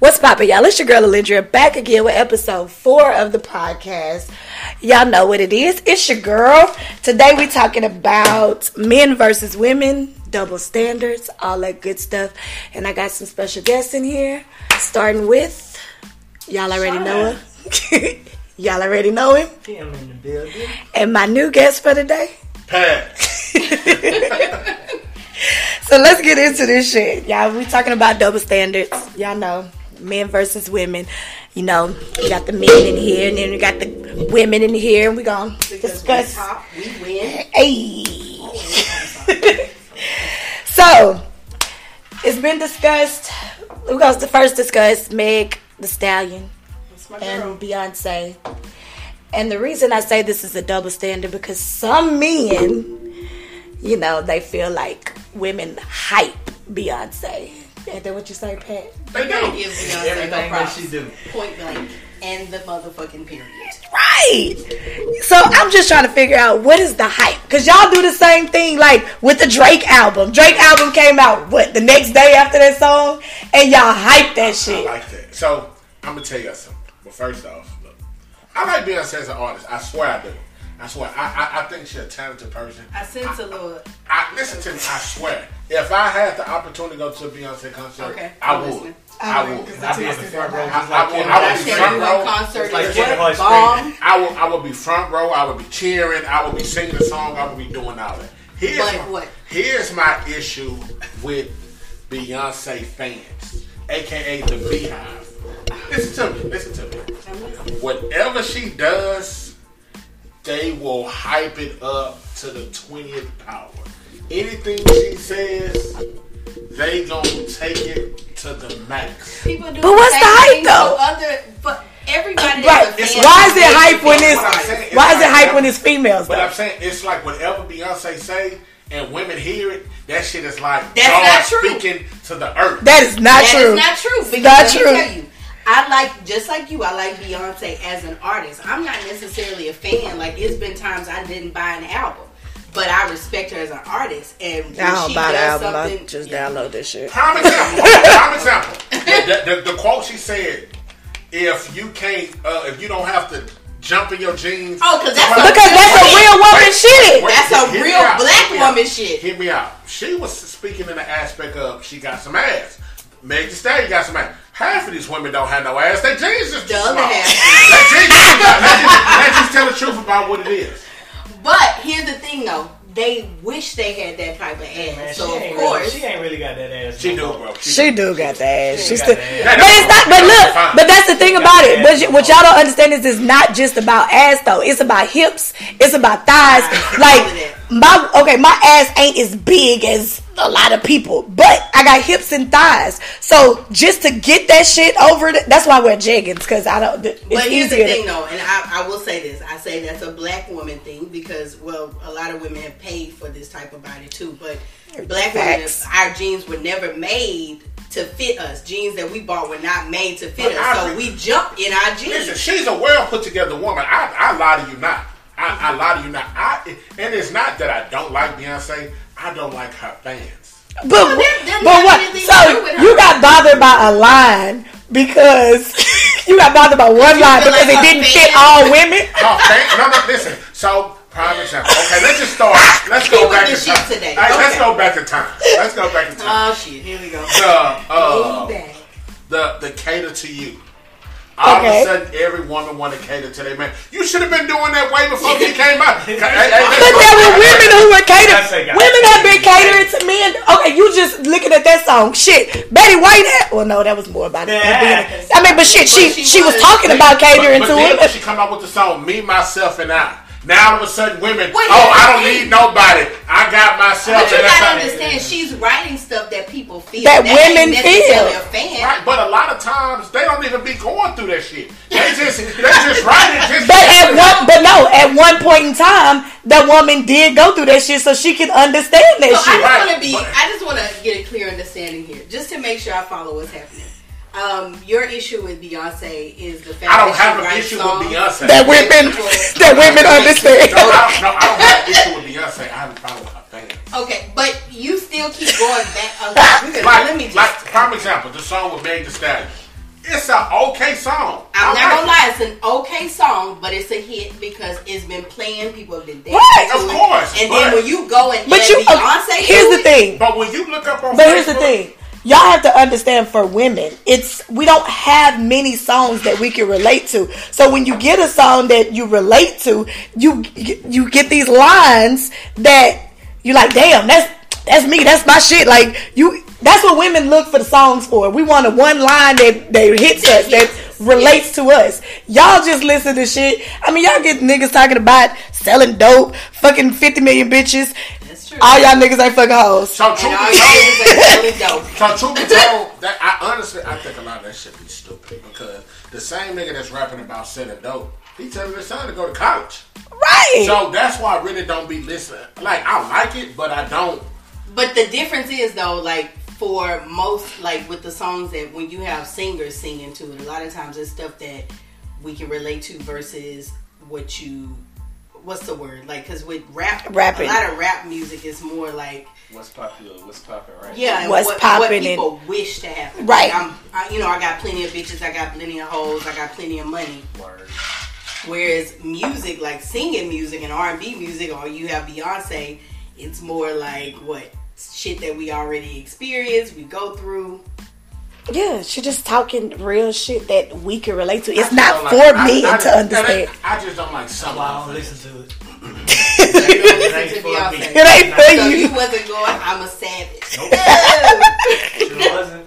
What's poppin', y'all? It's your girl Alyndria back again with episode four of the podcast. Y'all know what it is. It's your girl. Today we talking about men versus women, double standards, all that good stuff. And I got some special guests in here, starting with y'all already know him. y'all already know him. Him in the building. And my new guest for today. Pat. So let's get into this shit. Y'all, we talking about double standards. Y'all know, men versus women. You know, we got the men in here, and then we got the women in here, and we're gonna discuss. top, we win. Hey. so, it's been discussed. We're to first discuss Meg the Stallion and girl. Beyonce. And the reason I say this is a double standard because some men, you know, they feel like women hype Beyonce. Ain't that what you say, Pat? They Gotta do. give Beyonce Everything no that she do. Point blank. And the motherfucking period. Right. So I'm just trying to figure out what is the hype because y'all do the same thing like with the Drake album. Drake album came out what the next day after that song, and y'all hype that I shit. like that. So I'm gonna tell y'all something. But first off, look, I like Beyonce as an artist. I swear I do. I swear. I I, I think she's a talented person. I sense a little. I listen to me. I swear. If I had the opportunity to go to a Beyonce concert, Okay, I I'm would. listening. I Okay, would. because I be in the front row I- just like will- Kim I will That be Kardashian. front row. concert like what? Bomb. I will. I will be front row. I will be cheering. I will be singing the song. I will be doing all that. Here's But my, what? Here's my issue with Beyonce fans, aka the BeyHive. Listen to me. Listen to me. Whatever she does, they will hype it up to the twentieth power. Anything she says, they gonna take it to the max. People do But what's the hype, though? Other, but everybody Right. that's Why is it hype when What I'm it's saying why is it hype when it's females But though? I'm saying it's like whatever Beyonce say and women hear it, that shit is like That's God not true. speaking to the earth. That is not That is true. That is not true. Because Not let me true. Tell you, I like just like you. I like Beyonce as an artist. I'm not necessarily a fan. Like it's been times I didn't buy an album, but I respect her as an artist. And when I don't she buy the does album. I something- just Yeah. download this shit. Prime example. prime example. The, the, the quote she said, "If you can't, uh, if you don't have to jump in your jeans." Oh, 'cause that's a- Because that's a real woman Wait, shit. wait, That's a real black hear out. woman shit. Hear me out. She was speaking in the aspect of she got some ass. Meg Thee Stallion got some ass. Half of these women don't have no ass. They jeans is too The other small. half. Let jeans, let, just, let tell the truth about what it is. But here's the thing, though. They wish they had that type of ass. Man, so she of ain't course, really, she ain't really got that ass. She no do, bro. She do got the ass. She got still, the ass. but it's not. But look, but that's the thing about it. But what y'all don't understand is it's not just about ass though. It's about hips. It's about thighs. Like my okay, my ass ain't as big as a lot of people, but I got hips and thighs. So just to get that shit over, the, that's why I wear jeggings because I don't. It's But here's the easier to- thing, though, and I, I will say this: I say that's a black woman thing because, well, a lot of women have paid for this type of body too. But black Facts. women, our jeans were never made to fit us. Jeans that we bought were not made to fit But I us, so agree. we jump in our jeans. Listen, she's a well put together woman. I, I lie to you not. I, I lie to you now. I, and it's not that I don't like Beyonce. I don't like her fans. But, Well, that- that but what? anything So do with her. you got bothered by a line because you got bothered by one line because like it didn't fan? fit all women. No, fan, no, no, listen. So, prime example. Okay, let's just start. Let's go back to time. today. All right, Let's go back to time. Let's go back to time. Oh shit! Here we go. The, uh, the, the cater to you. All Okay. of a sudden, every woman want to cater to their man. You should have been doing that way before he came out. Hey, hey, But there were women who were That's catering. Women have been catering to men. Okay, you just looking at that song. Shit, Betty White had. Well, no, that was more about it. Yeah. I mean, but shit, she But she she was was. talking about catering but, to but then women. she come out with the song "Me, Myself, and I," now all of a sudden women, Wait, oh, I don't need nobody. I got myself. But you gotta how- understand, she's writing stuff that people feel. That ain't women feel. Right, but a lot of times they don't even be going through that shit. They just they just write it. Just But at one, but no, at one point in time, that woman did go through that shit, so she can understand that So I shit. just Right, want to be. but- I just want to get a clear understanding here, just to make sure I follow what's happening. Um, your issue with Beyonce is the fact I don't that have she an issue with Beyonce. That women, that women understand. No, I don't, no, I don't have an issue with Beyonce. I have a problem with her fans. Okay, but you still keep going back. Okay, Like, let me just. like prime example, the song with Meg Thee Stallion. it's an okay song. I'm I not gonna lie, it's an okay song, but it's a hit because it's been playing. People have been dancing Right, to of course, And but- then when you go and But you, Beyonce, here's the it, thing. it. But when you look up on But here's the thing. Y'all have to understand for women, it's we don't have many songs that we can relate to. So when you get a song that you relate to, you you get these lines that you're like, damn, that's that's me, that's my shit. Like you that's what women look for the songs for. We want a one line that, that hits us, that relates to us. Y'all just listen to shit. I mean, y'all get niggas talking about selling dope, fucking 50 million bitches. That's true. All y'all niggas ain't fucking hoes. So truth be told, niggas ain't selling dope. So truth be told, that I honestly I think a lot of that shit be stupid because the same nigga that's rapping about selling dope, he telling his son to go to college. Right. So that's why I really don't be listening. Like I like it, but I don't. But the difference is though, like for most, like with the songs that when you have singers singing to it, a lot of times it's stuff that we can relate to versus what you. What's the word? Like, because with rap, Rapping. a lot of rap music is more like What's popular? What's popping right Yeah, What's what, poppin' what and- people wish to happen. Right. Like, I'm, I, you know, I got plenty of bitches, I got plenty of hoes, I got plenty of money. Word. Whereas music, like singing music and R and B music, or you have Beyonce, it's more like what shit that we already experienced, we go through. Yeah, she just talking real shit that we can relate to. It's not don't for like- I- me I, to just- understand. I just don't like some I don't listen to it. You don't listen ain't to for me. It ain't for So you. you wasn't going. I'm a savage. Sure wasn't.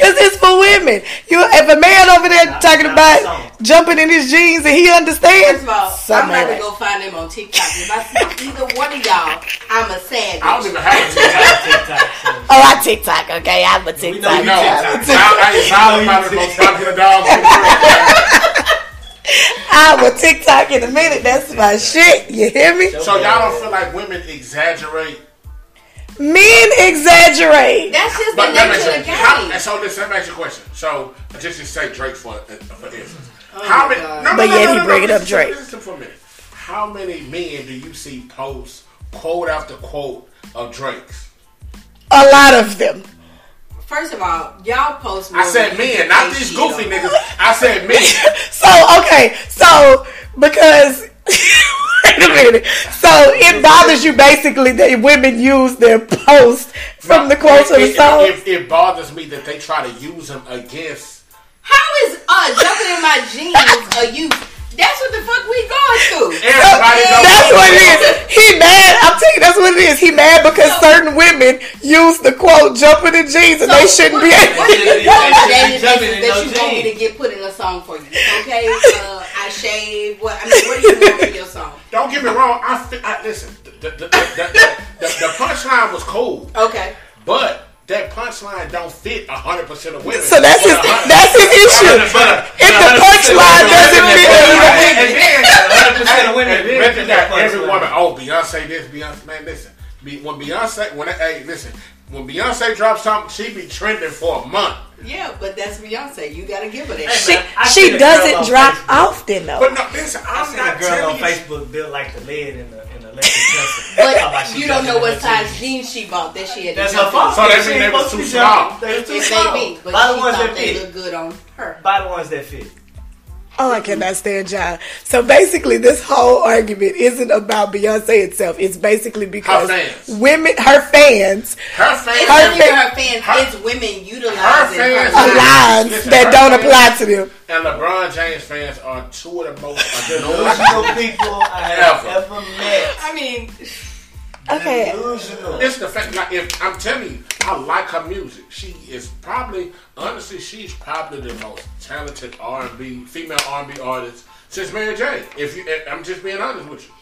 Cause it's for women. You, if a man over there Not- talking not about jumping in his jeans and he understands, First of all, I'm about to go find him on TikTok. If I see either one of y'all, I'm a savage. I don't even have a TikTok. TikTok. So. Oh, I TikTok. Okay, I'm a know TikTok. you No, TikTok. I'm a now I ain't talking about it. Most popular dog. on the world. I'm a TikTok in a minute. That's my shit. You hear me? So y'all don't feel like women exaggerate Men exaggerate. That's just But the that nature of the you, how, game. and so listen, let me ask you a question. So I just to say Drake for uh, for instance, Oh how many? No, no, But no, yet no, he no, bringing no, up listen, Drake. Listen for a minute. How many men do you see post quote after quote of Drake's? A lot of them. First of all, y'all post. Me. I said men, not these goofy niggas. I said men. So okay, so because wait a minute, so it bothers you basically that women use their post from the quotes of the It- it- song. It, it bothers me that they try to use them against. How is uh jumping in my jeans a you? That's what the fuck we going through. Everybody knows. That's what it is. He mad. I'm telling you, that's what it is. He mad because certain women use the quote "jumping in jeans" and they shouldn't be. What, what, They what should be Janet jumping is in that no you want me to get put in a song for you? Okay, uh, I shave. What I mean, what do you want for your song? Don't get me wrong. I, fi- I listen. The, the, the, the, the, the punchline was cool, Okay, but that punchline don't fit hundred percent of women. So that's his. That's his issue. If the punchline doesn't fit, And then, 100% of women and then rip you that got every woman. Oh, Beyonce this, Beyonce man. Listen, Be- when Beyonce, when hey, listen, when Beyonce drops something, she be trending for a month. yeah, but that's Beyonce. You gotta give her that. Hey, she man, I she seen a girl doesn't drop Facebook. often though. But no, listen, I I'm seen not a girl telling on you. Facebook built like the lead in the in the electric Tesla. Talking about But you don't know what size jeans. jeans she bought that she had to That's jump her fault. So that She mean ain't they was supposed to too be small. They was too It small. may be, but Buy the ones that they fit. good on her. Buy the ones that fit. Oh, I cannot stand y'all. So basically, this whole argument isn't about Beyonce itself. It's basically because fans. women, her fans, Her fans, It's Her fa- her fans. her- it's women utilizing her her. fans are Listen, lines listen, that her don't fans- apply to them. and LeBron James fans are two of the most annoying. Delusional people I have Ever. ever met. I mean, Okay. Delusional. It's the fact, like, if I'm telling you, I like her music. She is probably, honestly, she's probably the most talented R&B female R&B artist since Mary J. If you, I'm just being honest with you.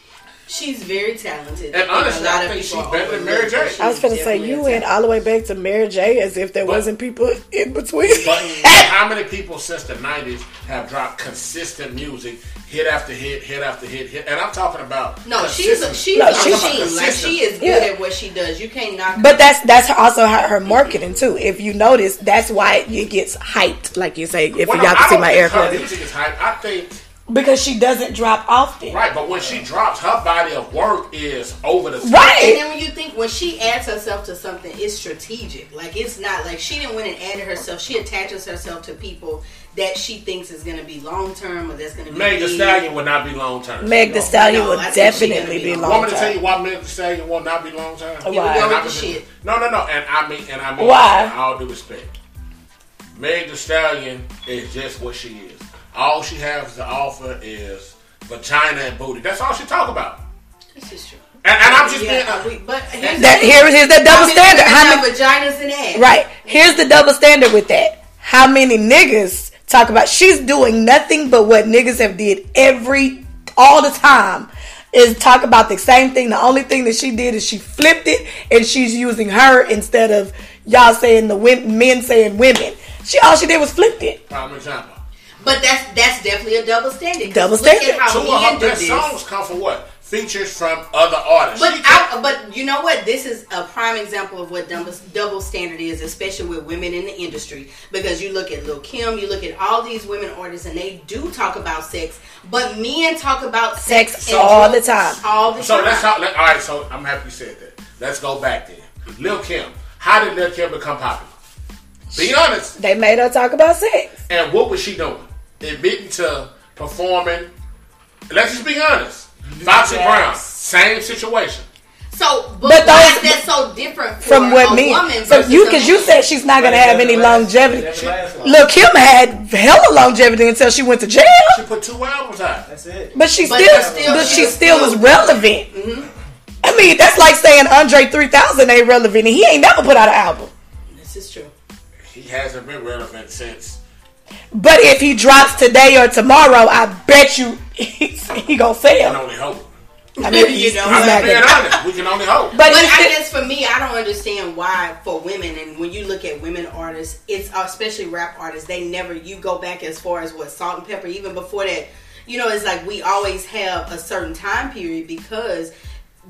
She's very talented. And honestly, a lot I of think people she's better than Mary J. I was gonna say you went all the way back to Mary J. as if there But- wasn't people in between. But how many people since the '90s have dropped consistent music, hit after hit, hit after hit, hit? And I'm talking about No, she's a, she's No, a she's- machine. Like she is good Yeah. at what she does. You can't knock. But that's that's also her, her marketing too. If you notice, that's why it gets hyped, like you say. If Well, y'all I can see my air her quotes, music is hype. I think because she doesn't drop often. right, but when she drops, her body of work is over the top. And then when you think when she adds herself to something, it's strategic. Like it's not like she didn't went and added herself. She attaches herself to people that she thinks is going to be long term or that's going to be. Meg the. Stallion will not be long term. Meg the Stallion No, will I think definitely gonna be be long Want me to tell you why Meg the Stallion will not be long term? Why? Here we go And with I the shit. No, no, no. And I mean, and I mean, Why? all due respect, Meg the Stallion is just what she is. All she has to offer is vagina and booty. That's all she talk about. This is true. And, and I'm just Yeah, being. we- but here's That the thing. here is the double How standard. How many? vaginas and ass? Right. Here's the double standard with that. How many niggas talk about she's doing nothing but what niggas have did every all the time is talk about the same thing. The only thing that she did is she flipped it and she's using her instead of y'all saying the women, men saying women. She all she did was flipped it. Prime example. But that's that's definitely a double standard. Double standard. At how Two of her best this. songs come from what? Features from other artists. But I, but you know what? This is a prime example of what double, double standard is, especially with women in the industry. Because you look at Lil Kim, you look at all these women artists, and they do talk about sex, but men talk about sex, Sex and all the time. All the So time. let's talk. Let, all right. So I'm happy you said that. Let's go back then. Lil Kim. How did Lil Kim become popular? Be honest. They made her talk about sex. And what was she doing? Admitting to performing. Let's just be honest. Foxy Yes. Brown, same situation. So, but, But why those- is that so different for From what me? So you because you said she's not gonna have any last- longevity. doesn't last long. Look, Kim had hella longevity until she went to jail. She put two albums out. That's it. But she But still, still, but she she still still- was relevant. Mm-hmm. I mean, that's like saying Andre 3000 ain't relevant and he ain't never put out an album. This is true. He hasn't been relevant since. But if he drops today or tomorrow, I bet you he, he gonna We can only hope. I mean, You he's, know, he's I'm not just being honest. We can only hope. But, But I still- guess for me, I don't understand why for women, and when you look at women artists, it's uh, especially rap artists. They never you go back as far as what Salt-N-Pepa. Even before that, you know, it's like we always have a certain time period because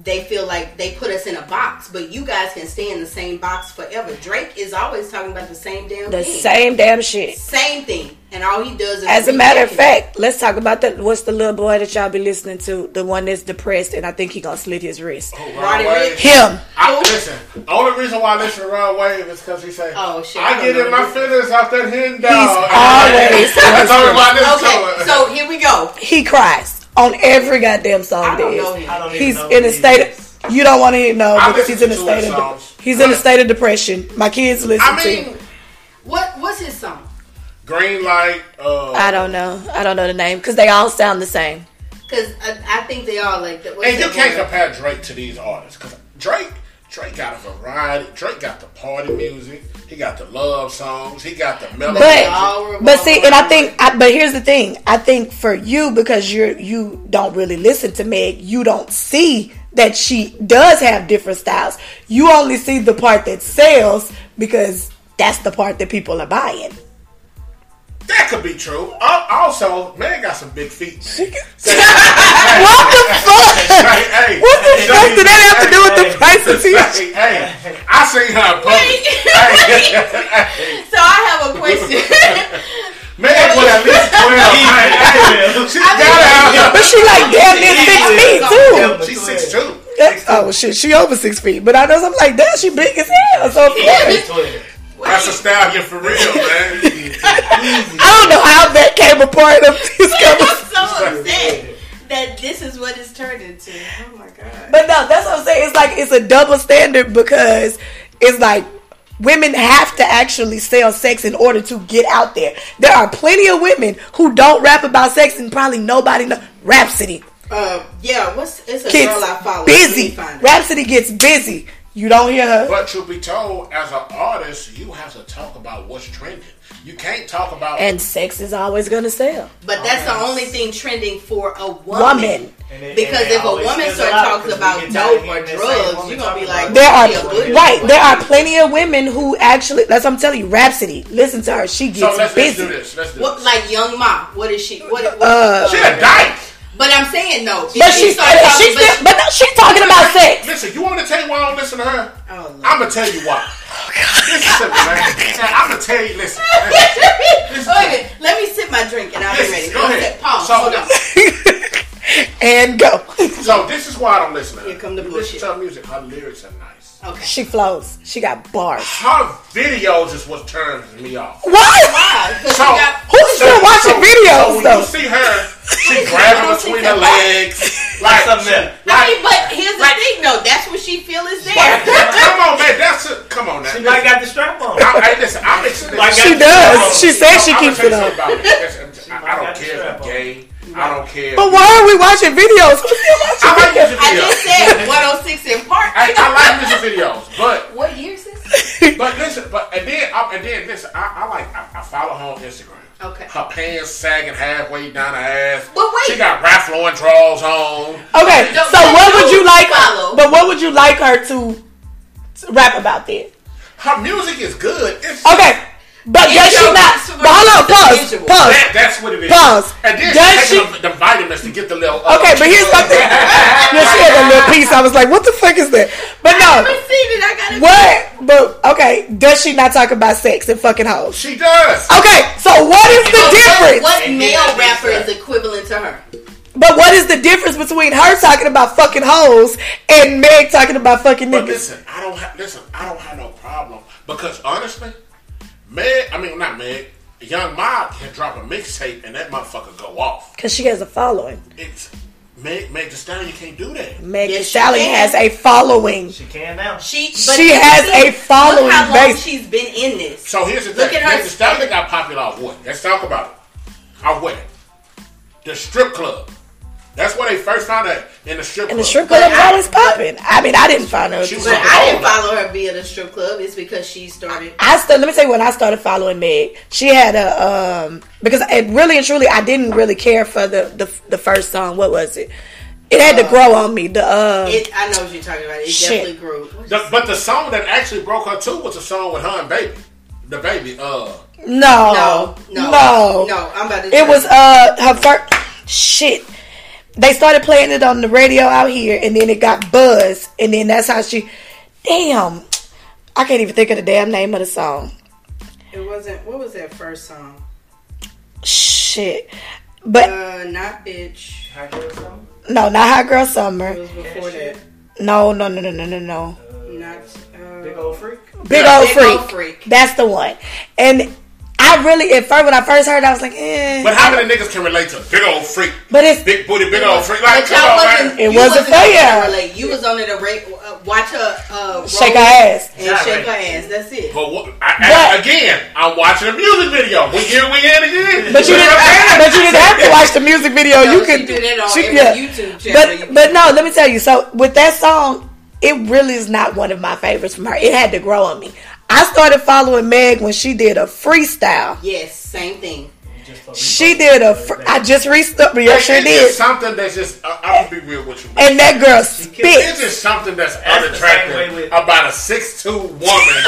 they feel like they put us in a box. But you guys can stay in the same box forever. Drake is always talking about the same damn the thing, same damn shit. same thing, and all he does is As a matter of fact, let's talk about that. What's the little boy that y'all be listening to? The one that's depressed, and I think he gonna slit his wrist. Oh, Roddy Wrong way. Ricch. Him. I, listen, the only reason why I listen to Rod Wave is because he say, Oh, shit, I I get in my the feelings off that hen dog. always- That's the only why I listen Okay, to it. so here we go. He cries on every goddamn song. I don't there is. know. I don't He's know in a state of. You don't want to know I because he's in a state of. songs. He's in a state of depression. My kids listen I to. him. What what's his song? green light. Uh, I don't know. I don't know the name because they all sound the same. Because I, I think they all like that. what's and you can't compare Drake to these artists because Drake, Drake got a variety. Drake got the party music. He got the love songs. He got the melody. But but see, and I think, I, but here's the thing. I think for you because you're you don't really listen to Meg, you don't see that she does have different styles. You only see the part that sells because that's the part that people are buying. That could be true. Al- Also, man got some big feet, man. what the fuck? Hey, hey, What the hey, fuck did that have to do with the hey, price of tea? Hey, hey, I seen her in public. Hey, So I have a question. man, put at least twelve. Hey, hey, she gotta have. But she like damn near six feet too. She's six two. That's- oh shit, she over six feet. But I know I'm like, damn, she big as hell. So of course. That's a stallion for real, man. I don't know how that came a part of this I'm conversation. so upset that this is what it's turned into. Oh my god. But no, that's what I'm saying. It's like it's a double standard because it's like women have to actually sell sex in order to get out there. There are plenty of women who don't rap about sex and probably nobody know. Rapsody Uh, yeah. What's it's a gets girl I follow. Busy. find. Rapsody gets busy. You don't hear her. But truth be told, as an artist, you have to talk about what's trending. You can't talk about And sex is always gonna sell. But that's the only thing trending for a woman. Woman. And it- Because and if a woman starts start out talking 'cause we about get tired of dope or hearing that same drugs, you're gonna be like, There are She a good right. There are plenty of women who actually. That's what I'm telling you. Rapsody. Listen to her. She So gets let's, let's busy. do this. Let's do What this. like Young Ma? What is she? What? what Uh, She a dyke. But I'm saying no. But she's started she's talking- still, but no, she's talking about sex. Listen, you want me to tell you why I don't listen to her? Oh, Lord. I'm gonna tell you why. Listen to me, man. I'm gonna tell you. Listen. Wait a minute. Let me sip my drink and I'll be ready. Listen, go ahead. Pause. So- Hold on. and go. So this is why I don't listen to her. Here come the You bullshit. Listen to her music. Her lyrics are nice. Okay. She flows. She got bars. Her videos is what turns me off. Why? Why? 'Cause So, you got- Who's still watching videos so when though? you see her, she grabbing between her legs, like, something else. I like mean, but here's the like- thing, though. That's what she feel is there. come on, man. That's a, come on now. She might got the strap on. I, hey, listen, I'm excited. Like She does. She says she keeps it you on. about it. I, I don't care if strap it's on. gay. I don't care. But why are we watching videos? Who's still I watching like videos? music I just said 106 & Park. I, I like music videos, but what year is this? but listen, but and then I, and then listen, I, I like I, I follow her on Instagram. Okay. Her pants sagging halfway down her ass. But wait. she got Ralph Lauren drawers on. Okay, Don't- so what would you like? follow. But what would you like her to to rap about then? Her music is good. It's, Okay, but does she not? But hold on, pause, pause. that, that's what it is. Pause. And then Does she- the, the vitamins to get the little. uh, Okay, but here's something. yeah, she had a little piece. I was like, what the fuck is that? But I no, haven't seen it. I gotta. what? But okay, does she not talk about sex and fucking hoes? She does. Okay, so what is the But difference? What, what male rapper is equivalent to her? But what is the difference between her talking about fucking hoes and Meg talking about fucking But niggas? listen, I don't have listen. I don't have no problem because honestly, Meg. I mean, not Meg. Young Mob can drop a mixtape and that motherfucker go off. Because she has a following. It's Meg. Meg Thee Stallion. You can't do that. Meg Thee Yes, she Stallion has a following. She can now. She She has see, a following Look how long base. she's been in this. So here's the Look thing. at her Meg Thee Stallion got popular off what? Let's talk about it. Off what? The strip club. That's where they first found her in the strip And club. the strip But club was I- always popping. I mean, I didn't find her. She was But I didn't follow her via the strip club. It's because she started. I still let me tell you when I started following Meg, she had a um because it really and truly I didn't really care for the the, the first song. What was it? It had to grow on me. The uh, It, I know what you're talking about. It Shit. definitely grew. The- but the song that actually broke her too was a song with her and Baby. DaBaby, uh, no, No, no, no, no. I'm about to. It was uh her first shit. They started playing it on the radio out here, and then it got buzz, and then that's how she. Damn, I can't even think of the damn name of the song. It wasn't. What was that first song? Shit, but Uh, not bitch. Hot girl summer? no, not Hot Girl It Summer. was before that. No, no, no, no, no, no, no. Not. Uh, Big old freak. Big Yeah. old Big freak. Old Freak. That's the one. And I really, at first, when I first heard, it, I was like, eh. but how many niggas can relate to big old freak? But it's Big booty, big old freak. Like, come on, man. It you wasn't for on ya. there to relate. You was on it to rate, uh, watch her uh, shake her ass. and Yeah, shake right. her ass. That's it. But what, I, But- again, I'm watching a music video. We here, we in again. But you didn't. But you didn't have to watch the music video. No, you she could do that on she- every YouTube channel. But but no, let me tell you. So with that song, it really is not one of my favorites from her. It had to grow on me. I started following Meg when she did a freestyle. yes, same thing. Just for She did a. Fr- I just restarted. Yeah, It's sure just did. something that's just. I, I'm gonna be real with you. man. And that girl It's spit. just something that's, That's the way unattractive with- about a six-two woman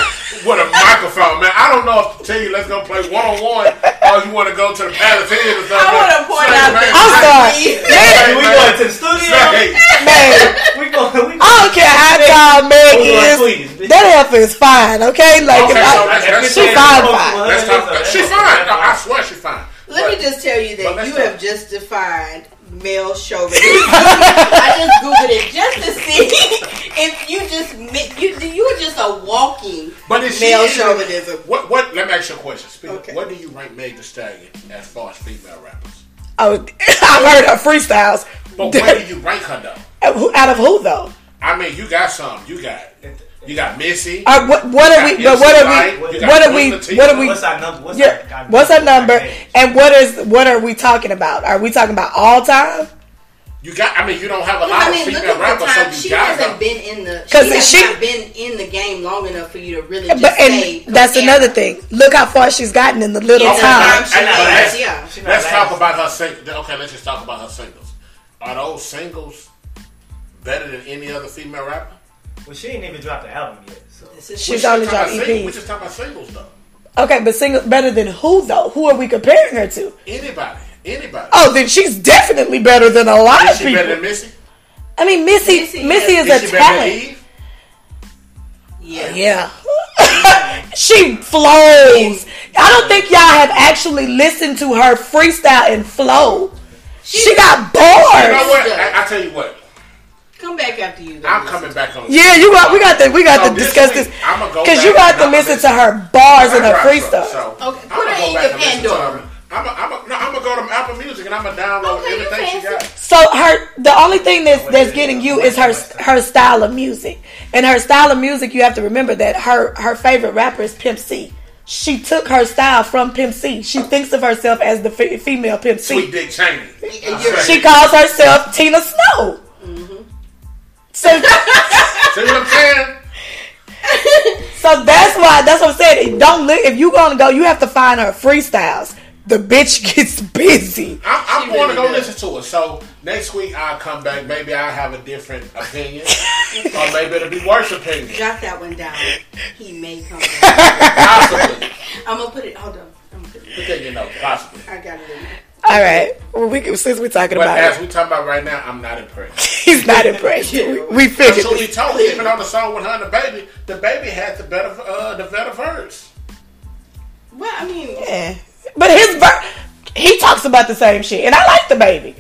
with a microphone, man. I don't know if to tell you let's go play one-on-one or you want to go to the Palisades or something. I wanna point Say, out man, that- I'm sorry. Say, we man, going to the studio. say, Man, We going. We I don't care how tall Meg Who is. sweetest? That heifer is fine. Okay, like Okay, if so I, that's- that's- she fine, fine. Let's talk. She's fine. No, I swear she's fine. Let But- me just tell you that you have just defined male chauvinism. I just googled it just to see if you just you you were just a walking But is she male even- chauvinism. What? What? Let me ask you a question. Speak. Okay. What do you rank Meg Thee Stallion as far as female rappers? Oh, I've heard her freestyles. But where do you rank her though? Out of who though? I mean, you got some. You got. You got Missy. Uh, what, what are we? You But what are we? Lyte, What are we? Latifah. What are we? What's our number? What's Yeah, our, what's her number? And what is? What are we talking about? Are we talking about all time? You got. I mean, you don't have a lot I mean, look female at the rappers, time. so She got hasn't them. been in the. 'Cause She has she- not been in the game long enough for you to really just But say. and that's compare another thing. Look how far she's gotten in the little In time. time she And now yeah. She Let's last. talk about her singles. Okay, let's just talk about her singles. Are those singles better than any other female rapper? Well, she ain't even dropped the album yet. So This is- She's only dropped about singles. We EPs. just talking about singles though. Okay, but singles better than who though? Who are we comparing her to? Anybody, anybody. Oh, then she's definitely better than a lot is of she people. better than Missy? I mean, Missy. Missy, Missy, yes. is, Is a she better than talent. Eve? Yeah. Uh, yeah. she flows. I don't think y'all have actually listened to her freestyle and flow. She got bored. You know what? I, I tell you what. Come back after you. I'm coming back on. Yeah, you got. We got to. We got So to this discuss week, this I'ma go because you got to I'ma listen to her bars and her freestyle. So, Okay, put gonna her in your and listen to Pandora. I'm gonna I'm no, I'm go to Apple Music and I'm gonna download Okay, you everything she got. So her, the only thing that's that's getting you is her her style of music, and her style of music. You have to remember that her her favorite rapper is Pimp C. She took her style from Pimp C. She thinks of herself as the fe- female Pimp C. Sweet C. Dick Cheney. She calls herself Tina Snow. So, See what I'm saying? so that's why that's what I'm saying. Don't look if you gonna go, you have to find her freestyles. The bitch gets busy. I'm, I'm going to go does. listen to it. So next week I'll come back. Maybe I'll have a different opinion, or maybe it'll be worse opinion. Jot that one down. He may come back. Possibly. I'm gonna put it. Hold on. I'm gonna put it. Put that, you know, possibly. I got it. In there. All right, well, we since we're talking But about as it, we talking about right now, I'm not impressed. he's not impressed. We, we figured. So we this. told even on the song with her and DaBaby, the baby had the better uh, the better verse. Well, I mean, Yeah. But his ver- he talks about the same shit, and I like DaBaby.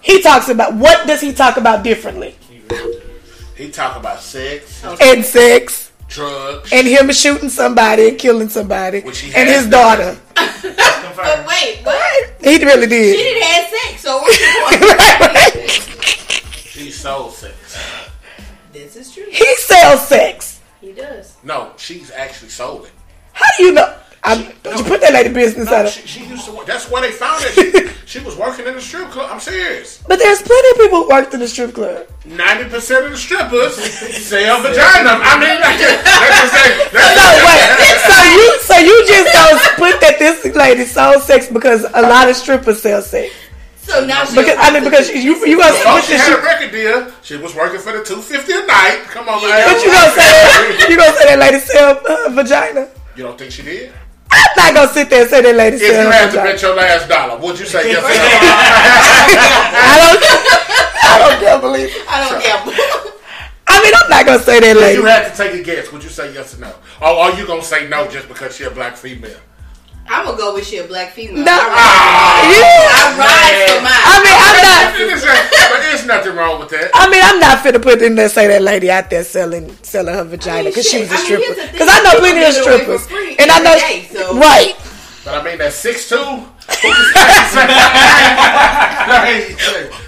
He talks about what does he talk about differently? He talk about sex, And sex, drugs. and him shooting somebody and killing somebody, Which he and his done. daughter. but wait, what? He really did. She did. didn't have sex, so what's the point? She sold sex. this is true. he sells sex. He does. No, she's actually sold it. How do you know? I'm, you put that lady business out No, of. she, she used to work. That's where they found it. She, she was working in the strip club. I'm serious. But there's plenty of people who worked in the strip club. Ninety percent of the strippers sell vagina. I mean, that's just, that's just say- that's So just- wait, so you so you just don't put that this lady sold sex because a lot of strippers sell sex. So now she. Because I mean because you you gonna Oh, put she this had a record deal. She was working for the two fifty a night. Come on, man. But you gonna say you gonna say that lady sell uh, vagina? You don't think she did? I'm not gonna sit there and say that lady If sell you had to vagina. bet your last dollar, would you say yes or no? I don't. I don't can't believe. I don't care. I mean, I'm not gonna say that If lady. you had to take a guess, would you say yes or no? Or are you gonna say no just because she a black female? I'm gonna go with she a black female. No. I Ah, Yeah. ride for mine. I mean, I'm not. But there's nothing wrong with that. I mean, I'm not finna put in there say that lady out there selling selling her vagina mean, because she was a stripper. here's the thing. Because I know plenty of People give it away for strippers, and I know every day, so- right. But I mean, that six two.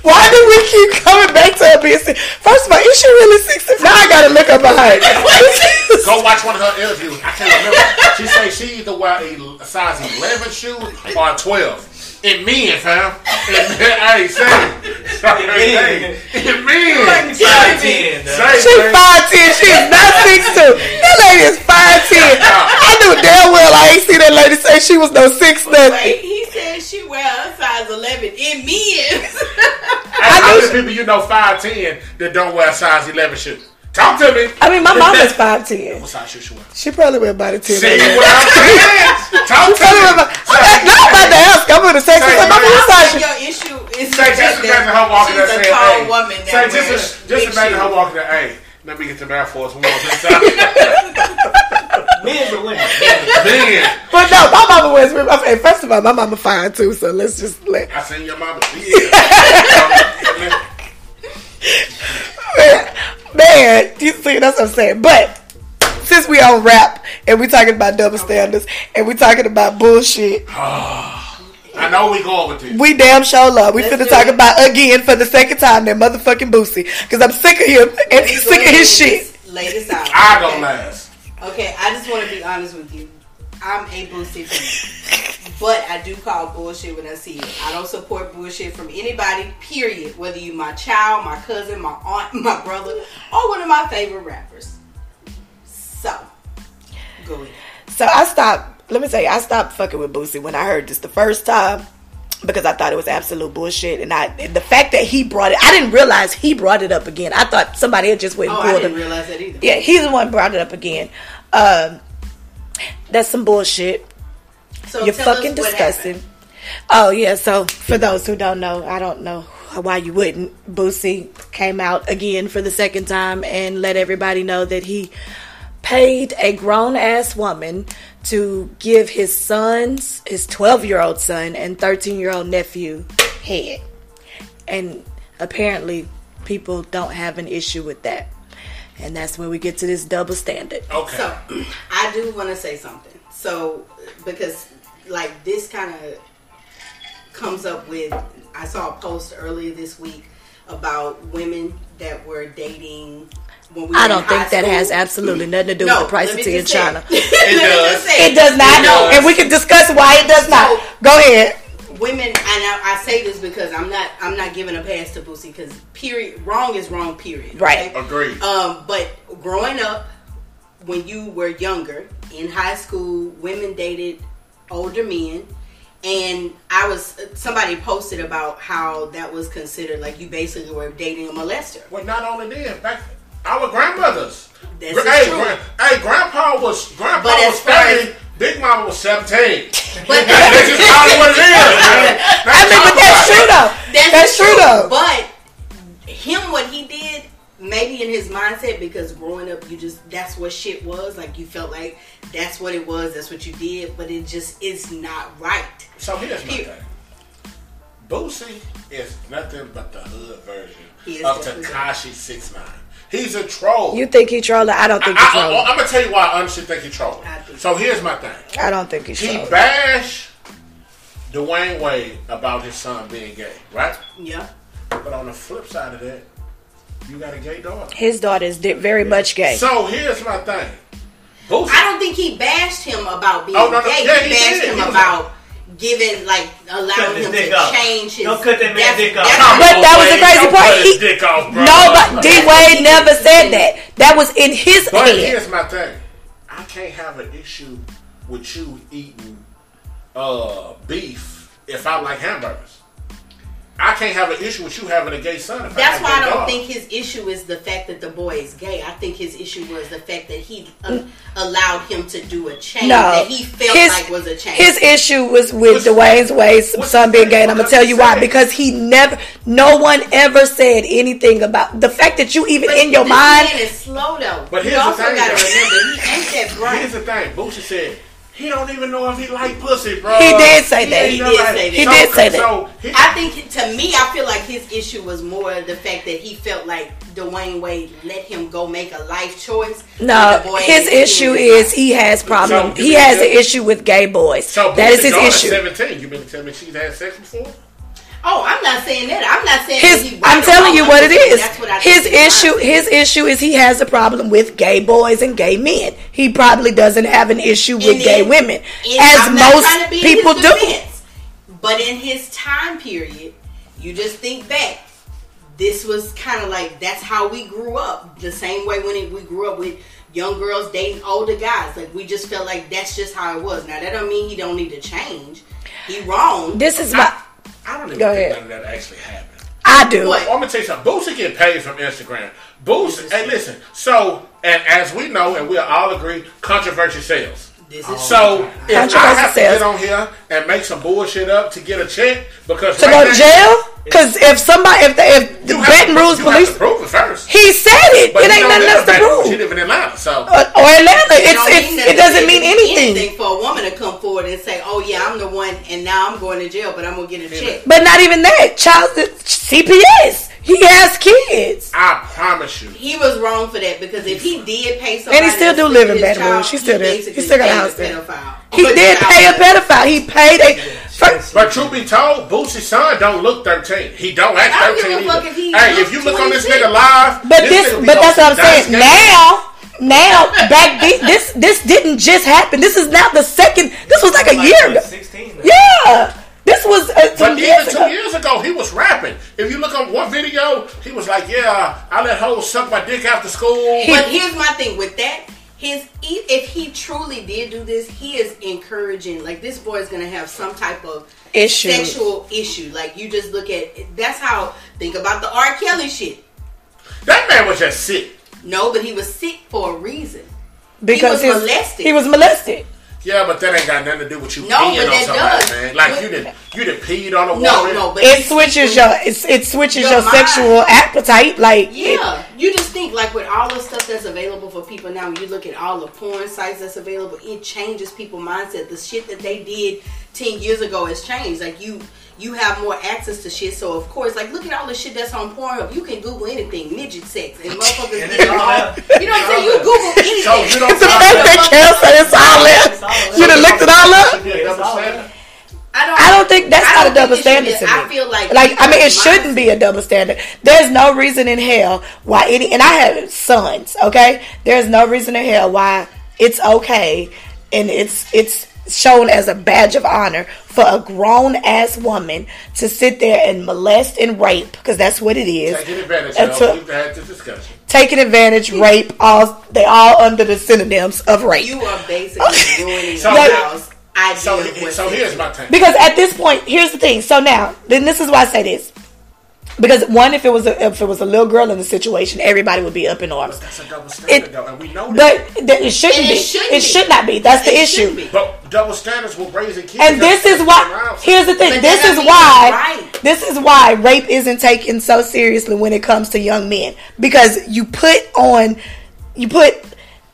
Why do we keep coming back to her? First of all, is she really sixty? Now I gotta look up behind. Go watch one of her interviews. I can't remember. She said she either wear a size 11 shoe or a 12. It means, fam. I ain't saying. It means. It means. Five ten. She five ten. She's not six two. That lady is five ten. I knew damn well I ain't seen that lady say she was no six nothing. Wait, he said she wear a size eleven. It means. I, I know people you know five ten that don't wear size eleven shoes. Talk to me. I mean, my mama's five ten. What size shoe she wear? She probably wear about a ten. See what I'm saying? Talk to me. about, I'm not about to ask. I'm gonna say, Say, my mama what size? Your issue is Say just fact imagine her walking she's a saying, tall "Hey." woman Say just just big imagine her walking there. Hey, let me get the math for us one. Men or women? Man, But no, my mama wears. Okay, first of all, my mama fine too. So let's just let. I seen your mama. Yeah. Man, man, you see, that's what I'm saying. But since we on rap and we talking about double standards and we talking about bullshit, I know we going with this. we damn sure love. We Let's finna talk it. about again for the second time that motherfucking Boosie because I'm sick of him and he's sick of his shit. just Lay this out. I go okay? last. Okay, I just want to be honest with you. I'm a Boosie fan. But I do call bullshit when I see it. I don't support bullshit from anybody, period. Whether you my child, my cousin, my aunt, my brother, or one of my favorite rappers. So, go ahead. So I stopped. Let me tell you, I stopped fucking with Boosie when I heard this the first time because I thought it was absolute bullshit. And I, the fact that he brought it, I didn't realize he brought it up again. I thought somebody had just went and Oh, I didn't him. realize that either. Yeah, he's the one brought it up again. Um, that's some bullshit. So You're fucking disgusting. Oh yeah, so for those who don't know, I don't know why you wouldn't. Boosie came out again for the second time and let everybody know that he paid a grown ass woman to give his sons, his 12 year old son and 13 year old nephew head. and apparently people don't have an issue with that. And that's where we get to this double standard. Okay. So I do want to say something. So because like this kind of comes up with I saw a post earlier this week about women that were dating when we I don't think that school. has absolutely nothing to do No, with the price of tea in China. Let me does. It does not, does. and we can discuss why it does not. So- Go ahead. Women and I, I say this because I'm not I'm not giving a pass to Boosie because period wrong is wrong period Right. okay? Agreed. um but growing up when you were younger in high school women dated older men and I was somebody posted about how that was considered like you basically were dating a molester well, not only then, back our grandmothers. This Gra- is hey, true. gran- hey, grandpa was grandpa But was far as- thirty. Big mama was seventeen. but That's just call it what it is, man. I mean, but that's true though. That's, That's true though. But him, what he did, maybe in his mindset, because growing up, you just that's what shit was. Like you felt like that's what it was. That's what you did. But it just is not right. So here's my Here. thing. Boosie is nothing but the hood version of Tekashi Six Nine. He's a troll. You think he trolling? I don't think I, he's trolling. I, am gonna tell you why I honestly think he's trolling. I think- So here's my thing. I don't think he's He trolling. He bashed Dwyane Wade about his son being gay, right? Yeah. But on the flip side of that, you got a gay daughter. His daughter is di- very much gay. So here's my thing. Boosie, I don't think he bashed him about being Oh, no, no. gay. Yeah, he, he bashed did. him He was- about giving, like, allowing Cut his him to off. change his. Don't cut that man dick off. that's- But that was the crazy don't part. cut his He- dick off, bro. No, but D Wade never said that. That was in his But head. here's my thing. I can't have an issue with you eating uh, beef if I like hamburgers. I can't have an issue with you having a gay son. If That's I why I don't daughter. think his issue is the fact that the boy is gay. I think his issue was the fact that he uh, allowed him to do a change No, that he felt his, like was a change. his issue was with What's- Dwyane's Wade's son being gay, and I'm gonna tell you why. saying. Because he never, no one ever said anything about the fact that you even But in your mind. man is slow though. But you here's the also thing, gotta remember he ain't that bright. Here's the thing. Boosie said he don't even know if he like pussy, bro. He did say that. ain't He never- did say that. He did say that. So he, I think to me, I feel like his issue was more the fact that he felt like Dwyane Wade let him go make a life choice. No, and the boy his issue is it. is he has problem. So, he has an issue with gay boys. so that is his issue. Seventeen. You mean to tell me she's had sex before? Oh, I'm not saying that. I'm not saying His, I'm telling you what it is. That's what I His issue, his issue is he has a problem with gay boys and gay men. He probably doesn't have an issue with And gay then- women, as most trying to be in people his do. But in his time period, you just think back. This was kind of like that's how we grew up. The same way when it, we grew up with young girls dating older guys. Like we just felt like that's just how it was. Now that don't mean he don't need to change. He wrong. This is my. I don't even Go think ahead. none of that actually happened. I do. What? I'm gonna tell you something. Boosie get paid from Instagram. Boosie, hey, listen. So, and as we know, and we all agree, controversy sells. this is So, if I Controversy have to sells. get on here and make some bullshit up to get a check because To right go to now- jail? Because if somebody, if the, if the you Baton Rouge police, have to prove it first. he said it. But it ain't nothing else to in Baton Rouge. He prove. live in Atlanta, so Or, or Atlanta, It it's, it's mean it doesn't mean necessarily anything. for a woman to come forward and say, "Oh yeah, I'm the one, and now I'm going to jail, but I'm gonna get a check." But not even that. Child CPS. He has kids. I promise you. He was wrong for that because if he did pay somebody, And he still do live in his Baton Rouge. child, He still there. He basically still got a house there. He But did pay a pedophile. He paid a. First, But truth be told, Boosie's son don't look 13. He don't act I don't 13 give a fuck either. if he hey, if you look on this nigga live, but this this, but that's what I'm saying. Now, now, back then, this this didn't just happen. This is now the second. This was like a year ago. 16. Yeah, this was uh, some But years even two years ago, he was rapping. If you look on one video, he was like, "Yeah, I let hoes suck my dick after school." But here's my thing with that. His e- if he truly did do this, he is encouraging. Like this boy is gonna have some type of Issue. sexual issue. Like you just look at that's how think about the R. Kelly shit. that man was just sick. No, but he was sick for a reason. because he was his- molested. He was molested. Yeah, but that ain't got nothing to do with you No, peeing but on that somebody, does. man. Like you didn't, you didn't peed on a woman. No, no, but It switches speaking- your it, it switches Your your sexual appetite. Like it- Yeah, you just think think like with all the stuff that's available for people now, when you look at all the porn sites that's available, it changes people's mindset. The shit that they did ten years ago has changed. Like you you have more access to shit. So of course, like look at all the shit that's on Pornhub. You can Google anything, midget sex, and motherfuckers And get it's all all. You know what I'm saying? You Google anything. So you don't The fact that Kel said it's all there. You done looked it all up? Should be a double all standard. I don't. I don't think that's I not don't a double think it should standard be- to me. I feel like like I mean, it shouldn't be a double standard. There's no reason in hell why any, and I have sons. Okay, there's no reason in hell why it's okay, and it's it's shown as a badge of honor for a grown ass woman to sit there and molest and rape because that's what it is. Taking advantage And of. to- We've had this discussion. taking advantage, rape, all they all under the synonyms of rape. You are basically ruining So- your house idea So, of what so here's my thing. Because at this point, here's the thing. So now, then this is why I say this. Because one, if it was a, if it was a little girl in the situation, everybody would be up in arms. That's a double standard, It- though, and we know that. But th- it shouldn't And be. it shouldn't it be. should not be. That's the issue. be. But double standards will raising kids. And this is why. Here's the thing. But This that is doesn't why. right. This is why rape isn't taken so seriously when it comes to young men because you put on, you put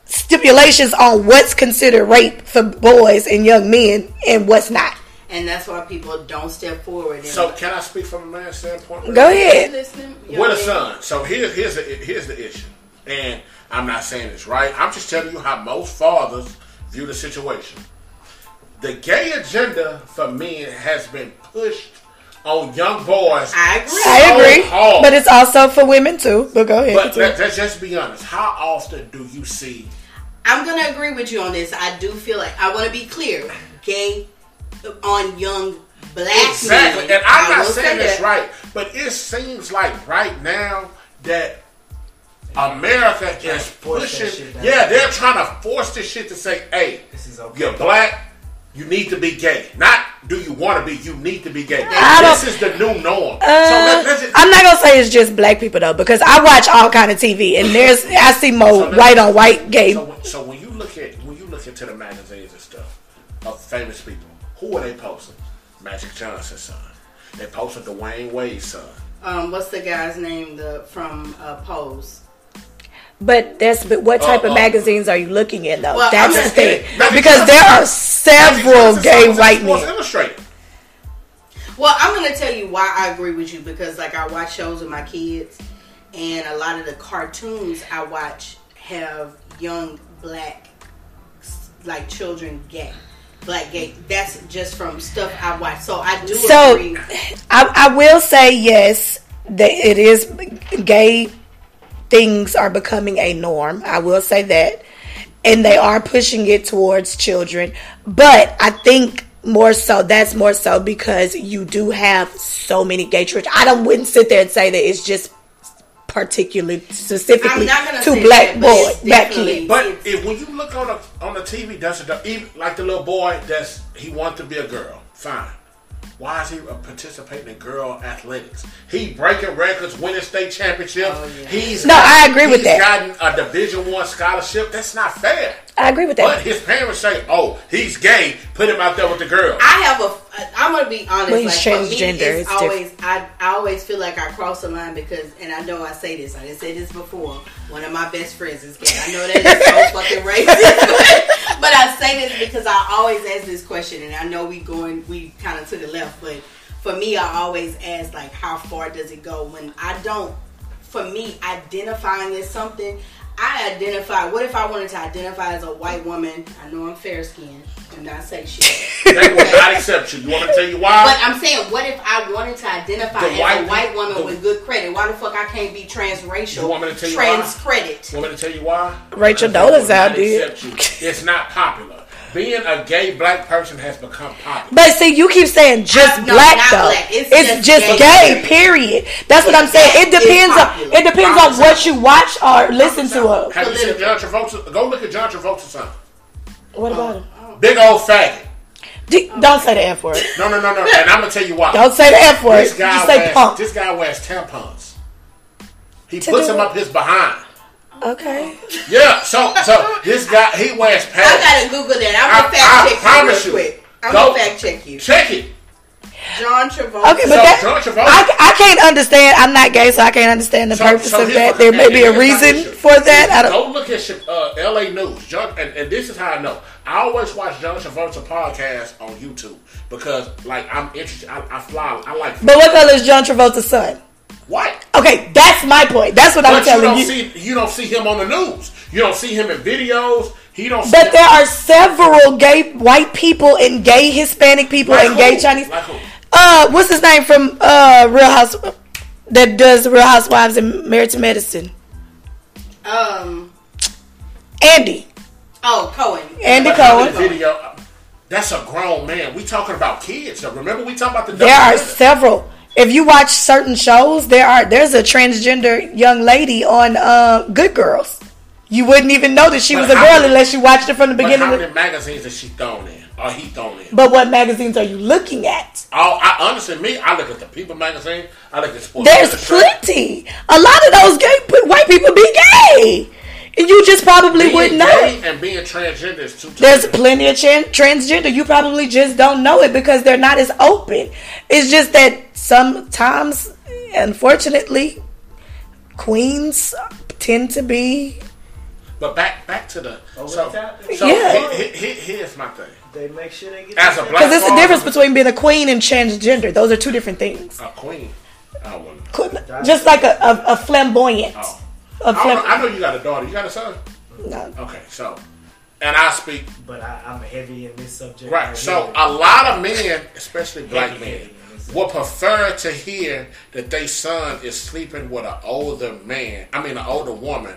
stipulations on what's considered rape for boys and young men and what's not. And that's why people don't step forward. And So can I speak from a man's standpoint? Go ahead. listening? With a son. So here, here's the here's the issue, and I'm not saying it's right. I'm just telling you how most fathers view the situation. The gay agenda for men has been pushed on young boys. I agree. I agree, hard. but it's also for women too. But go ahead. But let, let's just be honest. How often do you see? I'm gonna agree with you on this. I do feel like I want to be clear. Gay on young black Exactly, men. and I'm I not saying say this that. right, but it seems like right now that America trying is to force pushing. shit. Yeah, they're trying to force this shit to say, "Hey, This is okay. you're black, you need to be gay." Not do you want to be? You need to be gay. I this is the new norm. so Uh, let, let's just, I'm not gonna say it's just black people though, because I watch all kind of TV, and there's I see more So white on white gay. So, when- so when you look at when you look into the magazines and stuff of famous people, who are they posting? Magic Johnson's son. They posted Dwyane Wade's son. Um, what's the guy's name? The from uh, Pose. But that's but what type Uh, of uh, magazines are you looking at though? Well, that's I'm the thing, kidding. Because there are several gay son was in white Sports men. Illustrated. Well, I'm gonna tell you why I agree with you because like I watch shows with my kids, and a lot of the cartoons I watch have young black like children gay, black gay. Eh, that's just from stuff I watch. So I do So agree. I, I will say yes, that it is gay things are becoming a norm. I will say that, and they are pushing it towards children. But I think more so that's more so because you do have so many gay children. I don't wouldn't sit there and say that it's just particularly specifically I'm not gonna black that, but boys, black definitely- kids. But if when you look on the on the TV, that's it even like the little boy that's he wants to be a girl? Fine. Why is he uh, participating in girl athletics? He breaking records, winning state championships. Oh, yeah. He's No, I agree with he's that. Gotten a Division One scholarship. That's not fair. I agree with that. But his parents say, "Oh, he's gay. Put him out there with the girl." I have a. I'm gonna be honest. Well, he's like, for me, it's it's always. I, I always feel like I cross the line because, and I know I say this. I didn't say this before. One of my best friends is gay. I know that is so fucking racist, but I say this because I always ask this question, and I know we going, we kind of to the left, but for me, I always ask like, how far does it go? When I don't, for me, identifying as something. I identify. What if I wanted to identify as a white woman? I know I'm fair skinned. Do not say shit. they will not accept you. You want me to tell you why? But I'm saying, what if I wanted to identify The as white a white woman the- with good credit? Why the fuck I can't be transracial? You want me to tell you trans why? credit. You want me to tell you why? Rachel Because they will Dolezal did. It's not popular. Being a gay black person has become popular. But see, you keep saying just no, black though. black. It's It's, just just, gay. gay, Period. That's what I'm saying. It depends on it depends on what you watch or listen to. Her. Have you seen John Travolta? Go look at John Travolta's son. What about him? Big old faggot. D- don't say the F word. No, no, no, no. And I'm gonna tell you why. Don't say the F word. This guy Just say wears punk. this guy wears tampons. He To puts do them up his behind. Okay. Yeah. So so this guy he wears pants. I gotta Google that. I'm gonna I fact check you promise real you. quick. I'm Go- gonna fact check you. Check it. John Travolta. Okay, but So, that, John Travolta- I, I can't understand. I'm not gay, so I can't understand the So- purpose so of that. There may be a reason for that. I don't. Go look at uh, L.A. News, John, and, and this is how I know. I always watch John Travolta podcast on YouTube because, like, I'm interested. I, I fly. I like But what color is John Travolta's son? White. Okay, that's my point. That's what I'm But you telling don't you. see you don't see him on the news. You don't see him in videos. He don't. See But him- there are several gay white people and gay Hispanic people Like and gay? Chinese. Like who? Uh, what's his name from uh Real House that does Real Housewives and Married to Medicine? Um. Andy. Oh, Cohen. Andy But Cohen. video. That's a grown man. We talking about kids. So remember, we talking about the. There are documentary. several. If you watch certain shows, there are there's a transgender young lady on uh, Good Girls. You wouldn't even know that she But was a girl many- unless you watched it from the beginning. how of- many magazines is she thrown in? Or he thrown in? But what magazines are you looking at? Oh, I honestly, me, I look at the People magazine. I look at Sports. There's plenty. A lot of those gay white people be gay, you just probably Being wouldn't know gay it. and being transgender is two. There's different- plenty of tran- transgender. You probably just don't know it because they're not as open. It's just that sometimes, unfortunately, queens tend to be. But back back to the oh, Over so, so Yeah. he- he- he- here's my thing. They make sure they get As a black- Because there's a difference between being a queen and transgender. Those are two different things. A queen. I wouldn't. Just like a, a, a flamboyant. Oh. A I, know, I know you got a daughter. You got a son. no. Okay, so and I speak But I, I'm heavy in this subject. right. So here. a lot of men, especially black Heavy, men, heavy in would prefer to hear that their son is sleeping with an older man. I mean, an older woman,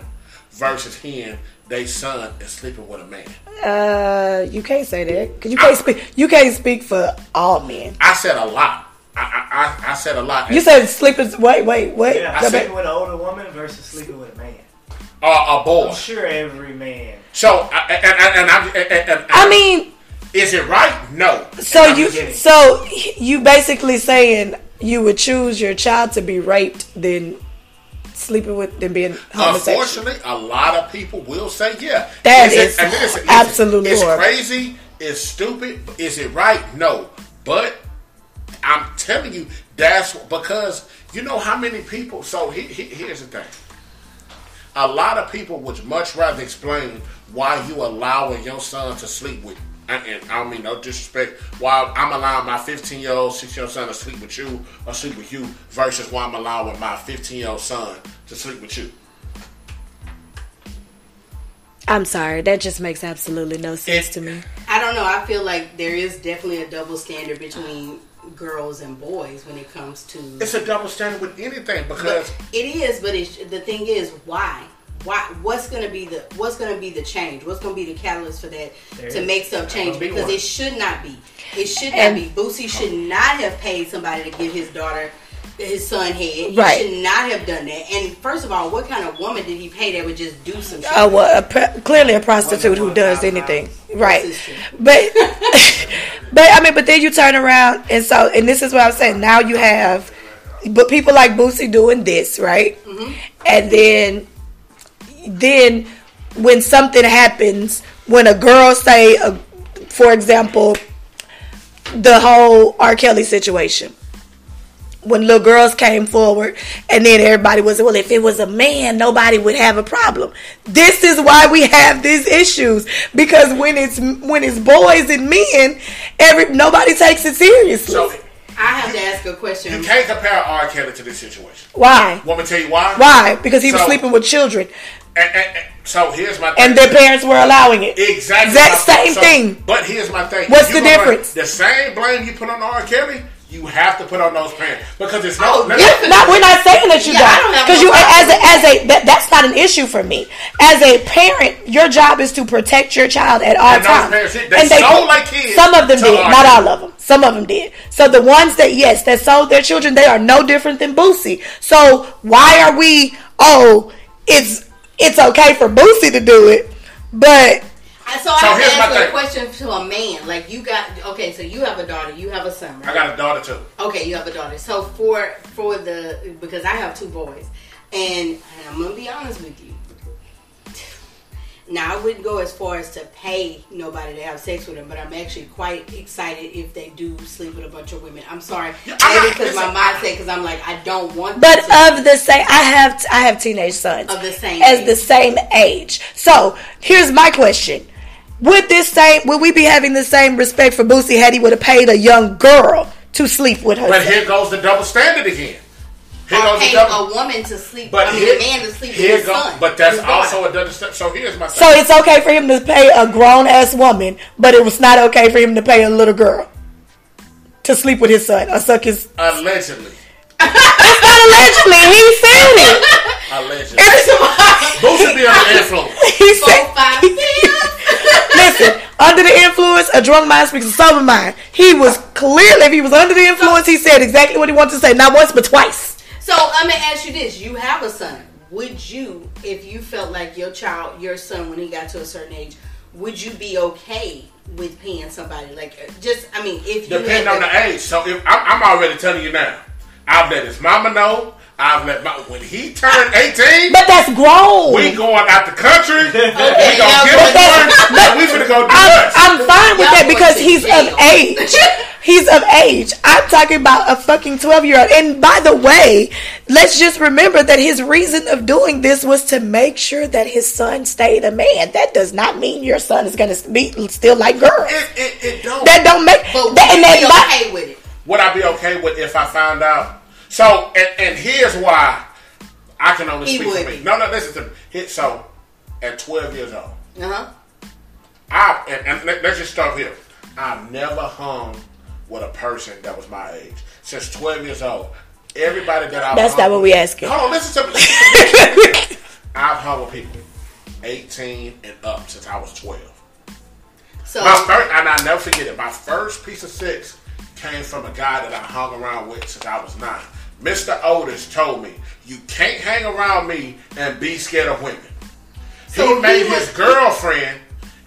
versus hearing their son is sleeping with a man. Uh, you can't say that because you can't speak. You can't speak for all men. I said a lot. I I, I, I said a lot. You said sleepers. Wait, wait, wait. Yeah, Go sleeping with an older woman versus sleeping with a man. uh, a boy. I'm sure every man. So I- and and, and, I'm- and, and, and I mean, is it right? No. so you, beginning. so you basically saying you would choose your child to be raped than sleeping with than being homosexual. Unfortunately, a lot of people will say yeah. That it- is and listen, absolutely It's crazy. It's stupid. Is it right? No. But I'm telling you, that's because you know how many people. So he, he, here's the thing. A lot of people would much rather explain why you allowing your son to sleep with. And and I don't mean no disrespect. Why I'm allowing my 15 year old, 16 year old son to sleep with you or sleep with you versus why I'm allowing my 15 year old son to sleep with you. I'm sorry, that just makes absolutely no sense It- to me. I don't know. I feel like there is definitely a double standard between girls and boys when it comes to. It's a double standard with anything because it is, but it's, the thing is, why? Why? What's gonna be the What's gonna be the change? What's gonna be the catalyst for that There to is. make stuff There's change? be Because one. it should not be. It should And- not be. Boosie should not have paid somebody to give his daughter, his son head. Right. He should not have done that. And first of all, what kind of woman did he pay that would just do some shit? Uh, well, a clearly a prostitute who does anything, right? This is true. But, but I mean, but then you turn around and so, and this is what I'm saying. Now you have, but people like Boosie doing this, right? And then, then when something happens, when a girl say, uh, for example, the whole R. Kelly situation when little girls came forward and then everybody was well if it was a man nobody would have a problem this is why we have these issues because when it's when it's boys and men every nobody takes it seriously so I have to ask a question. you can't compare R. Kelly to this situation. why Want me to tell you why? why because he was So- sleeping with children And, and- and- so here's my and their parents were allowing it exactly Exact my- same so- thing. But here's my thing. What's You the gonna- difference? The same blame you put on R. Kelly, you have to put on those pants because it's Oh, no. let- Yeah, not, we're not saying that you Yeah, I don't don't, because no you problem as a as a that, that's not an issue for me. As a parent, your job is to protect your child at all And times. parents, they sold their kids Some of them did, our not all of them. Some of them did. So the ones that yes, that sold their children, they are no different than Boosie. So why are we? Oh, it's it's okay for Boosie to do it, but I- So I So have to here's my ask you a question to a man. Like you got okay, so you have a daughter, you have a son, right? I got a daughter too. Okay, you have a daughter. So for for the because I have two boys, and, and I'm gonna be honest with you. now I wouldn't go as far as to pay nobody to have sex with them, but I'm actually quite excited if they do sleep with a bunch of women. I'm sorry, maybe because my listen, mindset, because I'm like I don't want. But them to- of the same, I have I have teenage sons Of the same as age. the same age. So here's my question: Would this same would we be having the same respect for Boosie had he would have paid a young girl to sleep with her? But here goes the double standard again. Here or goes the double. a woman to sleep. But I mean, here, a man to sleep here with his go- son. But that's also a double standard. So here's my so it's okay for him to pay a grown ass woman, but it was not okay for him to pay a little girl to sleep with his son or suck his. Allegedly. Not allegedly, he said it. Allegedly. Boosie would be under influence. He Four, said. five, six. Listen, under the influence, a drunk mind speaks a sober mind. He was clearly, if he was under the influence, he said exactly what he wanted to say, not once but twice. So I'm gonna ask you this: You have a son. Would you, if you felt like your child, your son, when he got to a certain age, would you be okay with paying somebody like uh, just? I mean, if you Depending had on the age. So if I'm, I'm already telling you now, I've let his mama know. I've let my when he turned 18. But that's grown. We going out the country. we yeah, gonna get but him that's- one, and we finna go do I'm, us. I'm fine with Y'all that because he's of age. He's of age. I'm talking about a fucking 12 year old. And by the way, let's just remember that his reason of doing this was to make sure that his son stayed a man. That does not mean your son is going to be still like girls. It, it, it don't. That don't make but would that, you and that be my- okay with it? Would I be okay with if I found out? So, and, and here's why I can only He speak for me. be. No, no, listen to me. Here- So, at 12 years old, Uh huh. I and, and let, us just start here. I've never hung with a person that was my age since 12 years old. Everybody that I've That's hung not what with- we asking. Hold on, listen. Listen to me. I've hung with people 18 and up since I was 12. So My first, and I never forget it. My first piece of sex came from a guy that I hung around with since I was nine. Mr. Otis told me, "You can't hang around me and be scared of women." So he made he was- his girlfriend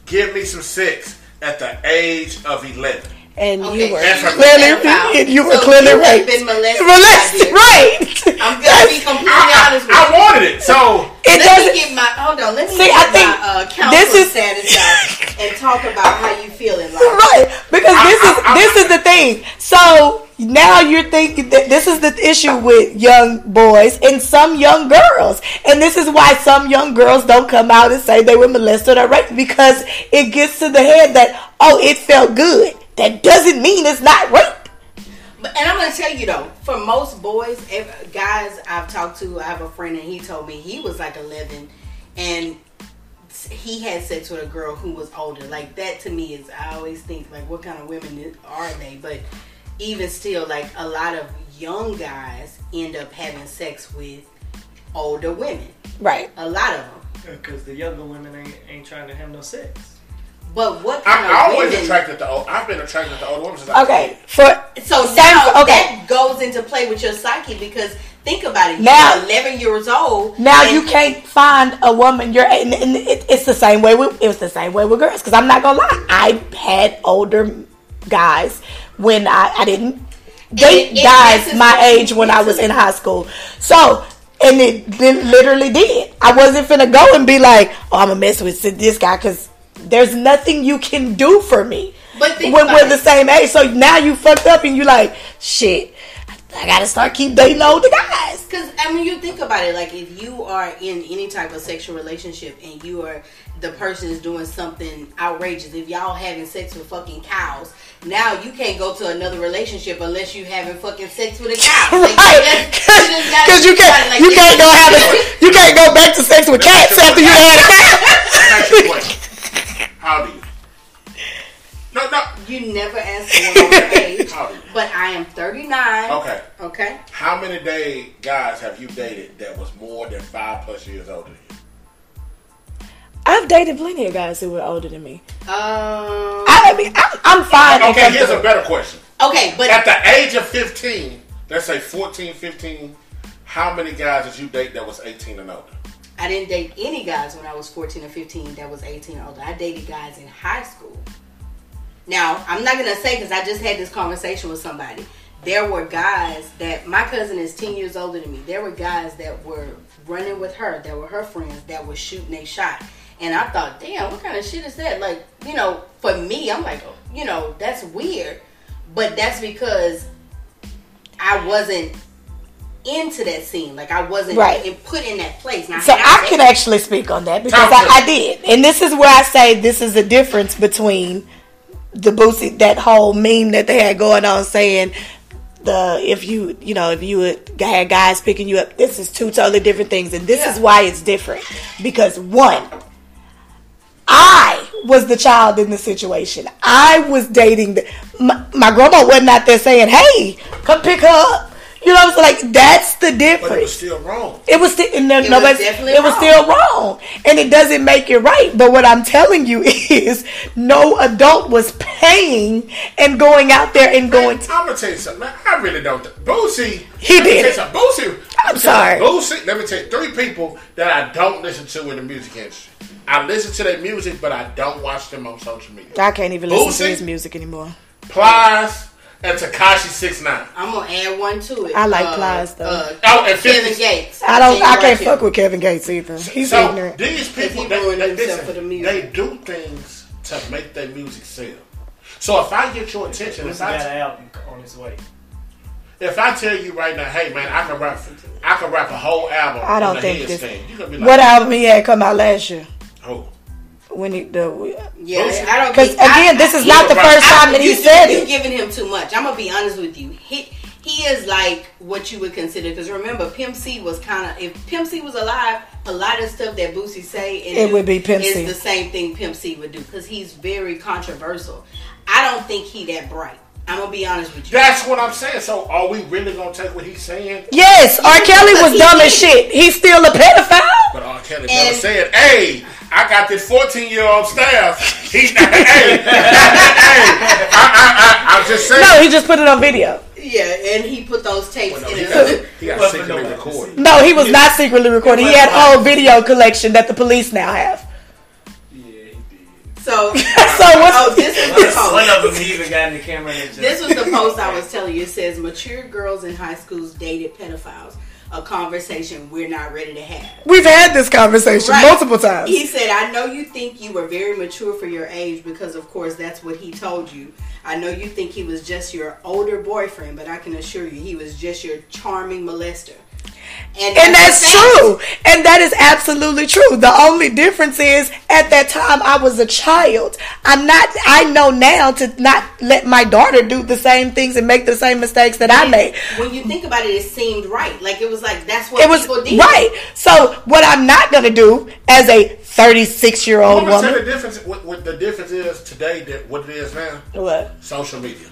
give me some sex at the age of eleven. And Okay. you were That's right. clearly and you were So clearly you have raped. been molested, Molested, right? I'm gonna be completely honest with I, you. I wanted it, so It let doesn't. me get my hold on. Let me See, get I think my uh, this counselor is- status and talk about how you feel in life. Right, because this I- is I- I- this is the thing. So now you're thinking that this is the issue with young boys and some young girls, and this is why some young girls don't come out and say they were molested or raped because it gets to the head that oh it felt good. That doesn't mean it's not rape. But, and I'm gonna tell you though, for most boys, ev- guys I've talked to, I have a friend and he told me he was like 11, and he had sex with a girl who was older. Like that to me is, I always think like, what kind of women are they? But even still, like a lot of young guys end up having sex with older women. Right. A lot of them. Because the younger women ain't, ain't trying to have no sex. But what kind I'm of always women? attracted to. old I've been attracted to older women since I was Okay. a. For So Same- now okay. that goes into play with your psyche because think about it. Now- You're 11 years old. Now you can't find a woman. You're and, and it, it's the same way with it was the same way with girls. Because I'm not gonna lie, I had older guys when I I didn't date it- it guys my age when I was in high school. So and it, it literally did. I wasn't finna go and be like, oh, I'm gonna mess with this guy because there's nothing you can do for me. But when we're it. the same age, so now you fucked up and you like, shit. I gotta start keep dating older guys. Because I mean, you think about it. Like if you are in any type of sexual relationship and you are the person is doing something outrageous, if y'all having sex with fucking cows, now you can't go to another relationship unless you having fucking sex with a cow. Like, right? just- just gotta Because you think about it can't, like you this. can't go have it. You can't go back to sex with cats after you had a cat. How old are you? No, no. You never asked a woman age, How old are you? but I am 39. Okay. Okay. How many day guys have you dated that was more than five plus years older than you? I've dated plenty of guys who were older than me. Um. I mean, I'm, I'm fine. Okay, here's a better question. Okay, but At the age of 15, let's say 14, 15, how many guys did you date that was 18 and older? I didn't date any guys when I was 14 or 15 that was 18 or older. I dated guys in high school. Now, I'm not going to say because I just had this conversation with somebody. There were guys that my cousin is 10 years older than me. There were guys that were running with her, that were her friends, that were shooting a shot. And I thought, damn, what kind of shit is that? Like, you know, for me, I'm like, you know, that's weird. But that's because I wasn't into that scene. Like I wasn't Right. put in that place. Now, So had I can actually speak on that because I, I did, and this is where I say this is the difference between the Boosie that whole meme that they had going on saying the if you you know if you had guys picking you up, this is two totally different things, and this is why it's different because one. I was the child in the situation. I was dating the my, my grandma wasn't out there saying, "Hey, come pick her up." You know, what I'm saying? like that's the But difference. it was still wrong. It was still no, was nobody. definitely It was wrong. still wrong, and it doesn't make it right. But what I'm telling you is, no adult was paying and going out there and going. To, I'm gonna tell you something. Man, I really don't. Th- Boosie. He let me did tell you it. Boosie. I'm let me tell sorry. Boosie. Let me tell you three people that I don't listen to in the music industry. I listen to their music, but I don't watch them on social media. I can't even listen to his music anymore. Plies and Tekashi Six Nine. I'm gonna add one to it. I like Plies, though. Uh, Oh, and Kevin Gates. I don't. I can't fuck with Kevin Gates either. He's so ignorant. these people, he they, they, listen, for the music. they do things to make their music sell. So if I get your attention, Boosie if got I, an album on its way. if I tell you right now, hey man, I can rap, I can rap a whole album. I don't on a think this. headstand. You gonna be like, What album he had come out last year? Oh, When he the Yeah? I don't. because think- I- again, this is I- not the I- first I- time that he said you, it. You giving him too much. I'm gonna be honest with you. He he is like what you would consider because remember, Pimp C was kind of if Pimp C was alive, a lot of stuff that Boosie say and It would be Pimp is C. the same thing Pimp C would do because he's very controversial. I don't think he that bright. I'm gonna be honest with you. that's what I'm saying. So are we really gonna take what he's saying? Yes, R. Kelly was dumb as shit. He's still a pedophile. But R. Kelly And- never said, "Hey, I got this 14 year old staff." He, hey, hey, I, I, I, I'm just saying. No, he just put it on video. yeah, and he put those tapes Well, no, in he his. got, he got secretly recorded. No, he was not secretly recording. He had a whole video collection that the police now have. Yeah, he did. So, So what's oh, this is the post. One of them even got in the camera and just, This was the post I was telling you. It says mature girls in high schools dated pedophiles. A conversation we're not ready to have. We've had this conversation Right. multiple times. He said, I know you think you were very mature for your age because, of course, that's what he told you. I know you think he was just your older boyfriend, but I can assure you he was just your charming molester. And a that's fact. true. And that is absolutely true. The only difference is at that time I was a child. I'm not I know now to not let my daughter do the same things and make the same mistakes that I made. When you think about it, it seemed right. Like it was like that's what It was people did. right. So what I'm not gonna do as a 36 year old gonna say the woman. difference. What, what the difference is today that what it is now. What? Social media.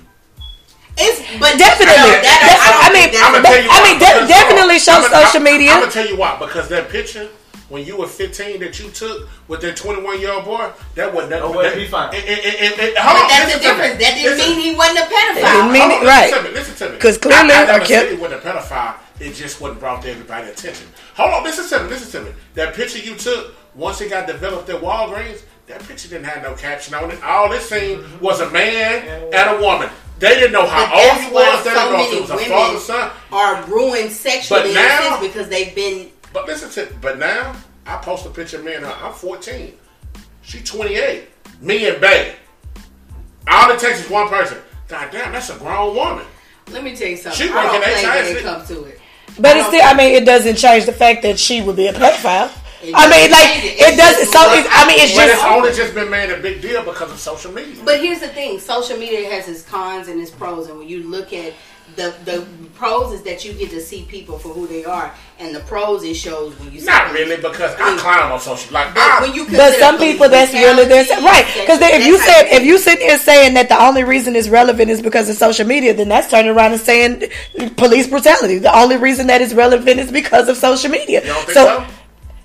It's but Definitely. I, don't- that- I, I mean, I'm gonna tell you I mean, de- definitely shows I'ma- social I'm- media. I'm gonna tell you why because that picture when you were 15 that you took with that 21 year old boy, that wasn't that. Oh, well, that, be fine. It, it, it, it, hold But on, that's the listen me. difference. That didn't Listen. mean he wasn't a pedophile. didn't mean it- right. Listen to me. Listen to me. 'Cause clearly, I, I never okay. said he wasn't a pedophile. It just wasn't brought to everybody attention. Hold on, listen to me. Listen to me. That picture you took once it got developed at Walgreens, that picture didn't have no caption on it. All it seen mm-hmm. was a man and a woman. They didn't know how But old he you why was. They so didn't know if many it was a women father, son. are ruined sexually But now- because they've been. But listen to, but now I post a picture of me and her. I'm 14. She 28. Me and Bay. All it takes is one person. God damn, that's a grown woman. Let me tell you something. She I don't working play when it comes to it. But I it's still, I mean, it doesn't change the fact that she would be a pedophile. It I mean, like, it. it doesn't, just so, what I mean, it's But it's just, only just been made a big deal because of social media. But here's the thing: social media has its cons and its pros, and when you look at the the pros is that you get to see people for who they are, and the pros it shows when you see Not really, because I climb on social. Like, But when you but some people that's really this, brutality, right? Because if you said, if thing. you sit here saying that the only reason it's relevant is because of social media, then that's turning around and saying police brutality. The only reason that is relevant is because of social media. you don't think so, so?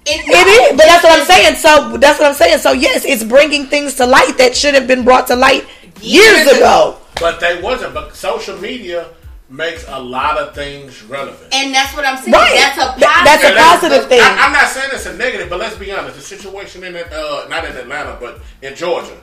It, It is, but that's what I'm saying. So that's what I'm saying. So yes, it's bringing things to light that should have been brought to light years, Years ago. But they wasn't. But social media makes a lot of things relevant. and that's what I'm saying. Right. That's a Th- that's a positive. positive thing. I, am not saying it's a negative, but let's be honest. The situation in uh, not in Atlanta, but in Georgia,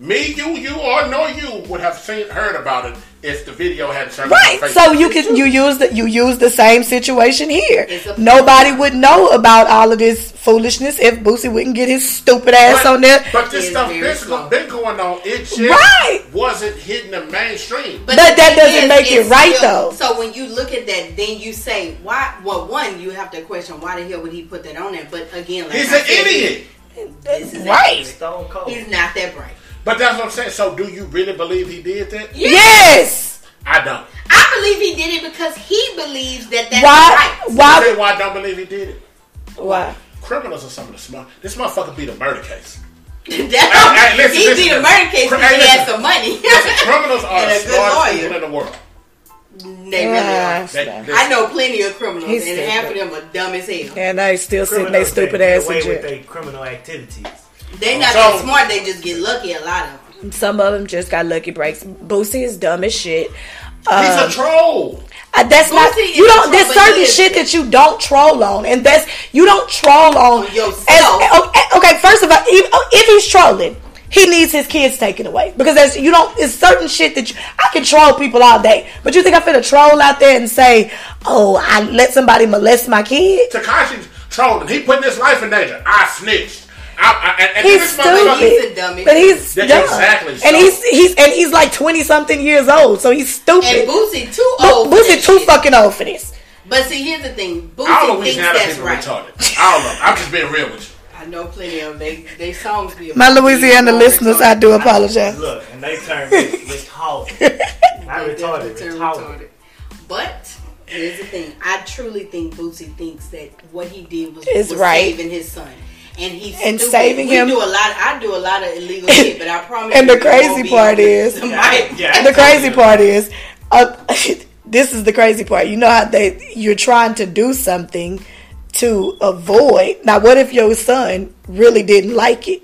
Me, you, you, or no you would have seen heard about it if the video had surfaced. Right. So you can you use the you use the same situation here. Nobody would know about all of this foolishness if Boosie wouldn't get his stupid ass But- on there. But this stuff very this been going on. It just Right. wasn't hitting the mainstream. But that the thing doesn't make it it's right, though. So when you look at that, then you say, why? Well, one, you have to question why the hell would he put that on there? But again, like He's I an said, idiot. This is Right. Stone Cold. He's not that bright. But that's what I'm saying. So do you really believe he did that? Yes. I don't. I believe he did it because he believes that that's Why? right. Tell Why? you why I don't believe he did it. Why? Criminals are some of the smart. This motherfucker beat a murder case. That's hey, listen, he listen. beat a murder case because Hey, he had listen. some money. Criminals are And the smartest people in the world. they really Ah, are. They- they- I know plenty of criminals, He's and stupid. half of them are dumb as hell. And they still sitting their stupid that ass in away with jail. their criminal activities. They not So- that smart. They just get lucky. A lot of them. Some of them just got lucky breaks. Boosie is dumb as shit. He's Um, a troll. Uh, that's not Boosie is you don't. There's certain he is- shit that you don't troll on, and that's you don't troll on On yourself. as- okay, okay, first of all, if, if he's trolling, he needs his kids taken away because there's you don't. It's certain shit that you, I can troll people all day, but you think I'm finna troll out there and say, "Oh, I let somebody molest my kid"? Tekashi's trolling. He putting his life in danger. I snitched. I, I, and, and He's this stupid. He's a dummy. But he's Yeah, dumb. exactly. and So- he's he's and he's like twenty something years old, so he's stupid. And Boosie too old. for Boosie too shit. fucking old for this. But see, here's the thing. All Boosie thinks Louisiana that's people right. retarded. I don't know. I'm just being real with you. I know plenty of them. They, they songs be My Louisiana being listeners, I do apologize. Look, and they turn retarded. Not They retarded, definitely turn retarded. retarded. But here's the thing: I truly think Boosie thinks that what he did was, Is was right. saving his son. And he's And stupid. saving we him. Do a lot. I do a lot of illegal shit, but I promise. And the crazy part is- the. Yeah. the crazy part is, uh, this is the crazy part. You know how they you're trying to do something to avoid. Now, what if your son really didn't like it,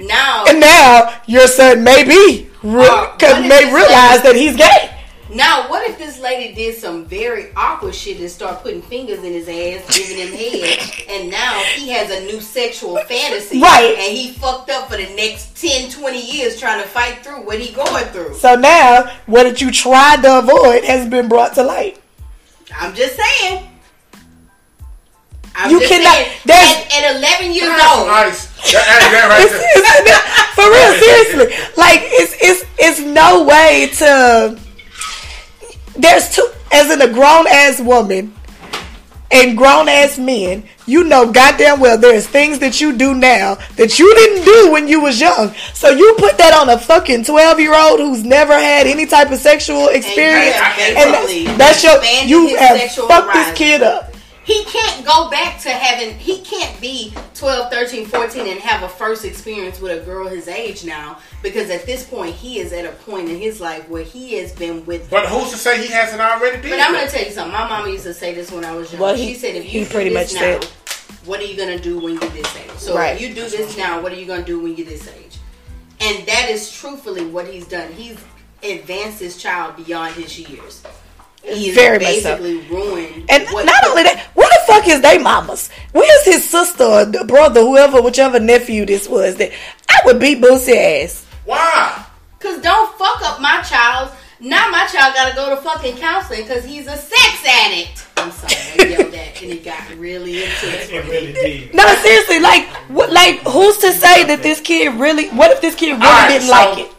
Now, and now your son maybe re- Uh, could may realize that he's gay? Now, what if this lady did some very awkward shit and start putting fingers in his ass, giving him head, and now he has a new sexual fantasy, Right. And he fucked up for the next 10, 20 years trying to fight through what he going through. So now, what did you tried to avoid has been brought to light. I'm just saying. I'm You just cannot- saying, there's- at, at 11 years That's old. nice. That, that, that right there. For real, seriously. Like it's it's it's no way to. There's two as in a grown ass woman and grown ass men. You know goddamn well there's things that you do now that you didn't do when you was young. So you put that on a fucking twelve year old who's never had any type of sexual experience, and basically that's, your you have fucked this kid up. He can't go back to having, he can't be 12, 13, 14 and have a first experience with a girl his age now because at this point he is at a point in his life where he has been with. But who's to say he hasn't already been? But I'm going to tell you something. My mama used to say this when I was young. Well, she said, if you do pretty this much now, said- what are you going to do when you're this age? So Right. if you do this now, what are you going to do when you're this age? And that is truthfully what he's done. He's advanced his child beyond his years. He has Very much so. basically ruined. And what- not only that, where the fuck is they mamas? Where's his sister or brother, whoever, whichever nephew this was? That I would beat Boosie ass. Why? Cause don't fuck up my child. Now my child gotta go to fucking counseling because he's a sex addict. I'm sorry, I yelled that and it got really intense. It It really did. No, seriously, like, what, like, who's to say that this kid really? What if this kid really Alright, didn't so- like it?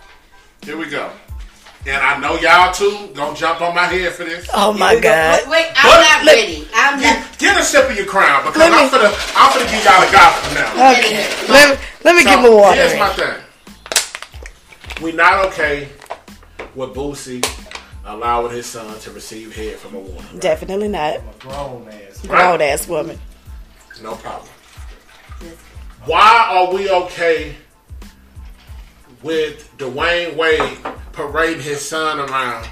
Here we go. And I know y'all too gonna jump on my head for this. Oh my Wait, god! wait, I'm What? not Let- ready. I'm not. Get, get a sip of your crown because Let me- I'm gonna I'm gonna give y'all a gospel now. Okay, let me let me So, get my water. Here's my thing. We not okay with Boosie allowing his son to receive head from a woman. right? Definitely not I'm a grown ass. grown ass woman. No problem. Why are we okay with Dwyane Wade parading his son around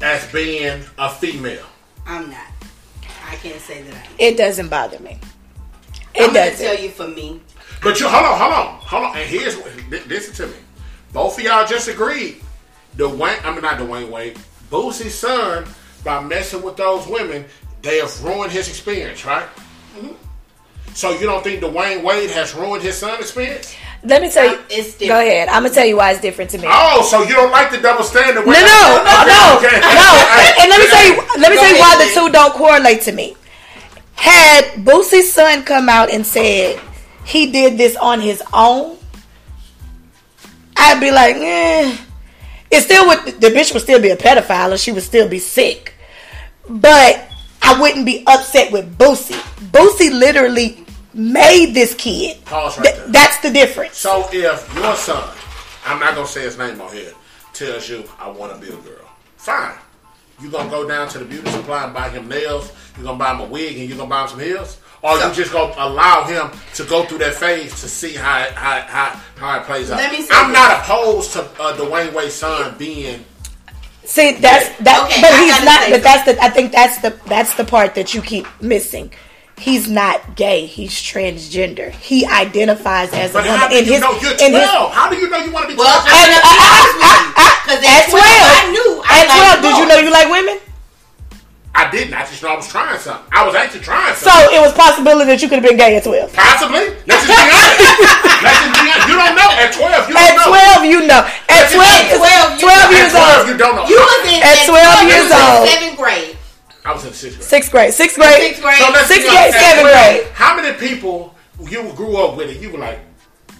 as being a female? I'm not. I can't say that. I am. It doesn't bother me. It I'm gonna doesn't. tell you for me. But you hold on, hold on, hold on. And here's listen to me. Both of y'all just agreed. Dwyane, I mean not Dwyane Wade, Boosie's son, by messing with those women, they have ruined his experience, right? Mm-hmm. So you don't think Dwyane Wade has ruined his son's experience? Let me tell you. It's Go ahead. I'm gonna tell you why it's different to me. Oh, so you don't like the double standard? No, no, no, Okay. no. And let me tell you, let me tell you why the two don't correlate to me. Had Boosie's son come out and said he did this on his own, I'd be like, eh. It still would. The bitch would still be a pedophile, and she would still be sick. But I wouldn't be upset with Boosie. Boosie literally made this kid. Pause right Th- there. that's the difference. So if your son, I'm not gonna say his name on here, tells you I want to be a girl, fine. You gonna go down to the beauty supply and buy him nails. You gonna buy him a wig and you gonna buy him some heels, or you just gonna allow him to go through that phase to see how it, how it- how, how it plays out. Let me say I'm this. not opposed to uh, Dwyane Wade's son being. See, that's that, Okay, but I he's not. say But that's the. I think that's the. That's the part that you keep missing. He's not gay. He's transgender. He identifies as a But woman how do in you his. know you're in 12? his how do you know you want to be? Well, 12? I'm At- gonna at- honest with you. at- 'Cause at at 12, I knew I at liked twelve, did you know you like women? I didn't. I just know I was trying something. I was actually trying something. So it was possibility that you could have been gay at twelve. Possibly. Let's just be honest. Let's just be honest. You don't know. At 12, you At don't know. twelve, you know. At At twelve, 12, you 12 know. years At 12, old. you don't know. You was in At 12 you years old. seventh grade. I was in sixth grade. Sixth grade. Sixth grade. Sixth grade. So Sixth grade, seventh grade. How many people you grew up with and you were like,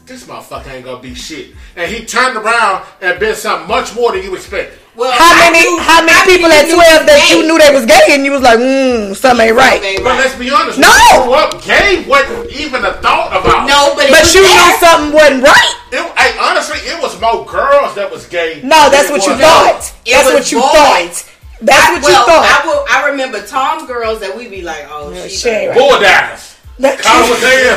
this motherfucker ain't gonna be shit. And he turned around and been something much more than you expected. Well, How I many? knew- How many I people at twelve that gay. you knew they was gay and you was like, mmm, something ain't right. Something ain't But let's be honest. No. When you grew up, gay wasn't even a thought about. No, but, But was you there. knew something wasn't right. It, hey, honestly, it was more girls that was gay. No, that's what you thought. It That's what you boys. thought. That's I- what well, you thought. I, will, I remember Tom girls that we be like, oh, Yeah, she she ain't right. Bull daggers. That- Call was there.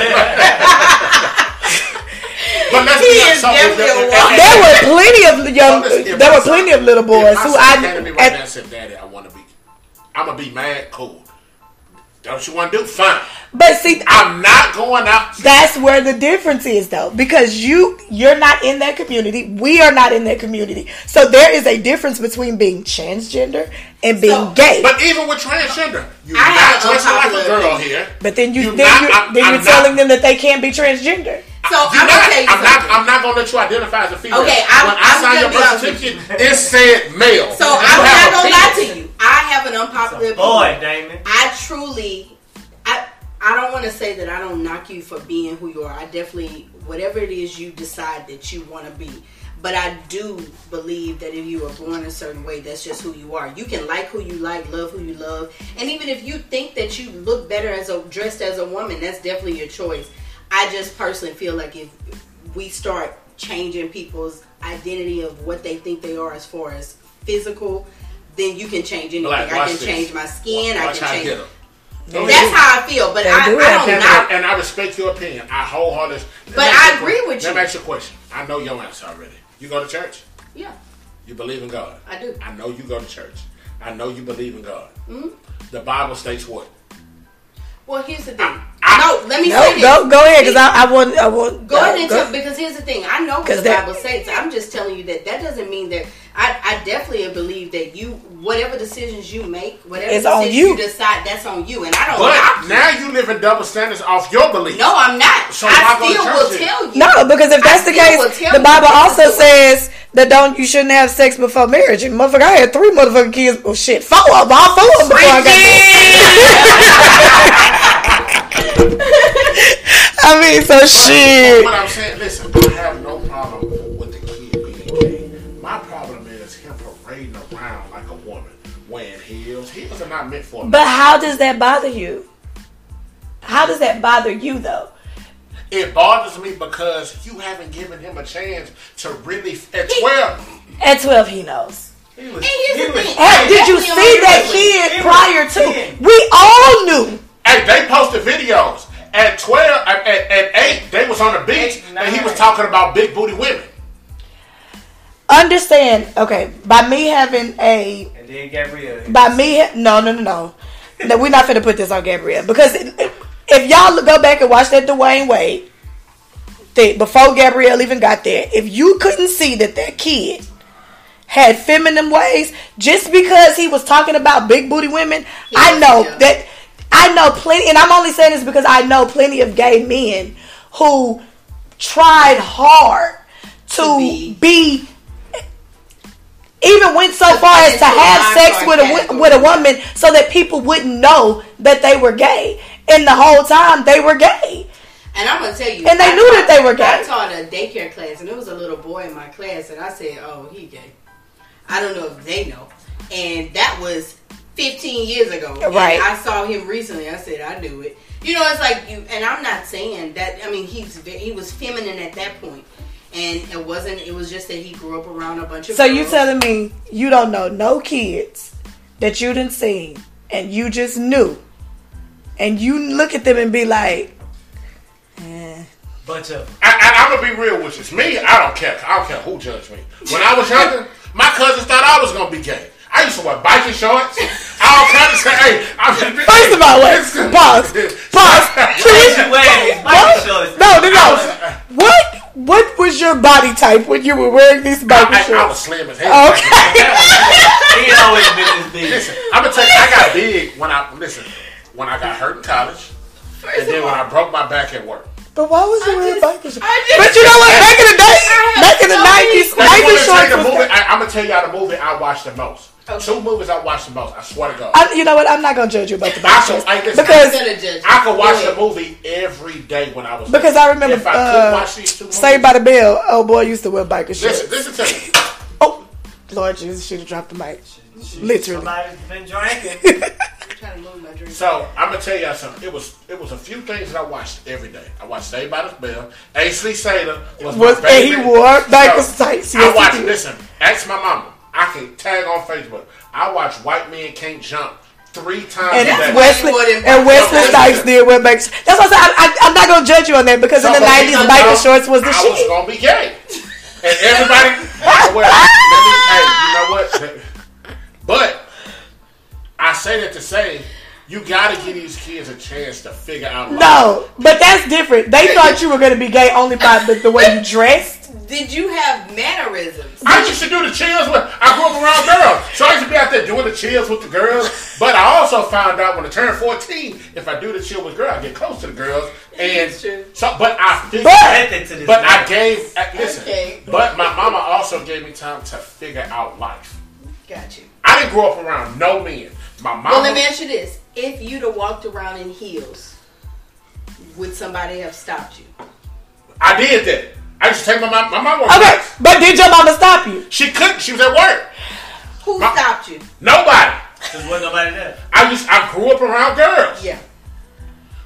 But let's He be is honest. a and- woman. there were plenty of young. listen, There were plenty of little boys my who son I. came to me right at- now and said, "Daddy, I want to be. I'm gonna be mad. Cool. Don't you want to do? Fine. But see, I'm not going out. that's where the difference is, though, because you you're not in that community. We are not in that community. So there is a difference between being transgender and being So- gay. But even with transgender, you're I not have dressing like a girl here. But then you You then not- you I'm- then I'm you're not- telling them that they can't be transgender. So You're I'm gonna not. tell you I'm not. I'm not gonna let you identify as a female. Okay, I'm- when I I'm signed your gonna birth certificate, it said male. So You I'm have not gonna lie to you. I have an unpopular Boy, opinion. Damon. I truly, I I don't want to say that I don't knock you for being who you are. I definitely, whatever it is you decide that you want to be. But I do believe that if you are born a certain way, that's just who you are. You can like who you like, love who you love, and even if you think that you look better as a dressed as a woman, that's definitely your choice. I just personally feel like if we start changing people's identity of what they think they are as far as physical, then you can change anything. Black, I can this. change my skin. I can change. get 'em. That's how I feel, but I, do I don't And, knock. and I respect your opinion. I wholeheartedly. But I ask you a agree question. with you. Let you. me ask you a question. I know your answer already. You go to church. Yeah, You believe in God. I do. I know you go to church. I know you believe in God. Mm-hmm. The Bible states what? Well, here's the thing. I- no, let me No, say this. go go ahead because I, I want I want Go ahead and go- tell because here's the thing. I know what 'Cause the that- Bible says. I'm just telling you that that doesn't mean that I, I definitely believe that you whatever decisions you make, whatever It's on decisions you. decide, that's on you. And I don't But knock now you live in double standards off your belief. No, I'm not. So I why still will then? tell you. No, because if that's I the case, the Bible also the says that don't you shouldn't have sex before marriage. And motherfucker, I had three motherfucking kids. Oh shit, four of them, all four of them before I got married. I mean, so shit. What I'm saying, listen, I have no problem with the kid being gay. My problem is him parading around like a woman, wearing heels. Heels are not meant for. But how does that bother you? How does that bother you though? It bothers me because you haven't given him a chance to really. At twelve, At twelve, he knows. he was. And here's he the was- Hey, did you see that kid prior to? ten. We all knew. Hey, they posted videos at twelve. At, at, at eight, they was on the beach Eight, and he was talking about big booty women. Understand? Okay, by me having a And then Gabrielle. by me no no no no no we're not finna put this on Gabrielle because if y'all go back and watch that Dwyane Wade thing before Gabrielle even got there if you couldn't see that that kid had feminine ways just because he was talking about big booty women I know yeah. that I know plenty and I'm only saying this because I know plenty of gay men who tried hard to, To be- be. Even went so far as to have sex with a with a woman so that people wouldn't know that they were gay, and the whole time they were gay. And I'm gonna tell you, And they I knew that they were gay. I taught a daycare class, and there was a little boy in my class, and I said, "Oh, he gay." I don't know if they know, and that was 15 years ago. And Right. I saw him recently. I said, "I knew it." You know, it's like you, and I'm not saying that. I mean, he's he was feminine at that point, and it wasn't. It was just that he grew up around a bunch of. So you girls. telling me you don't know no kids that you didn't see, and you just knew, and you look at them and be like, eh. Bunch of I, I, I'm gonna be real with you. It's me, I don't care. I don't care who judged me. When I was younger, my cousins thought I was gonna be gay. I used to wear biking shorts. All kinds of stuff. Hey, I'm First of all, wait, pause, pause. What you wearing these What? No, no, no. What? What was your body type when you were wearing these biking I, I, I was shorts? slim as hell. Okay. He always been this big. Listen, I'm gonna tell you, I got big when I listen. When I got hurt in college, First and then when I broke my back at work. But why was you I wearing just- biking shorts? I just- But you know what? Back in the day, have back in the so many nineties, Now, you biking wanna tell shorts you the I, I'm gonna tell y'all the movie I watched the most. Okay. Two movies I watched the most. I swear to God. I, you know what? I'm not gonna judge you about the I biking could, shorts I, listen, because I'm gonna judge you. I could watch Go the movie every day when I was because I remember If I could uh, watch these two movies, Saved by the Bell. Oh boy, used to wear biking shorts. listen, listen to me. Oh, Lord Jesus, should have dropped the mic. Literally. Somebody's been drinking. I'm trying to move my drink. So I'm gonna tell y'all something. It was it was a few things that I watched every day. I watched Saved by the Bell. A.C. Slater was, Was- my and he favorite. wore biker tights. I Yes, he watched. Listen, ask my mama. I can tag on Facebook. I watch White Men Can't Jump three times And a day. Wesley and Wesley biker Snipes shorts. did wear biker shorts. That's what I'm saying. I, I, I'm not gonna judge you on that because in the '90s, because biker shorts was the shit. I was gonna be gay, and everybody. well, let me, hey, you know what? But I say that to say you gotta give these kids a chance to figure out. life. No, but that's different. They thought you were gonna be gay only by the, the way you dressed. Did you have mannerisms? I used to do the chills with. I grew up around girls, so I used to be out there doing the chills with the girls. But I also found out when I turned fourteen, if I do the chill with girls, I get close to the girls, and so. But I figured. But- Method to this But I man. gave. uh, Listen. Okay. But my mama also gave me time to figure out life. Got you. I didn't grow up around no men. My mama. Well, let me ask you this: If you'd have walked around in heels, would somebody have stopped you? I did that. I just take my mom. My mom was Okay, but did your mama stop you? She couldn't. She was at work. Who My- stopped you? Nobody. Cause wasn't nobody there. I just I grew up around girls. Yeah.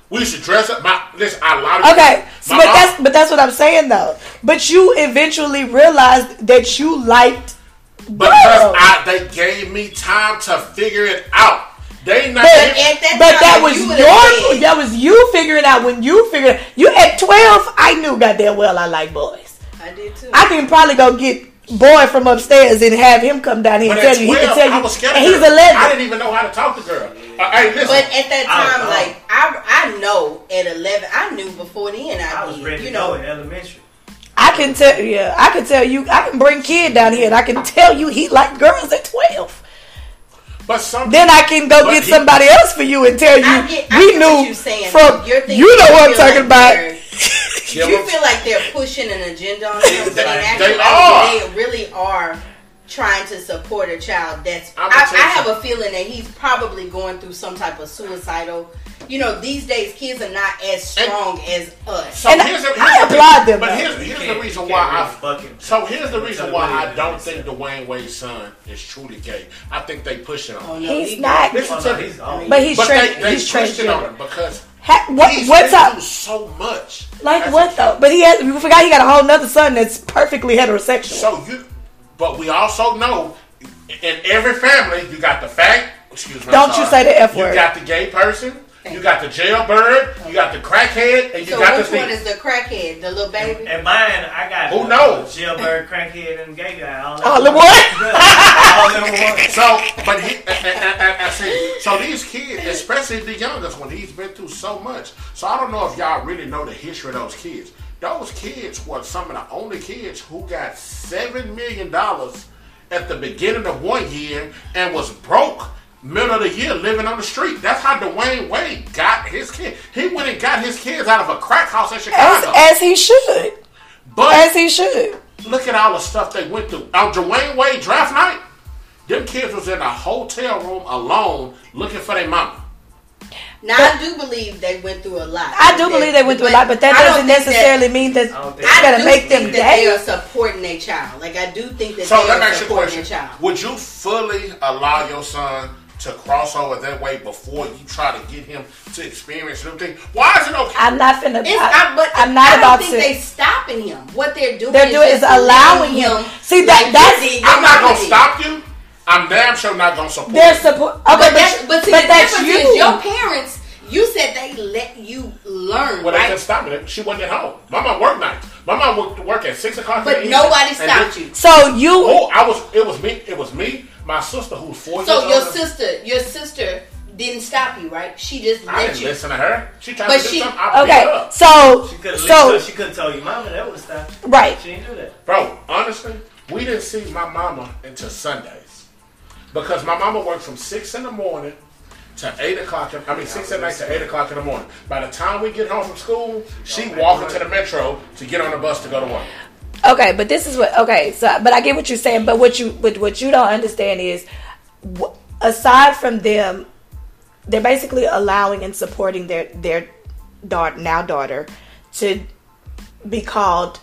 We used to dress up. My listen. I lot of Okay, so, but mom- that's but that's what I'm saying though. But you eventually realized that you liked because girls. I they gave me time to figure it out. They not. But, at that but that was you your would've that was you figuring out when you figured you at twelve. I knew goddamn well I like boys. I did too. I can probably go get boy from upstairs and have him come down here but and at tell you. He can tell you, I was scared. and he's a lesbian. I didn't even know how to talk to girls. Uh, hey, listen. but at that I was time, wrong. like I, I know at eleven, I knew before then. I, I was did. ready you to know, go in elementary. I can tell. Yeah, I can tell you. I can bring kid down here and I can tell you he liked girls at twelve. But some. Then I can go get he- somebody else for you and tell you I get, I we get knew what you're saying. from You're you know what I'm talking like about. they're- you feel like they're pushing an agenda on you, but in They- actuality, they are. they really are trying to support a child. That's I, I'm gonna I tell you have a feeling that he's probably going through some type of suicidal. You know, these days kids are not as strong as us. So And here's the, I here's the- applaud them, But here's, here's the reason why I. really. So here's the reason why I don't think Dwyane Wade's son is truly gay. I think they pushing on Oh, him. no, He's he- not. Listen Oh, to no, me. he's. But he's But tra- they, they he's pushing on him because Ha- what he's what's up? so much. Like As what though? But he has. You forgot he got a whole nother son that's perfectly heterosexual. So you, but we also know in every family you got the fact. Excuse me. Don't you say the F word? You got the gay person. You got the jailbird. You got the crackhead, and you So got which the one thief. is the crackhead? The little baby? And mine, I got Who knows? Jailbird, crackhead, and gay guy. All, All in in all in one. So, but he, and, and, and, I see, so these kids, especially the youngest one, he's been through so much. So I don't know if y'all really know the history of those kids. Those kids were some of the only kids who got seven million dollars at the beginning of one year and was broke middle of the year living on the street. That's how Dwyane Wade got his kid. He went and got his kids out of a crack house in Chicago. as he should. But As he should. look at all the stuff they went through. On Dwyane Wade draft night, them kids was in a hotel room alone looking for their mama. Now I do believe they went through a lot. I do believe they went through a lot, but that I doesn't don't that- necessarily mean that I don't think- it's I gonna do make them think that they are supporting their child. Like I do think that So they are ask a supporting question. their child. Would you fully allow your son to cross over that way before you try to get him to experience new things? Why is it okay? I'm not finna. It's, I, I, but I'm not I about don't to. think they stopping him. What they're doing, They're doing just is allowing him. See, that- like that's- you did, I'm not gonna mama stop you. I'm damn sure not gonna support They're support. Okay, But but, that's but, see, but the that's difference you. is your parents. You said they let you learn, Well, they right? couldn't stop me. She wasn't at home. My mom worked nights. My mom worked work at six o'clock. But the evening, nobody stopped you. so you. Oh, I was. It was me. It was me. My sister, who's four So years your older. sister, your sister didn't stop you, right? She just I let didn't you. listen to her. She tried But to do she- something. I beat her Okay, up. so She couldn't so she couldn't tell you, mama, that would have right. She didn't do that. Bro, honestly, we didn't see my mama until Sundays because my mama worked from six in the morning to eight o'clock. in- I mean, six at night to eight o'clock in the morning. By the time we get home from school, she walking to the metro to get on the bus to go to work. Okay, but this is what. Okay, so but I get what you're saying. But what you but what you don't understand is, wh- aside from them, they're basically allowing and supporting their their daughter now daughter to be called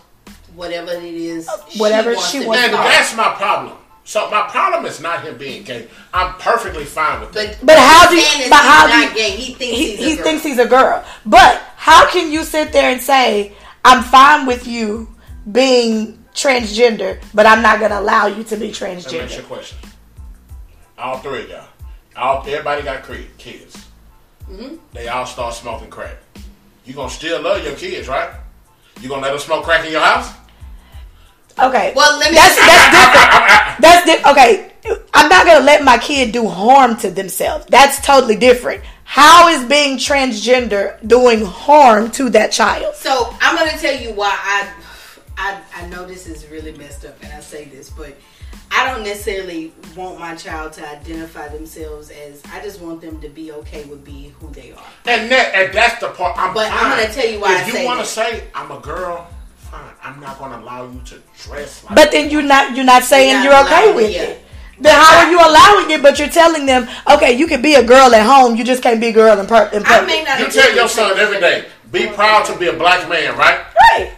Whatever it is, uh, Whatever wants she wants be And to that's my problem. So my problem is not him being gay. I'm perfectly fine with that. But But how do you- but how do you- gay. He thinks he, he's a he girl. thinks he's a girl. But how can you sit there and say, I'm fine with you being transgender, but I'm not going to allow you to be Let me ask you a question. All three of y'all. All everybody got kids. Mm-hmm. They all start smoking crack. You gonna still love your kids, right? You gonna let them smoke crack in your house? Okay. Well, let me- That's, that's different. That's di- okay. I'm not going to let my kid do harm to themselves. That's totally different. How is being transgender doing harm to that child? So I'm gonna tell you why I, I I know this is really messed up, and I say this, but I don't necessarily want my child to identify themselves as. I just want them to be okay with being who they are. And that and that's the part. I'm But I'm gonna tell you why If I you say want to that. say I'm a girl, fine. I'm not gonna allow you to dress like. But then you're not you're not saying You're you're, okay with it. it. Then how are you allowing it? But you're telling them, okay, you can be a girl at home. You just can't be a girl in, per- in I public. may not. you tell your son every day, be proud to be a black man, right? right.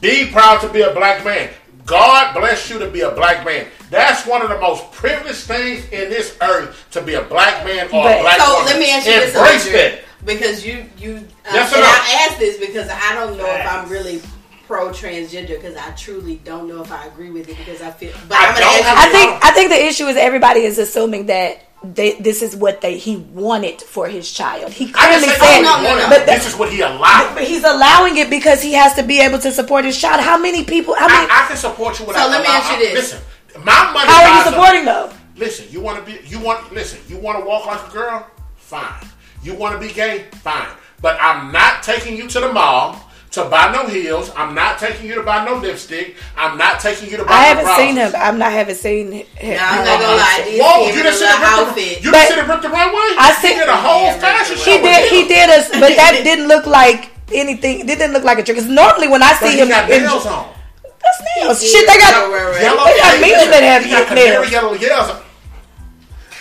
Be proud to be a black man. God bless you to be a black man. That's one of the most privileged things in this earth to be a black man or But- a black So woman. let me ask you this, Embrace that. because you you uh, Yes and? I ask this because I don't know if I'm really pro transgender because I truly don't know if I agree with it because I feel. But I I'm don't ask you I a think I think the issue is everybody is assuming that they, this is what they he wanted for his child. He clearly didn't oh, said, oh, no, no, no, no. But this that- is what he allowed. but he's allowing it because he has to be able to support his child. How many people? How many? I, I can support you without. So let me allow- ask you this. Listen, my money. how are you buys a- supporting though? Listen, you want to be, you want, listen, you want to walk like a girl? Fine. You want to be gay? Fine. But I'm not taking you to the mall to buy no heels. I'm not taking you to buy no lipstick. I'm not taking you to buy I no haven't blouses. seen him. I'm not haven't seen him. Nah, I'm not gonna lie. Whoa, you in didn't a see little the rip outfit. the, you But- didn't see the rip the runway? I he see- did a whole fashion show. He did. He did us, but that didn't look like anything. It didn't look like a trick. Because normally when I But see he him, got in, nails on. that's nails. He Shit, they got. Right, right, right. Yellow. They got nails. men that have nails. yellow nails.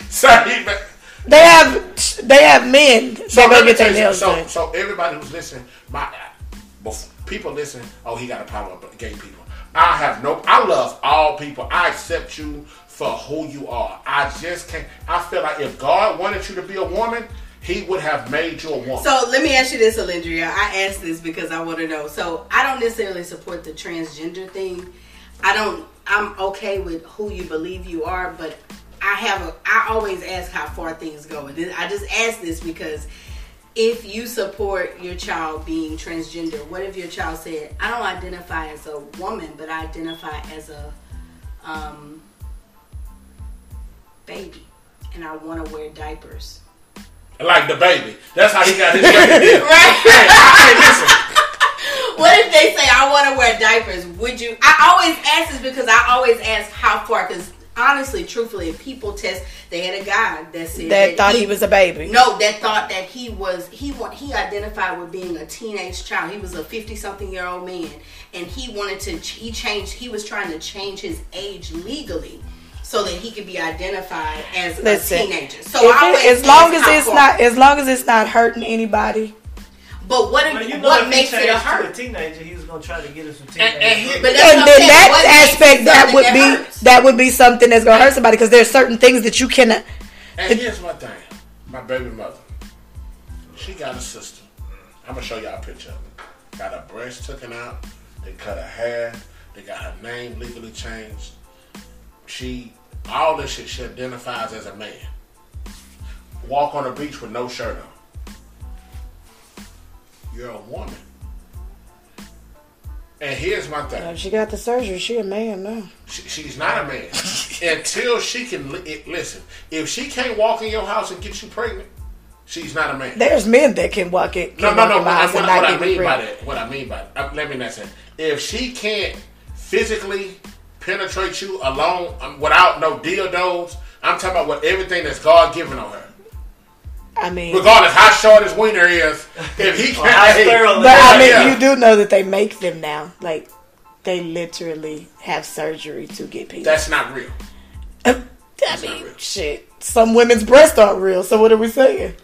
Sorry, man. They have. They have men that go get their nails so, done. so everybody who's listening, my bef- people listen. Oh, he got a problem with gay people. I have no. I love all people. I accept you for who you are. I just can't. I feel like if God wanted you to be a woman, He would have made you a woman. So let me ask you this, Alyndria. I asked this because I want to know. So I don't necessarily support the transgender thing. I don't. I'm okay with who you believe you are, but I have a. I always ask how far things go. And I just ask this because if you support your child being transgender, what if your child said, "I don't identify as a woman, but I identify as a um, baby, and I want to wear diapers." like the baby. That's how he got his baby. Right. Hey, hey, listen. What if they say I want to wear diapers? Would you? I always ask this because I always ask how far because honestly, truthfully, if people test, they had a guy that said That thought he was a baby. No, that thought that he was he want he identified with being a teenage child. He was a fifty something year old man, and he wanted to he changed. He was trying to change his age legally. So that he could be identified as Listen, a teenager. So it- as long as it's not, as long as it's not hurting anybody. But what Well, if, you know, what if makes he it a changed to hurt? a teenager, he was gonna try to get us some And- and teenagers. he- But that's and then saying. that aspect that would that be hurts? that would be something that's gonna hurt somebody because there's certain things that you cannot. And here's my thing. My baby mother. She got a sister. I'm gonna show y'all a picture of her. Got her breast taken out. They cut her hair. They got her name legally changed. She all this shit she identifies as a man. Walk on the beach with no shirt on. You're a woman. And here's my thing. She got the surgery, she a man now. She, she's not a man until she can li- listen. If she can't walk in your house and get you pregnant, she's not a man. There's men that can walk it. No, can no, no. in my What, house what, what I mean by that, what I mean by that. let me not say. If she can't physically penetrate you alone um, without no dildos, I'm talking about what everything that's God given on her. I mean, Regardless how short his wiener is, if he can't, sterile but I mean, Yeah. you do know that they make them now. Like they literally have surgery to get penis. that's not real. I not mean, real. shit. Some women's breasts aren't real. So what are we saying?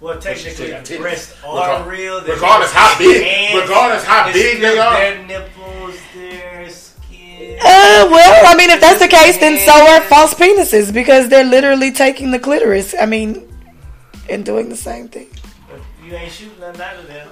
Well, still technically, got breasts are Regard- real. They're regardless how big- hands, regardless how big they are. Their nipples, their skin. Uh, well, I mean, if that's the case, then so are false penises because they're literally taking the clitoris. I mean, and doing the same thing. But you ain't shooting nothing out of them.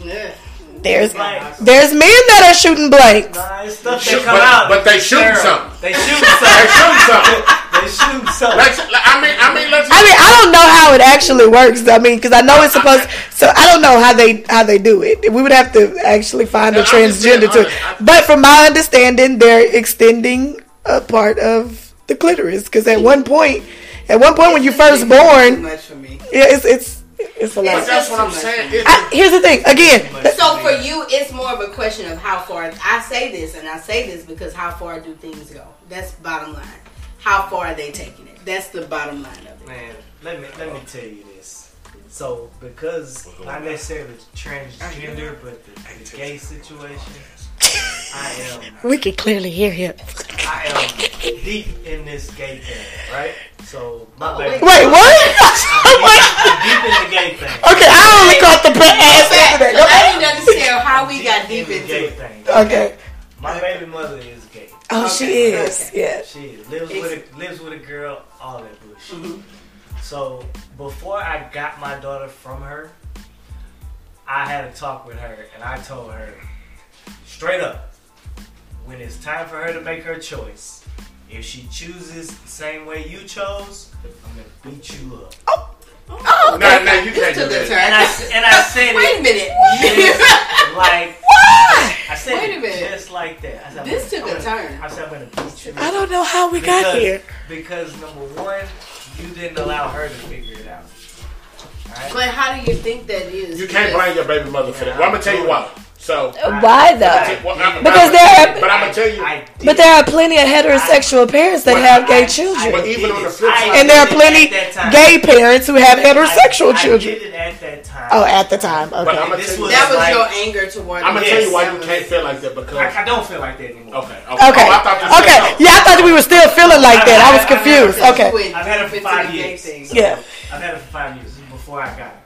Yeah. There's Blanks. there's men that are shooting blanks. Nah, it's stuff Shoot- that come but- out. but they shooting Sterile. something. They shooting They something. shooting something. they shooting something. Let's, I mean, I mean, let's. I mean, I don't know how it actually works. I mean, because I know it's supposed. So I don't know how they how they do it. We would have to actually find a No, I'm just being transgender to it. But from my understanding, they're extending a part of the clitoris because at one point, at one point when you first born, much for me. yeah, it's it's it's a But lot. that's what I'm saying. I, here's the thing. Again, So for you, it's more of a question of how far. I say this, and I say this because how far do things go? That's bottom line. How far are they taking it? That's the bottom line of it. Man, let me let me tell you this. So because not necessarily transgender, but the, the gay situation, I am we can clearly hear him. I am deep in this gay thing, right? So my baby, Wait, what? Wait. I'm deep in the gay thing. Okay, I only caught the pa- ass end of But that. I didn't understand how we got deep in the into gay it. thing. Okay. My baby mother is gay. Oh, she is. okay. Yeah. She lives with a, lives with a girl, all that bullshit. Mm-hmm. So before I got my daughter from her, I had a talk with her, and I told her straight up, when it's time for her to make her choice, if she chooses the same way you chose, I'm gonna beat you up. Oh, oh no, okay. no, you can't do a that. And I and I said Wait a it minute. like Why? I said Wait a minute. just like that. I said, I'm This took a I'm gonna- turn. I said I'm gonna beat you. I don't know how we got here. Because number one, you didn't allow her to figure it out. Alright? But how do you think that is? You can't blame your baby mother for that. Well, I'm gonna tell you why. So, Why I- though? well, I'm- Because but there are- but I'm gonna tell you. But there are plenty of heterosexual parents that But have gay children. But even on the flip side- and there are plenty at that time. gay parents who have heterosexual I, I children. did it at that time. Oh, at the time. But Okay. I'm gonna tell you. was- That was like- your anger towards. Me. I'm gonna Yes. tell you why you can't feel like that because. I, I don't feel like that anymore. Okay. Okay. Okay. Oh, I Okay. no. Yeah, I thought we were still feeling like that. I was confused. Okay. I've had her for five years. So Yeah. I've had her for five years. Before I got her.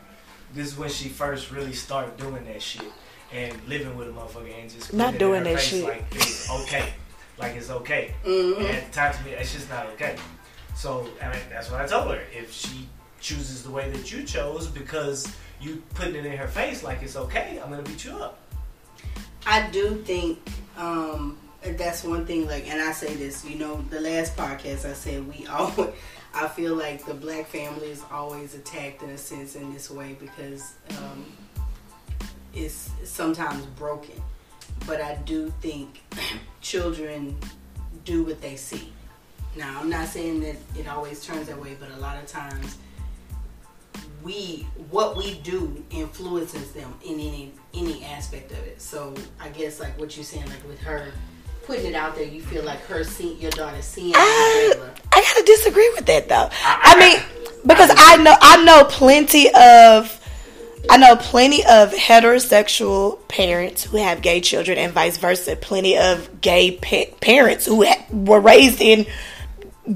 This is when she first really started doing that shit and living with a motherfucker and just Not putting it in doing that shit. Like it's okay, like it's okay. Mhm. And at the time to me, it's just not okay. So I mean, that's what I told her. If she chooses the way that you chose because you putting it in her face like it's okay, I'm gonna beat you up. I do think um, that's one thing. Like, and I say this, you know, the last podcast I said we always. I feel like the black family is always attacked in a sense in this way because um, it's sometimes broken. But I do think children do what they see. Now, I'm not saying that it always turns that way, but a lot of times we what we do influences them in any any aspect of it. So I guess like what you're saying, like with her, putting it out there, you feel like her seeing your daughter seeing ah, I, regular. I gotta disagree with that though. I, mean, because I know I know plenty of I know plenty of heterosexual parents who have gay children and vice versa. Plenty of gay pa- parents who ha- were raised in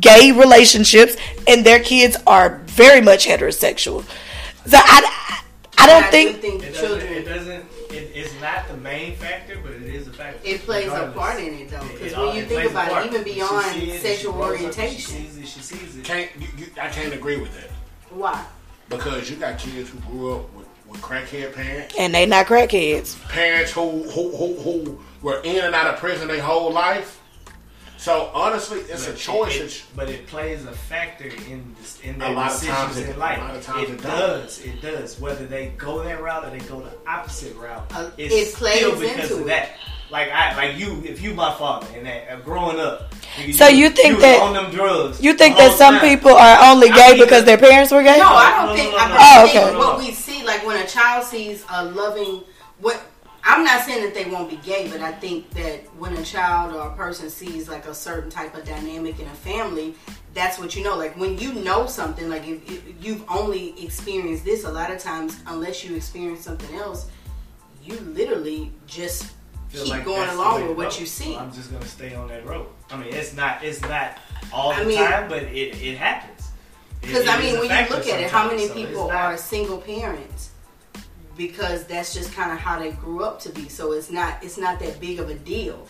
gay relationships and their kids are very much heterosexual. So I, I don't I do think think It doesn't. children. It doesn't. It, it's not the main factor, but it is a factor. It plays a part in it though, because when you think about it, even She beyond sees it, she sexual up, orientation, She sees it. She sees it. Can't you, you, I can't agree with that why? because you got kids who grew up with, with crackhead parents, and they not crackheads. parents who who, who who were in and out of prison their whole life. So honestly, it's a choice. It, It's- but it plays a factor in this, in their decisions times it- in a life. lot of times it, it does. It does. Whether they go that route or they go the opposite route, Uh, it's it plays still because into of it. that. Like I, like you, if you my father and that, uh, growing up, nigga, So you think was that- on them drugs? You think that some time. people are only I gay mean, because their parents were gay? No, I don't No, think. no, I no, but no. I Oh, think okay. what we see, like when a child sees a loving, what I'm not saying that they won't be gay, but I think that when a child or a person sees like a certain type of dynamic in a family, that's what you know. Like when you know something, like if, if you've only experienced this, a lot of times, unless you experience something else, you literally just Feel keep like going along with what you see. I'm just gonna stay on that road. I mean, it's not, it's not all I the mean- time, but it, it happens. Because I mean, when you look at it, how many so people are single parents? Because that's just kind of how they grew up to be. So it's not it's not that big of a deal.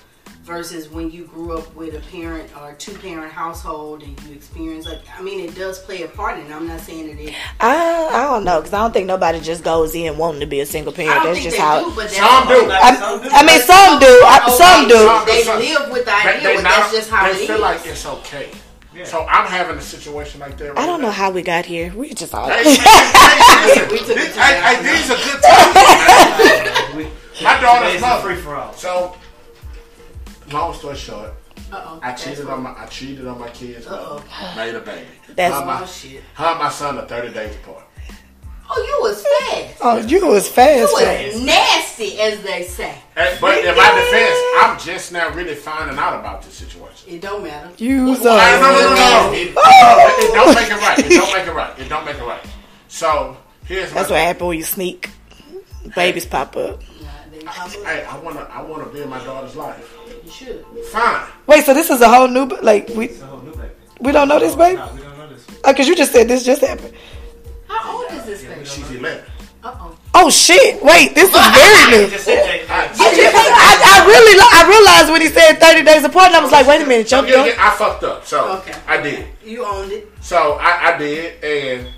Versus when you grew up with a parent or two parent household and you experience like I mean, it does play a part in. it. I'm not saying that it. I, I don't know because I don't think nobody just goes in wanting to be a single I parent. don't That's think just they how. do, but that's Some do. Like, I, some do. I mean, some do. I, some do. They Some- live with the idea, they but now- that's just how they it feel is. like it's okay. Yeah. So I'm having a situation like that. Right I don't know how we got here. We just all. Hey, hey, hey, We listen, took it this- to hey, hey, these are good times. man. We- My daughter's today's a mother. free for all. So, long story short, Uh-oh. I cheated what- on my I cheated on my kids. Uh-oh. Made a baby. That's- her, and my, Oh shit! her and my son are 30 days apart. Oh, you was fast. Oh, you was fast. You fast. was nasty, as they say. Hey, but in my defense, I'm just now really finding out about this situation. It don't matter. You was. Well, I- no, no, no, Uh, no. It, it, it don't make it right. It don't make it right. It don't make it right. So here's that's my what happened when you sneak. Babies pop up. Nah, they pop up. Hey, I wanna I wanna be in my daughter's life. You should. Fine. Wait, so this is a whole new like we It's a whole new we don't know this baby? No, we don't know this. Oh, cause you just said this just happened. How old is this baby? She's 11. Uh oh. Oh shit! Wait, this is very new. Just said that. I, I, I really, I realized when he said thirty days apart, and I was like, wait a minute, So, jump, yeah, jump. yeah, I fucked up. So Okay. I did. You owned it. So I, I did, and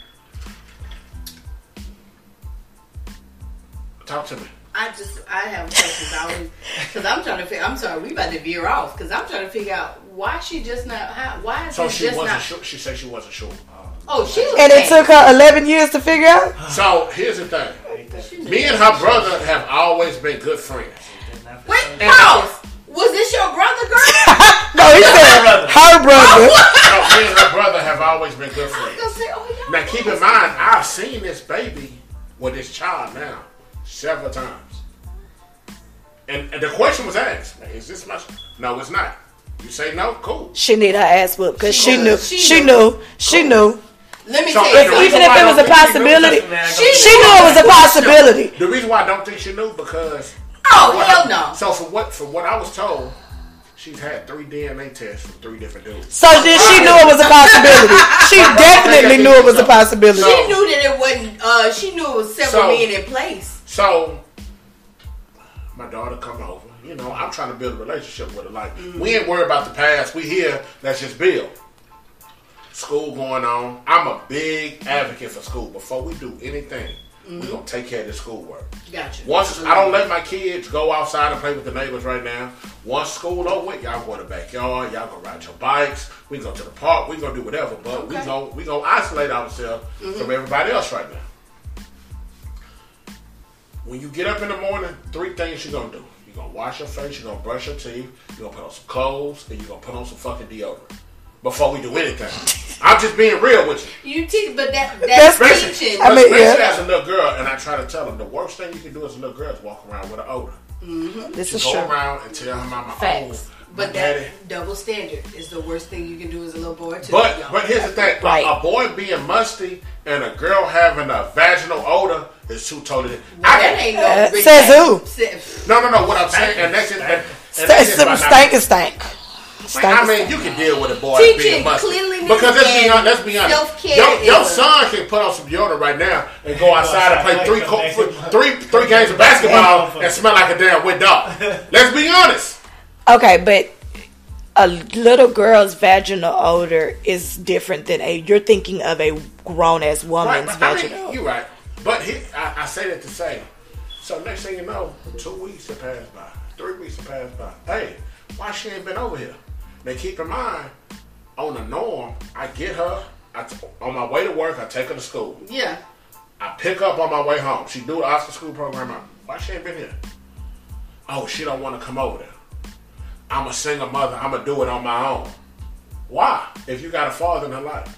talk to me. I just, I have questions. Always, because I'm trying to figure. I'm sorry, we about to veer off because I'm trying to figure out why she just not. How, why is So she just wasn't not? sure. She said she wasn't sure. Oh, she was. And it took her eleven years to figure out. So here's the thing. Me and her brother have always been good friends. Wait, pause. Was this your brother, girl? No, he said brother. her brother. So me and her brother have always been good I was friends. say, oh, y'all Now keep in mind, I've seen this baby with this child now several times. And, and the question was asked, is this my No, it's not. You say no, cool. She need her ass whooped because she She knew, she she knew. knew, she knew. Let me So tell you. the something. Even if it was a possibility, She she knew it was a possibility. The reason why I don't think she knew because Oh what hell I- no. So for what from what I was told, she's had three DNA tests from three different dudes. So then she knew it was a possibility. She definitely knew it was a possibility. She knew that it wasn't. Uh, she knew it was several So- men in place. So my daughter come over. You know, I'm trying to build a relationship with her. Like we mm. ain't worried about the past. We here. Let's just build. School going on. I'm a big advocate for school. Before we do anything, we mm-hmm. gonna take care of the schoolwork. Gotcha. Once I don't let my kids go outside and play with the neighbors right now. Once school over y'all go to the backyard. Y'all gonna ride your bikes. We go to the park. We gonna do whatever. But we Okay. gonna we gonna isolate ourselves mm-hmm. from everybody else right now. When you get up in the morning, three things you're gonna do. You're gonna wash your face. You're gonna brush your teeth. You're gonna put on some clothes, and you're gonna put on some fucking deodorant before we do anything. I'm just being real with you. You teach, but that That's- that's, Especially, teaching. I mean, especially yeah. as a little girl, and I try to tell them the worst thing you can do as a little girl is walk around with an odor. Mm-hmm. This She is go true. around and tell her mama, Facts. oh, But Daddy. that double standard is the worst thing you can do as a little boy too. But y'all. but here's the thing: Right. a, boy being musty and a girl having a vaginal odor is two totally. Well, I that can, ain't no Uh, rich- says who? No no no. What I'm saying, and that's just, and, and St- that's just some by not- stank and stank. Like, I mean, you can deal with a boy Teaching being musty. cleanliness Because let's be honest, let's be honest. Your, your son can put on some deodorant right now and go outside and play outside, three co- back three, three three games of basketball and smell like a damn wet dog. Let's be honest. Okay, but a little girl's vaginal odor is different than a. You're thinking of a grown ass Right, woman's I vaginal. mean, you're right. But he, I, I say that to say, so next thing you know, two weeks have passed by, three weeks have passed by. Hey, why she ain't been over here? Now keep in mind, on the norm, I get her. I t- on my way to work, I take her to school. yeah. I pick up on my way home. She do the Oscar school program. Why she ain't been here? Oh, she don't want to come over there. I'm a single mother. I'm gonna do it on my own. Why? If you got a father in her life,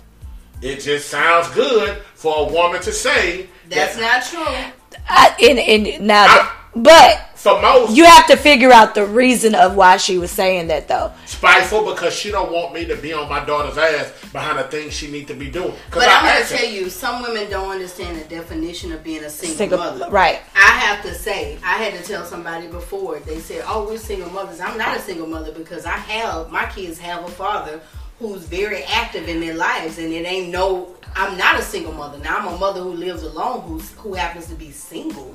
it just sounds good for a woman to say. That's that- not true. I, and, and now, I- but for most you have to figure out the reason of why she was saying that, though. spiteful because she don't want me to be on my daughter's ass behind the things she need to be doing. Because But I I'm gonna asked tell you, some women don't understand the definition of being a single, Single, mother. right? I have to say, I had to tell somebody before. They said, "Oh, we're single mothers." I'm not a single mother because I have my kids have a father who's very active in their lives, and it ain't no. I'm not a single mother. Now I'm a mother who lives alone, who's who happens to be single.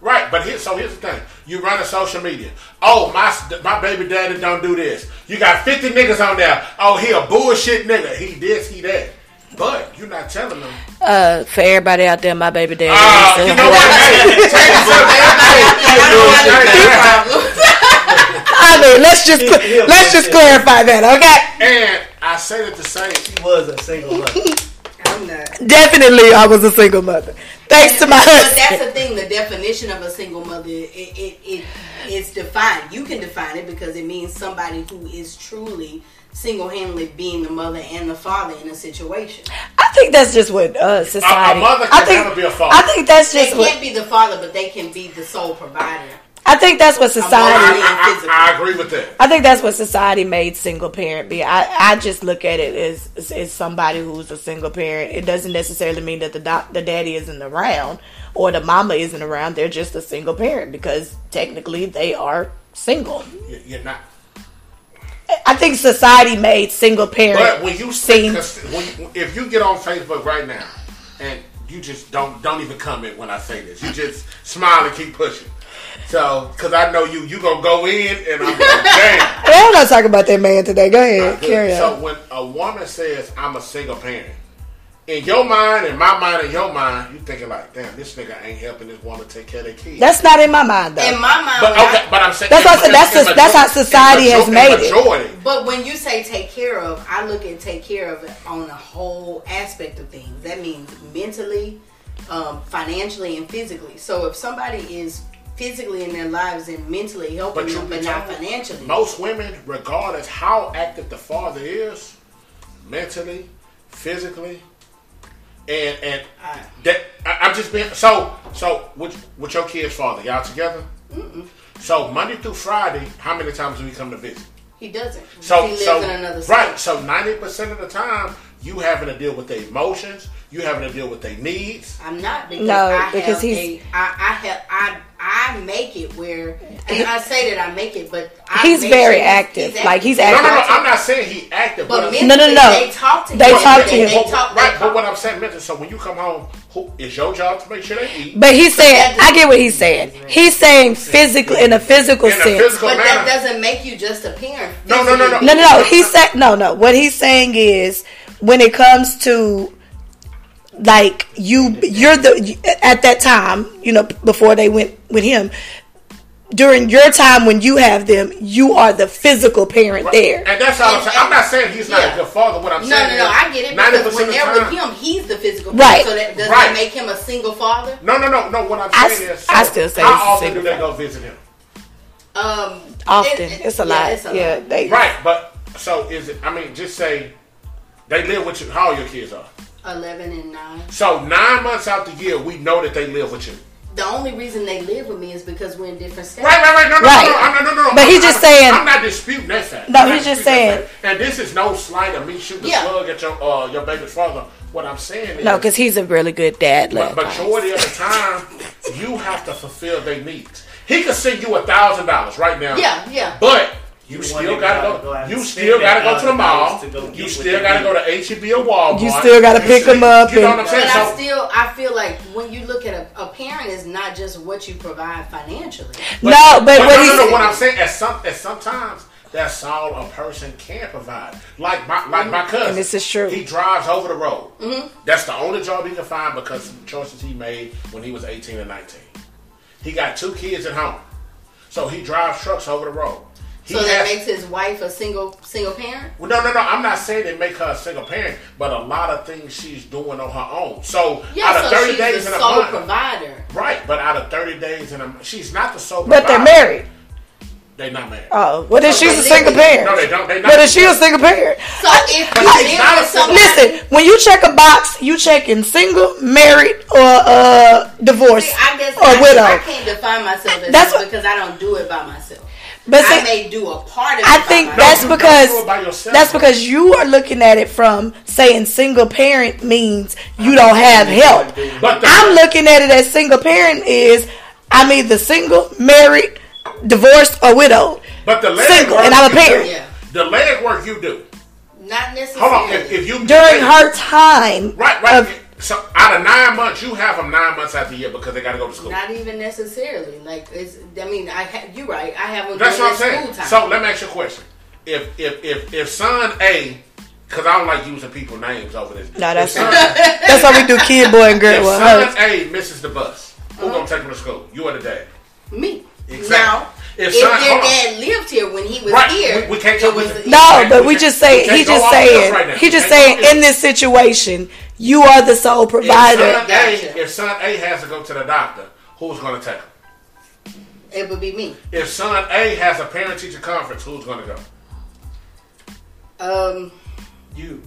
Right, but here, so here's the thing: you run a social media. Oh, my my baby daddy don't do this. You got fifty niggas on there. Oh, he a bullshit nigga. He this, he that. But you're not telling them. Uh, for everybody out there, my baby daddy. Ah, is, you uh, know what? Hey, take it I mean, let's just He'll let's just clarify that, okay? And I say that to say, She was a single mother. I'm not. Definitely, I was a single mother. Thanks to my husband. But that's the thing. The definition of a single mother, it, it, it it's defined. You can define it because it means somebody who is truly single-handedly being the mother and the father in a situation. I think that's just what uh, society. mother I can think, never be a father. I think that's just. They just can't be the father, but they can be the sole provider. I think that's what society. I, I, I agree with that. I think that's what society made single parent be. I, I just look at it as, as as somebody who's a single parent. It doesn't necessarily mean that the doc, the daddy isn't around or the mama isn't around. They're just a single parent because technically they are single. You- You're not. I think society made single parent But when you say, seem 'cause when you, if you get on Facebook right now and you just don't don't even comment when I say this, you just smile and keep pushing. So, because I know you, you gonna go in, and I'm like, damn. Well, I'm not talking about that man today. Go ahead, carry So on. when a woman says I'm a single parent, in your mind, in my mind, in your mind, you thinking like, damn, this nigga ain't helping this woman take care of their kids. That's not in my mind though. In my mind, but okay, I- but I'm saying That's what I said, that's in that's how major- in society has major- in made it. But when you say take care of, I look at take care of it on a whole aspect of things. That means mentally, um, financially, and physically. So if somebody is physically in their lives and mentally helping But them, but not financially, Most women, regardless how active the father is, mentally, physically, and and I- that I, I'm just being so so with with your kid's father, y'all together. So Monday through Friday, how many times do he come to visit? he doesn't. So he lives so in another state. right. So ninety percent of the time, you having to deal with their emotions. You having to deal with their needs. I'm not because No, I because have he's- a, I, I have I I make it where and I say that I make it, but I He's very sure active. Like, he's No, no, no. active. I'm not saying he active. But I'm- mentally, No, no, no. they talk to They him. talk to They, him. they talk. right, they but what I'm saying, mental. So when you come home, who is your job to make sure they eat? But he's saying, I get what he's saying. He's saying physical in a physical in a sense. physical But manner. that doesn't make you just a parent. No, no, no, no. No, no, no. He said no, no. What he's saying is when it comes to like you, you're the at that time, you know, before they went with him. During your time when you have them, you are the physical parent there. And that's all I'm And- saying. I'm not saying he's not yeah. a good father. What I'm No, saying no, no. is I get it 90% because when they're time- with him, he's the physical Right. So that does Right. that make him a single father? No, no, no, no. What I'm saying s- is, I still say how he's a often do they go visit him? Um, Often, it- it- it's a yeah, lot. it's a yeah, lot. they Right, but so is it? I mean, just say they live with you. How old your kids are? Eleven and nine. So nine months out the year, we know that they live with you. the only reason they live with me is because we're in different states. Right, right, right. No, no, Right. no, no, no, no, no. But he's I'm- just I'm- saying- I'm not disputing that fact. No, I'm he's just saying- And this is no slight of me shooting Yeah. a slug at your uh, your baby's father. What I'm saying is, No, because he's a really good dad. But majority of the time, you have to fulfill their needs. He could send you a thousand dollars right now. Yeah, yeah. But you You still gotta go go. You still gotta go to the mall. to go You still gotta need. go to HEB or Walmart. You still gotta You pick them up You know what I'm saying? But I still, I feel like when you look at a, a parent, is not just what you provide financially. no, but But what no, he's no, no, what I'm saying is some at sometimes that's all a person can provide. Like my like my cousin. And this is true. He drives over the road. Mm-hmm. That's the only job he can find because of the choices he made when he was 18 and 19. He got two kids at home, so he drives trucks over the road. He So that has- makes his wife a single single parent. well, no, no, no. I'm not saying they make her a single parent, but a lot of things she's doing on her own. So Yeah, out of so 30 she's days the in a sole month, provider. right? But out of 30 days in a she's not the sole. but they're married. They're not married. Oh, well, then Okay, she's a they- single no, they parent? don't. They not. But if she's a single parent, So if you she's not a single- somebody, listen. When you check a box, you check in single, married, or uh divorced See, I guess or I, widow. I can't define myself as That's what- because I don't do it by myself. But I see, may do a part of it. I think that's you don't because do it by yourself. that's because you are looking at it from saying single parent means you don't have help. But I'm looking at it as single parent is I'm either single, married, divorced, or widowed. but the leg single, work and I'm a you do- parent. Yeah. The leg work you do. not necessarily. Hold on. If, if you During her time, right, right. of- so out of nine months, you have them nine months out of the year because they got to go to school. Not even necessarily. Like it's. I mean, I ha- you're right. I have them That's what I'm saying. time. So let me ask you a question. If if if if son A, because I don't like using people names over this. No, that's if son, that's why we do kid, boy, and girl. if Well, son her. A misses the bus, who gonna take him to school? You or the dad? me. Exactly. Now, If if, son- their hold on. dad lived here when he was Right, here, we- we can't it talk- was No, We but we can't- just say he just saying right he just saying in this situation you are the sole If provider. son, Gotcha. A, if son A has to go to the doctor, who's gonna take him? it would be me. If son A has a parent teacher conference, who's gonna go? Um, You.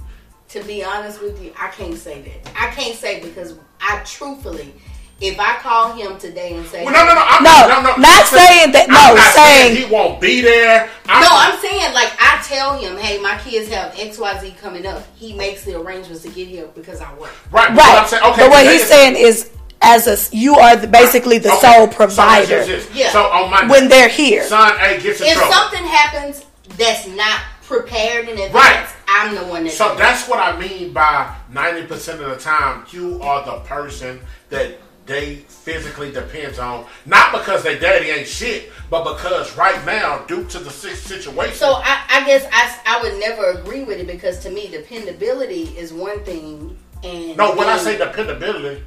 to be honest with you, I can't say that. I can't say because I truthfully, if I call him today and say, Well, no, no, no. I'm, No, no, no, not I'm saying that- no, I'm not saying- he won't be there. I'm, No, I'm saying like I tell him, hey, my kids have X, Y, Z coming up. He makes the arrangements to get here because I work. right. But what Right. I'm saying, okay. but what he's is- saying is, as a you are the, basically the Okay, sole so provider this is this. Yeah. So on Monday, when they're here. son A gets in If trouble. something happens that's not prepared in advance, Right. I'm the one that. So does it. that's what I mean by ninety percent of the time you are the person that they physically depends on, not because their daddy ain't shit, but because right now, due to the si- situation. So I, I guess I, I would never agree with it because to me dependability is one thing and no, when I say dependability,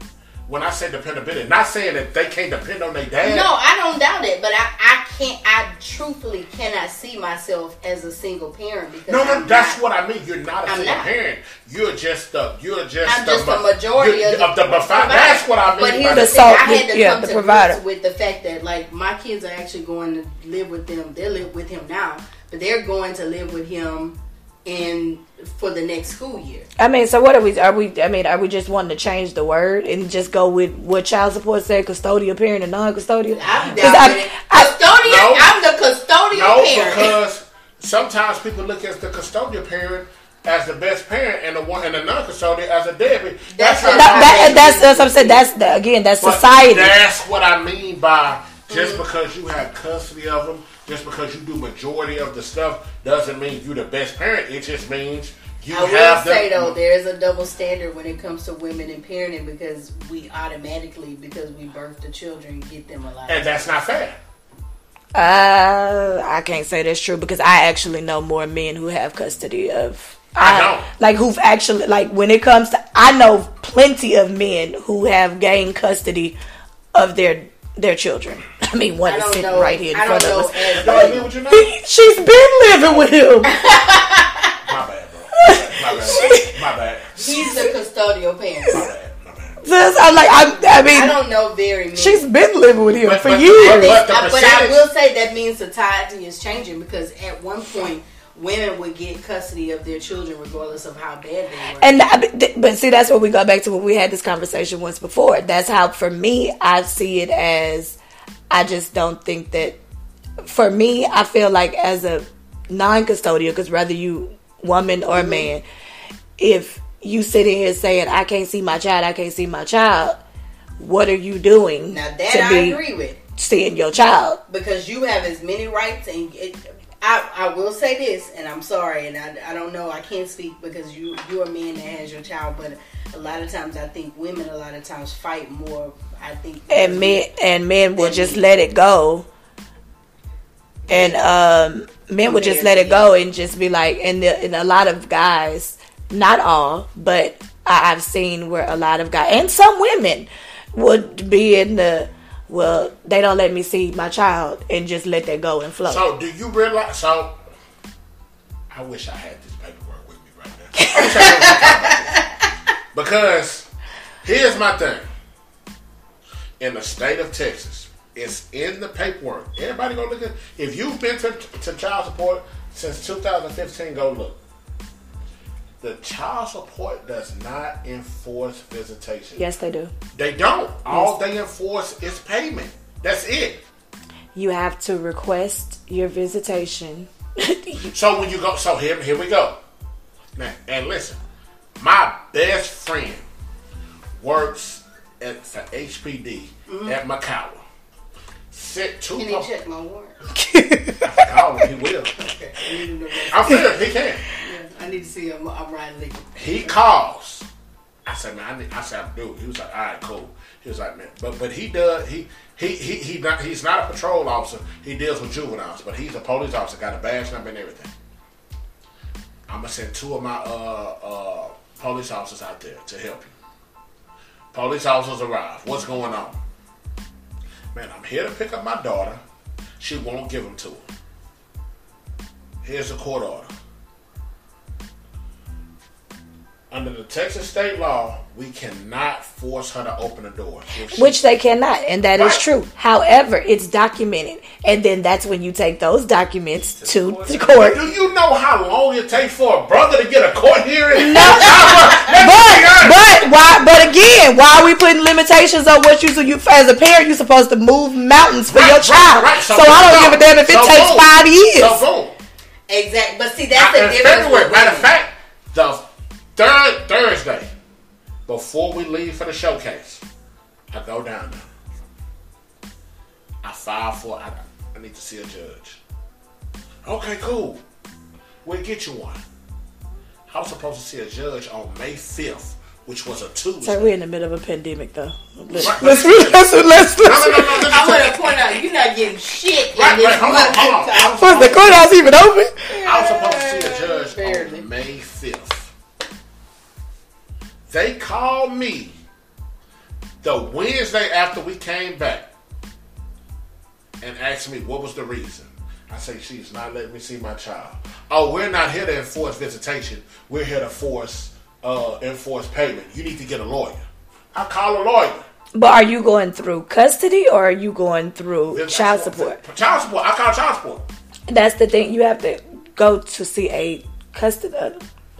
when I say dependability, not saying that they can't depend on their dad. no, I don't doubt it, but I, I can't I truthfully cannot see myself as a single parent because No, no, I'm that's not. what I mean. You're not a I'm single not. parent. You're just the. You're just. I'm the just ma- a majority you're- of the, of the provider. That's what I mean. But here's The the thing: I had to yeah, come the to provider. grips with the fact that like my kids are actually going to live with them. They live with him now, but they're going to live with him in for the next school year. I mean, so what are we? Are we? I mean, are we just wanting to change the word and just go with what child support said, custodial parent and non-custodial? I'm 'Cause down I- with it. I- Custodian. No. I'm the custodial No, parent. because sometimes people look at the custodial parent as the best parent and the one and the non-custodial as a deadbeat. That's how. That, that, that's that's what I'm saying. That's the, again, that's but society. That's what I mean by just Mm-hmm. because you have custody of them, just because you do majority of the stuff, doesn't mean you're the best parent. It just means you I will have say them. though, there is a double standard when it comes to women and parenting because we automatically, because we birth the children, get them a lot. and that's not fair. Uh, I can't say that's true because I actually know more men who have custody of. I don't. like who've actually like when it comes to. I know plenty of men who have gained custody of their their children. I mean, one is sitting know. right here in I front don't of know. us. As, Y'all agree with you now? He- She's been living with him. My bad, bro. My bad. My bad. he's the custodial parent. My bad. My bad. Sis, I'm like, I'm, I I don't know very many. she's been living with him But- for but- years. but- the I- but I will say that means society is changing because at one point women would get custody of their children regardless of how bad they were. And uh, but see, that's where we go back to when we had this conversation once before. That's how, for me, I see it as. I just don't think that. For me, I feel like as a non-custodial, because whether you woman or mm-hmm. man, if you sit in here saying I can't see my child, I can't see my child, what are you doing now that to I agree with. seeing your child? because you have as many rights and it, I, I will say this and i'm sorry and I, I don't know i can't speak because you you're a man that has your child but a lot of times i think women a lot of times fight more i think and men and men will just let it go and um men will just let it go and just be like and, the, and a lot of guys not all but I, i've seen where a lot of guys and some women would be in the well they don't let me see my child and just let that go and flow So, do you realize? So, I wish I had this paperwork with me right now. I I because here's my thing. In the state of Texas, it's in the paperwork. Everybody go look at. If you've been to, to child support since 2015, go look. The child support does not enforce visitation. yes they do They don't. All they enforce is payment. That's it. you have to request your visitation So when you go, so here, here we go. Now, and listen, my best friend works at HPD at Macau. Sit two. can he check my warrant Call him, he will. I need to know what- I'm serious. He can. yeah, i need to see him i'm riding legal He calls. I said, man, I, need, I said, I'm. He was like, all right, cool. He was like, man, but but he does. He he he he not. He's not a patrol officer. He deals with juveniles, but he's a police officer. Got a badge number and everything. I'm gonna send two of my uh uh police officers out there to help you. Police officers arrive. What's going on? Man, I'm here to pick up my daughter. She won't give them to her. Here's a court order. Under the Texas state law, we cannot force her to open the door. She- which they cannot, and that is Right. true. However, it's documented, and then that's when you take those documents to court. court. do you know how long it takes for a brother to get a court hearing? No, Let's be but but why? But again, why are we putting limitations on what you so you as a parent you're supposed to move mountains for Right, your right, child? right. So, So I don't boom. give a damn if it So takes boom. five years. So boom. exactly but see that's I- the difference February, matter of fact, the third Thursday before we leave for the showcase, I go down there. I file for. I, I need to see a judge. Okay, cool. We'll get you one. I was supposed to see a judge on May fifth, which was a Tuesday. so we're in the middle of a pandemic, though. Let's Right, let's but- let's let's. no, no, let's no, no. Listen i'm to going to point out you're not getting shit in Right, this right, hold on, hold on. I was Was the supposed- courthouse even open? I was supposed to see a judge Barely. on May 5th. They called me the Wednesday after we came back and asked me what was the reason. I say she's not letting me see my child. Oh, we're not here to enforce visitation. We're here to force uh, enforce payment. You need to get a lawyer. I call a lawyer. But are you going through custody or are you going through child support? Child support. I call child support. That's the thing. You have to go to see a custody.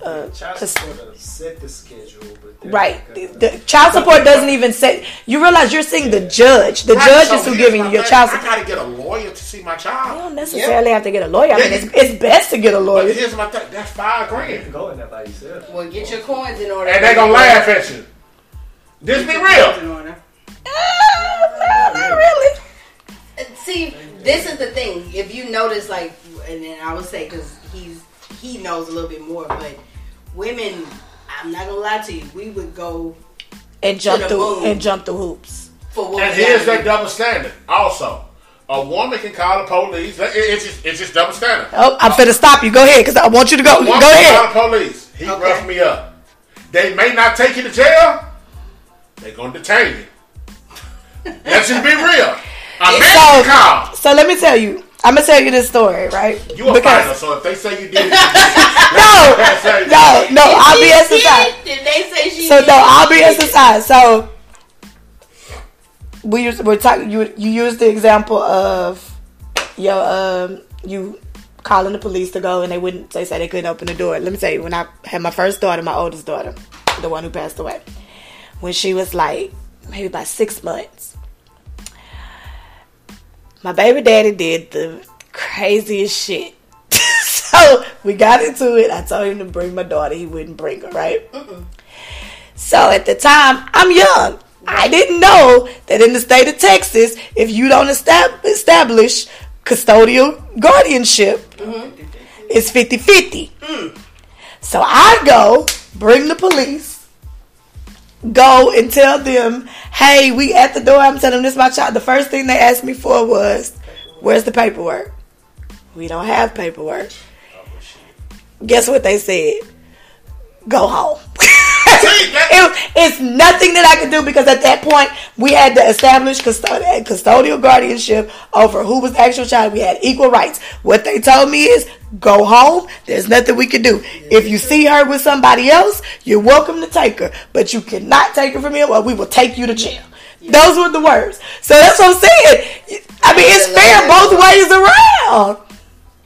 Uh, Child support set the schedule, right. The, the child support doesn't even say. You realize you're seeing the judge. The Right, judge so is who giving you your thing. child I gotta get a lawyer to see my child. You don't necessarily have to get a lawyer. I mean, it's, it's best to get a But lawyer. here's my thing. That's five You grand. can go in there by yourself. well get your coins in order And they gonna laugh at you. This be real. in order. Uh, not really. See, this is the thing. If you notice, like, and then I would say because he's he knows a little bit more, but women, I'm not gonna lie to you, we would go And jump the through and jump through hoops. for what And here's that double standard. Also, a woman can call the police. It's just, it's just double standard. Oh, I'm finna stop you. Go ahead, because I want you to go. A Go woman can ahead. call the police. He Okay. roughed me up. They may not take you to jail. They're gonna detain you. Let's just be real. A man So- can call. So let me tell you. I'm gonna tell you this story, right? You a Because- fighter, so if they say you did, it, No, no, no. I'll be She aside. did. Did they say she? So did? no, I'll be aside. So we use, we're talking. You you use the example of your um you calling the police to go, and they wouldn't. They said they couldn't open the door. Let me tell you, when I had my first daughter, my oldest daughter, the one who passed away, when she was like maybe about six months, my baby daddy did the craziest shit. so we got into it. I told him to bring my daughter. He wouldn't bring her, right? So at the time, I'm young. I didn't know that in the state of Texas, if you don't estab- establish custodial guardianship, mm-hmm. it's 50 50. Mm. So I go, bring the police, go and tell them, hey, we at the door. I'm telling them this is my child. The first thing they asked me for was, where's the paperwork? We don't have paperwork. Guess what they said? Go home. it, it's nothing that I could do because at that point we had to establish custod- custodial guardianship over who was the actual child. We had equal rights. What they told me is go home. There's nothing we can do. If you see her with somebody else, you're welcome to take her, but you cannot take her from here, or we will take you to jail. Those were the words. So that's what I'm saying. I mean, it's fair both ways around.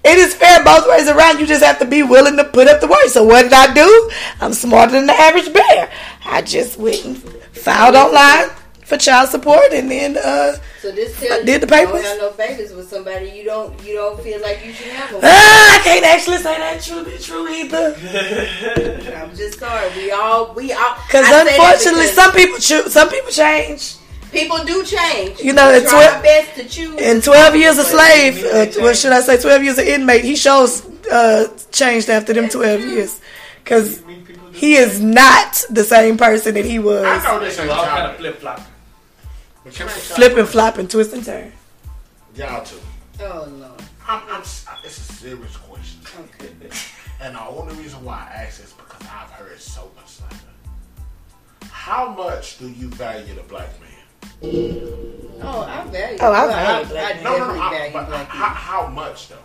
It is fair both ways around. You just have to be willing to put up the work. So what did I do? I'm smarter than the average bear. I just went and filed online for child support, and then uh, So this tells Did the you you don't have no babies with somebody you don't you don't feel like you should have them. ah, I can't actually say that true be true either. I'm just sorry. We all we all Because I say that unfortunately, because some people choose. Some people change. People do change. You know, We it's try best to choose. In 12 years a slave, uh, what should I say? 12 years of inmate. He shows uh, changed after them 12 years. Because he is not the same person that he was. I know this ain't All kind of flip flop. but can Flip and flop and twist and turn. y'all too? oh lord. I'm, I'm, it's a serious question, Okay. and the only reason why I ask is because I've heard so much like that. How much do you value the black man? Oh, I value. Oh, I well, value I. No, no, no. I, but how, how much though?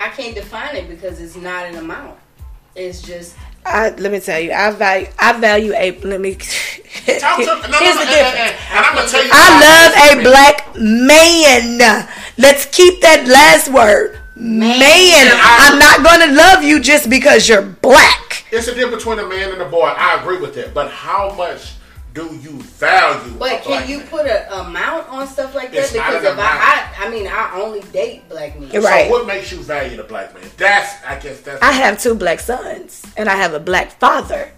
I can't define it because it's not an amount. It's just I, let me tell you, I value I value a let me Talk to, no, no, here's the difference. I'm gonna tell you. I love a black man. Let's keep that last word. Man. I- I'm not gonna love you just because you're black. It's a difference between a man and a boy. I agree with that, but how much do you value? But a can black you man? put an amount on stuff like that? It's not because an if I, I, I mean, I only date black men. Right. So what makes you value the black man? That's I guess that's. I have two black sons and I have a black father.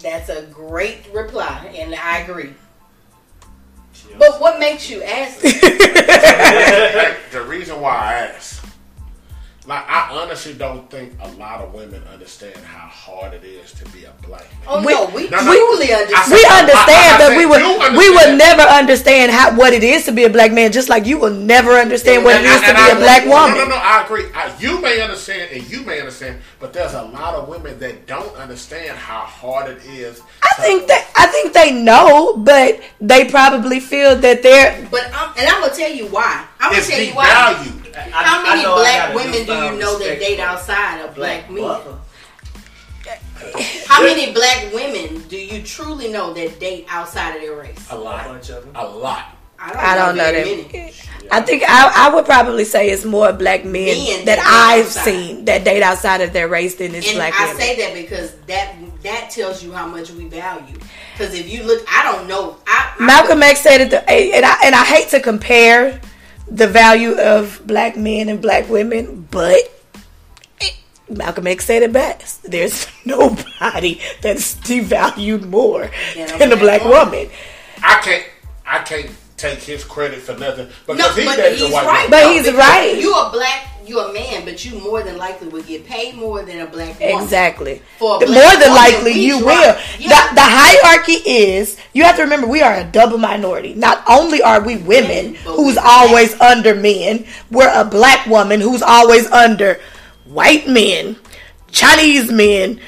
That's a great reply, and I agree. But what makes you ask? The reason why I ask, like, I honestly don't think a lot of women understand how hard it is to be a black man. Oh We- no, we No, no, truly I understand. said- We I- I- understand, I but we would we would never understand how what it is to be a black man, just like you will never understand what it is to And be I- a black no, woman. No, no, no, I agree. I, you may understand, and you may understand, but there's a lot of women that don't understand how hard it is. I to- think that I think they know, but they probably feel that they're But I'm, and I'm gonna tell you why. I'm gonna tell you why. devalued. I- How many black women do you know that date outside of black men? brother. How many black women do you truly know that date outside of their race? A lot. A lot. bunch of them. A lot. I don't, I don't know very that. I think I, I would probably say it's more black men, Men that that I've outside. seen that date outside of their race than it's And black I women. say that because that that tells you how much we value. Because if you look, I don't know. I, I Malcolm X said it, the, and I and I hate to compare the value of black men and black women, but Malcolm X said it best. There's nobody that's devalued more Than a than a black black woman. I can't. I can't take his credit for nothing No, because he but dated a he's white right. woman. But though, he's because right. You a black, you a man, but you more than likely would get paid more than a black woman. Exactly. For black More than likely, you will. Yeah. The, the hierarchy is you have to remember we are a double minority. Not only are we women who's always under men, we're a black woman who's always under white men, Chinese men,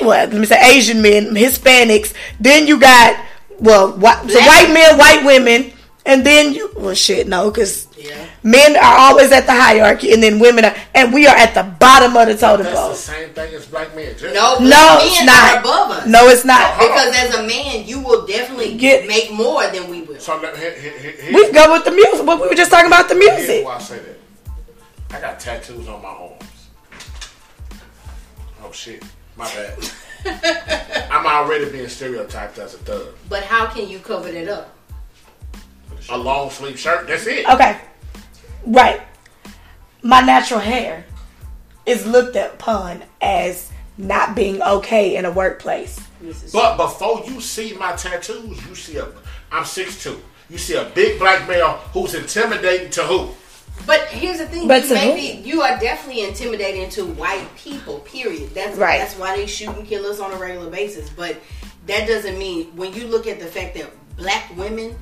well, let me say Asian men, Hispanics. Then you got well, whi- so white men, white women, and then you well, shit, no, because Yeah. men are always at the hierarchy, and then women are, and we are at the bottom of the totem That's pole. the same thing as black men. Just No, No, black it's not. are above us. No, it's not. Hold on. Because as a man, you will definitely Get- make more than we will. So let- here- here- here- We go with the music, but we were just talking about the Here's music. why I say that. I got tattoos on my arms. Oh shit, my bad. I'm already being stereotyped as a thug. But how can you cover that up? A long sleeve shirt. That's it. Okay. Right. My natural hair is looked upon as not being okay in a workplace. But before you see my tattoos, you see a. I'm 6'2". You see a big black male who's intimidating to who? But here's the thing: But you to maybe you are definitely intimidating to white people. Period. That's Right. That's why they shoot and kill us on a regular basis. But that doesn't mean when you look at the fact that black women,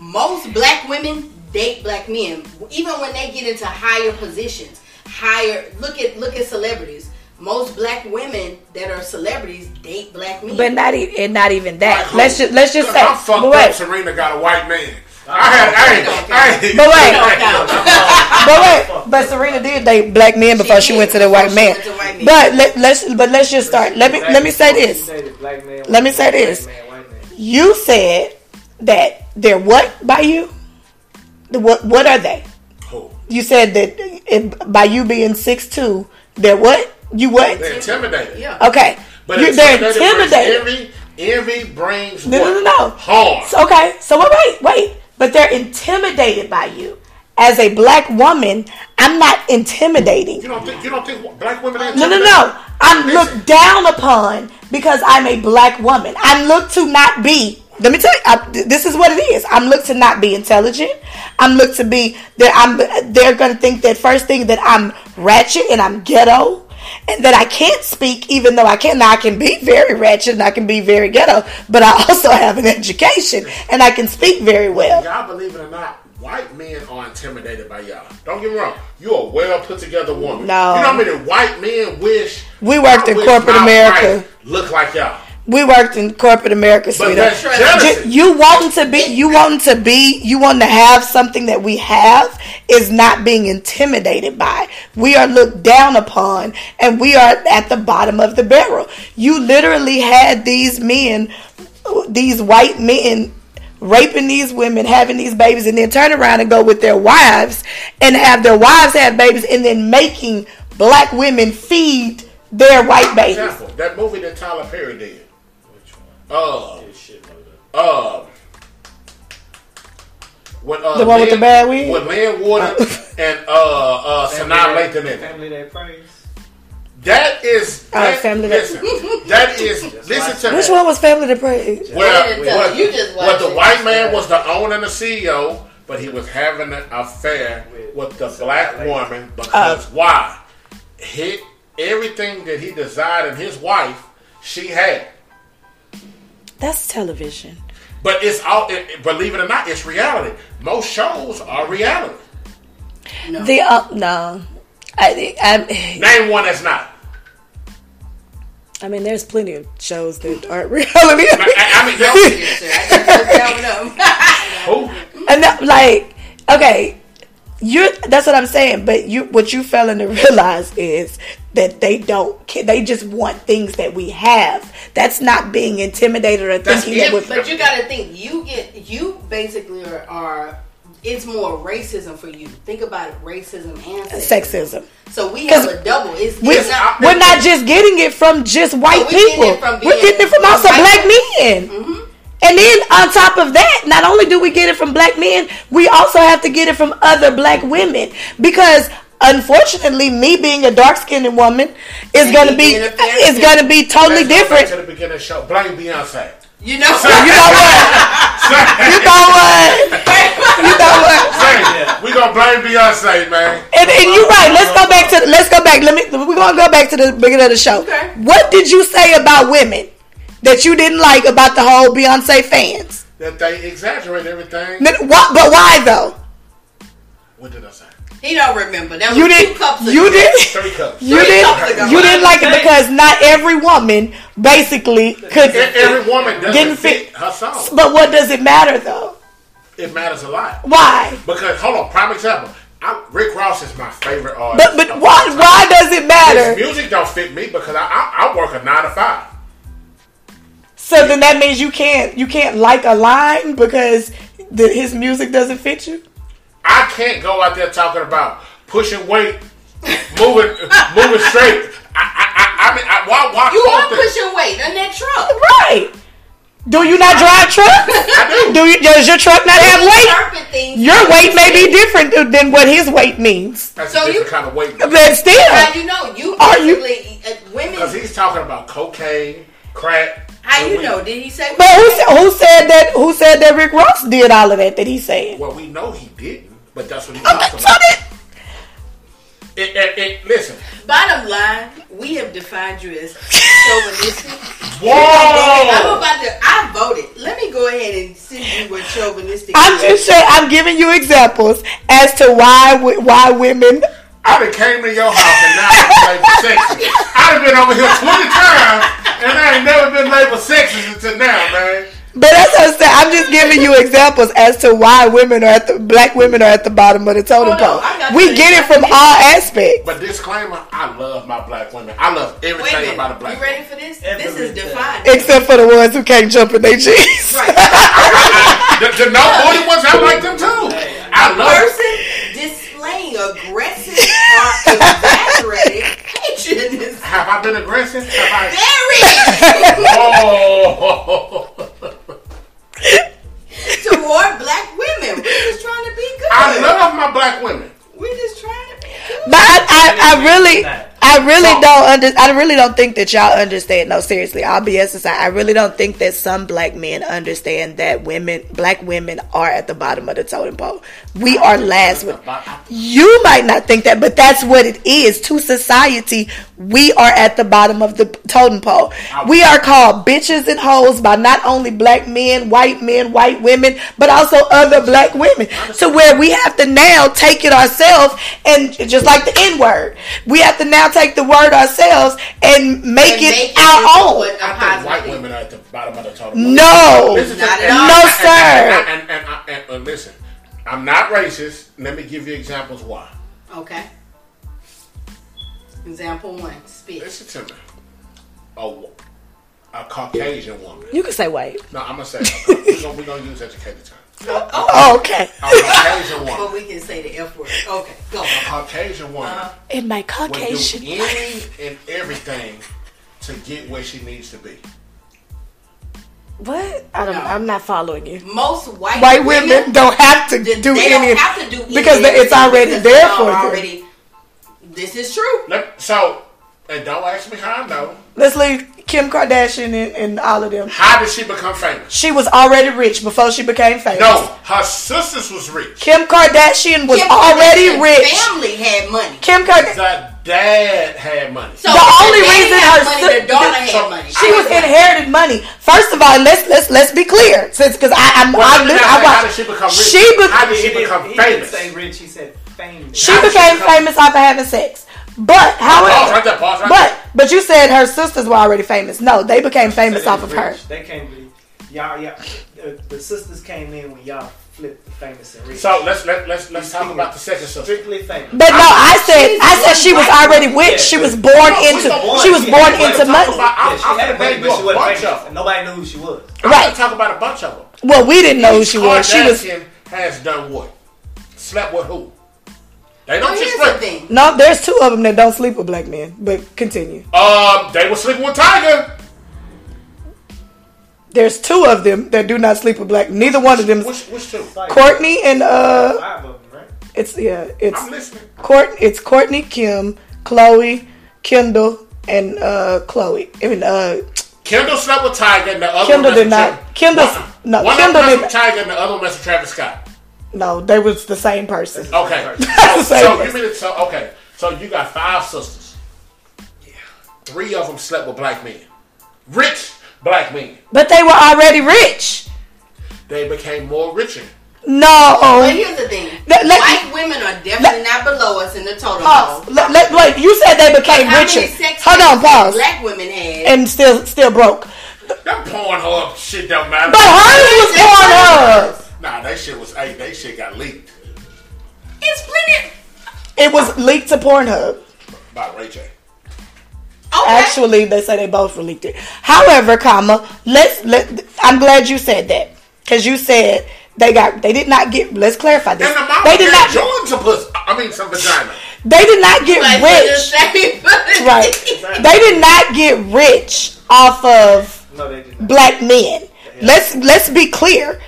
most black women date black men, even when they get into higher positions. Higher. Look at look at celebrities. Most black women that are celebrities date black men. But not even and not even that. Like let's just let's just 'Cause say I'm fucked but up. Serena got a white man. I had, I, don't I, I, But wait. But wait, but Serena did date black men before she, did, went to the white man. white. But let, let's but let's just start. Let me let me say this. Let me say this. Black man, white man. You said that they're what by you? The what what are they? Who? You said that it, by you being six two, they're what? You what? They're intimidated. yeah. Okay. But you, they're intimidated brings intimidated. Envy, envy brings No, what? no, no, no. Harm. So, okay, so wait, wait, wait. But they're intimidated by you. As a black woman, I'm not intimidating. you don't think you don't think black women are No, no, no. I'm Listen. looked down upon because I'm a black woman. I'm looked to not be. Let me tell you, I, this is what it is. I'm looked to not be intelligent. I'm looked to be that I'm. They're gonna think that first thing that I'm ratchet and I'm ghetto, and that I can't speak, even though I can. Now I can be very ratchet and I can be very ghetto, but I also have an education and I can speak very well. Y'all believe it or not, white men are intimidated by y'all. Don't get me wrong. You're a well put together woman. No. You know how many white men wish We worked I in corporate America. Look like y'all. We worked in corporate America, sweetheart. that's jealousy. You wanting to be, you wanting to be, you wanting to have something that we have is not being intimidated by. We are looked down upon, and we are at the bottom of the barrel. You literally had these men, these white men. Raping these women, having these babies, and then turn around and go with their wives and have their wives have babies, and then making black women feed their white babies. Example, that movie that Tyler Perry did. Which one? Uh, This shit loaded up. uh, with, uh, The one with Lynn- the bad wig? With Lynn Warden and uh, uh, Family Sanaa Lathan in it. Family that preys. That is. Oh, That, Family That- listen, that is. listen to Which that. one was Family to Pray? Well, I didn't what, you, you just what the white man was the owner and the CEO, but he was having an affair with the black woman because why? He, everything that he desired in his wife, she had. That's television. But it's all. It, it- believe it or not, it's reality. Most shows are reality. No. The uh, no, I, I Name one that's not. I mean, there's plenty of shows that aren't reality. I, I mean, there- Yes. I that one up. and that, like, okay, you. That's what I'm saying. But you, what you failing to realize is that they don't. They just want things that we have. That's not being intimidated or That's thinking that it. we're. But you got to think. You get. You basically are. are it's more racism for you. Think about it, racism and sexism. Sexism. So we have 'Cause a double. It's, We, it's not. we're not just getting it from just white we're getting people. it from we're getting it from also white black people. men. Mm-hmm. And then on top of that, not only do we get it from black men, we also have to get it from other black women because unfortunately, me being a dark skinned woman is going to be being is going to be totally Let's back different. To the beginning of the show, blame Beyonce. You know. You know what? You know what? You know what? Say, we gonna blame Beyonce, man. And, and you're right. Let's go back to let's go back. Let me. We're gonna go back to the beginning of the show. Okay. What did you say about women that you didn't like about the whole Beyonce fans? That they exaggerate everything. What, but why though? What did I say? He don't remember. That was You two didn't. cups ago. You didn't. Three cups. You Three didn't. cups ago. You didn't like it because not every woman basically could. Every woman doesn't Didn't fit, fit- her song. But what does it matter though? It matters a lot Why? because hold on. Prime example. I, Rick Ross is my favorite artist. But but why? Why does it matter? His matter? music don't fit me because I, I I work a nine to five. So then that means you can't you can't like a line because the, his music doesn't fit you. I can't go out there talking about pushing weight, moving, moving straight. I, I, I, I mean, I, why, why You quote are that? pushing weight in that truck. Right. Do you not drive trucks? I do. Do you, does your truck not have weight? Your weight may be different than what his weight means. That's So a you- different kind of weight. But still, How you know? You Are you- basically uh, women. Because he's talking about cocaine, crack. How you weed. know? Did he say? but who said, who said that? Who said that Rick Ross did all of that? That he said. Well, we know he didn't, but that's what he Okay, talking about. that- It, it, it, listen. Bottom line, we have defined you as chauvinistic. Whoa! I'm about to. I voted. Let me go ahead and send you what chauvinistic. I'm just saying. I'm giving you examples as to why why women. I done came to your house and now I'm labeled sexist. I done been over here 20 times and I ain't never been labeled sexist until now, man. But that's what I'm saying. I'm just giving you examples as to why women are at the black women are at the bottom of the totem Hold pole. I got We get it from all aspects. But disclaimer, I love my black women. I love Wait a everything minute. about a black You woman. ready for this? This is Everything. defined. Except for the ones who can't jump in their jeans. Right. The, the no booty ones, I like them too. I love it. person displaying aggressive or exaggerated hatred is Have I been aggressive? Have I? very Oh, toward black women. We're just trying to be good. I love my black women. We're just trying to be good. But I, I, I really, I really So- don't under, I really don't think that y'all understand. No, seriously, I'll be aside. I really don't think that some black men understand that women, black women, are at the bottom of the totem pole. We are last. With, you might not think that, but that's what it is to society. We are at the bottom of the totem pole. We are called bitches and hoes by not only black men, white men, white women, but also other black women. To where we have to now take it ourselves and just like the N word, we have to now take the word ourselves and make And it make our into own. what a I think white women are at the bottom of the totem pole. No, Listen Not at all. No, sir. And, and, and, and, and, and listen, I'm not racist. Let me give you examples why. Okay. Example one. Spit. Listen to me. A, a Caucasian woman. you can say white. No, I'm gonna say we're gonna, we're gonna use educated terms. Oh, Oh, okay. A Caucasian but we can say the F word. Okay, go. A Caucasian woman Uh-huh. In my Caucasian. would do Caucasian. any and everything to get where she needs to be. What? I don't. No. I'm not following you. Most white, White women don't have to they do don't have to do because of it's already because there for them. already. This is true. Let, so, and don't ask me how I know. Let's leave Kim Kardashian and, and all of them. How did she become famous? She was already rich before she became famous. No, her sisters was rich. Kim Kardashian was Kim already Kardashian rich. Family had money. Kim Kardashian. Dad had money. So The only daddy reason had her money, si- the daughter had so money. She was inherited money. First of all, let's let's let's be clear, since because I I'm, Well, I, let me li- I say how did she become rich? She be- how did she He didn't- become he didn't famous? say rich. He said famous. She How did she became become- famous off of having sex. But Pause right there. Pause right but but you said her sisters were already famous. No, they became famous off of rich. her. They can't. Y'all, y'all. The, the sisters came in when y'all flipped the famous and rich. So let's let, let's let's talk about the second sister. strictly famous. But no, I said I said she was already white rich. She was born No, into don't she was she born into money. about- I'm- yeah, she I'm had a baby, name but she wasn't bunch famous. of. And nobody knew who she was. I'm Right. talk about a bunch of them. Well, we didn't know who she was. She was Kardashian has done what? Slept with who? They don't just here's the sleep. thing. no. There's two of them that don't sleep with black men. But continue. Um, they were sleeping with Tyga. There's two of them that do not sleep with black. Neither one of them. Which which two? Kourtney and uh, Five of them, right? it's yeah, it's I'm listening. Court. It's Kourtney, Kim, Khloé, Kendall, and uh, Khloé. I mean, uh, Kendall slept with Tyga, and the other Kendall one did not. Kendall, One, no, one Kendall of them messed did. with Tyga, and the other one messed with Travis Scott. No, they was the same person. Okay, the so, same so person. you mean it? So okay, so you got five sisters. Yeah, three of them slept with black men, rich black men. But they were already rich. They became more richer. No. But here's the thing: Let- let- white women are definitely not below us in the total. Pause. pole. Let, let- wait, you said they became How richer. many sex Hold on, pause. Black women had. And still, still broke. That Pornhub shit don't matter. But hers was Pornhub. Nah, that shit was. Hey, that shit got leaked it's plenty. It was leaked to Pornhub. by Ray J. Okay. Actually, they say they both leaked it. However, comma, let's let. I'm glad you said that because you said they got they did not get. Let's clarify this. And the mama They did not. Jordan some pussy. I mean, some vagina. They did not get Like, rich. rich. Right. They did not get rich off of No, they did not. black men. Let's let's be clear.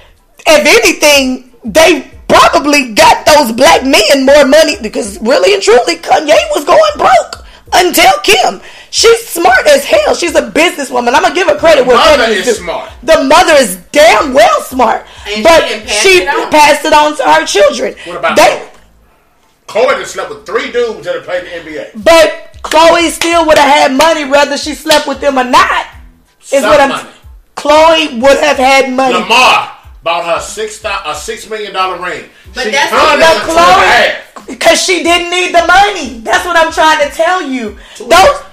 If anything, they probably got those black men more money because really and truly, Kanye was going broke until Kim. She's smart as hell. She's a businesswoman. I'm gonna give her credit. where mother credit is due. smart. The mother is damn well smart, And but didn't pass she it passed it on to her children. What about They- Khloé? Khloé just slept with three dudes that have played the NBA. But Khloé still would have had money whether she slept with them or not. Is Some what I'm. money. Khloé would have had money. Lamar bought her six a six million dollar ring. But she that's turned But it into two and a Khloé, because she didn't need the money. That's what I'm trying to tell you. Those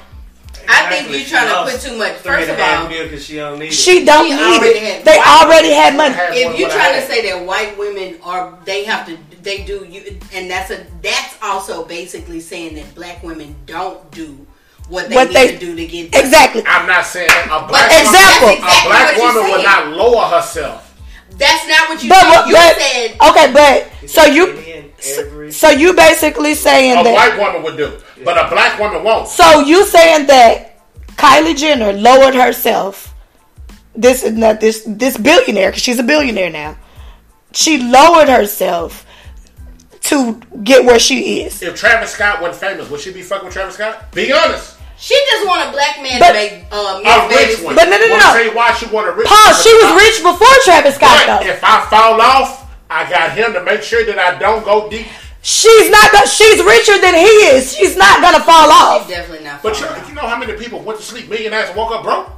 I think you're trying to put too much. First of all, because she don't need it. she don't She need it. They Why- already had money. Have if you're trying to say that white women are they have to they do you and that's a that's also basically saying that black women don't do what they What need they- to do to get Exactly. I'm not saying that a black example. woman, That's a black exactly woman you're will not lower herself. That's not what you But, said. but, You but- said okay, but so you Indian so you basically saying A that a white woman would do, but a black woman won't. so you saying that Kylie Jenner lowered herself. This is not this this billionaire because she's a billionaire now. She lowered herself to get where she is. If Travis Scott wasn't famous, would she be fucking with Travis Scott? Be honest. She just want a black man But- to make um A rich Davis- one. But no, no, no, Wanna no. Say why she want a rich Paul, one, she was but rich before Travis Scott But though. if I fall off, I got him to make sure that I don't go deep. She's not gonna. She's richer than he is. She's not gonna fall off. She's definitely not. But you, you know how many people went to sleep millionaires and woke up broke?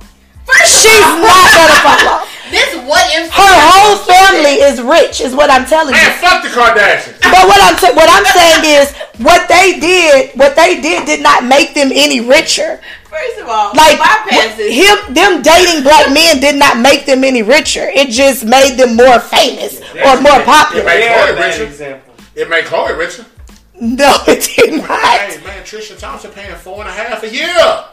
First She's not gonna fall off. This what if Her whole family is rich, is what I'm telling you. Man, fuck the Kardashians. But what I'm t- what I'm saying is, what they did, what they did, did not make them any richer. First of all, Like bypass this. him, them dating black men did not make them any richer. It just made them more famous or more popular. Hey, They're Khloé that richer. It made Khloé richer. No, it did not. Hey man, Tristan Thompson paying four and a half a year.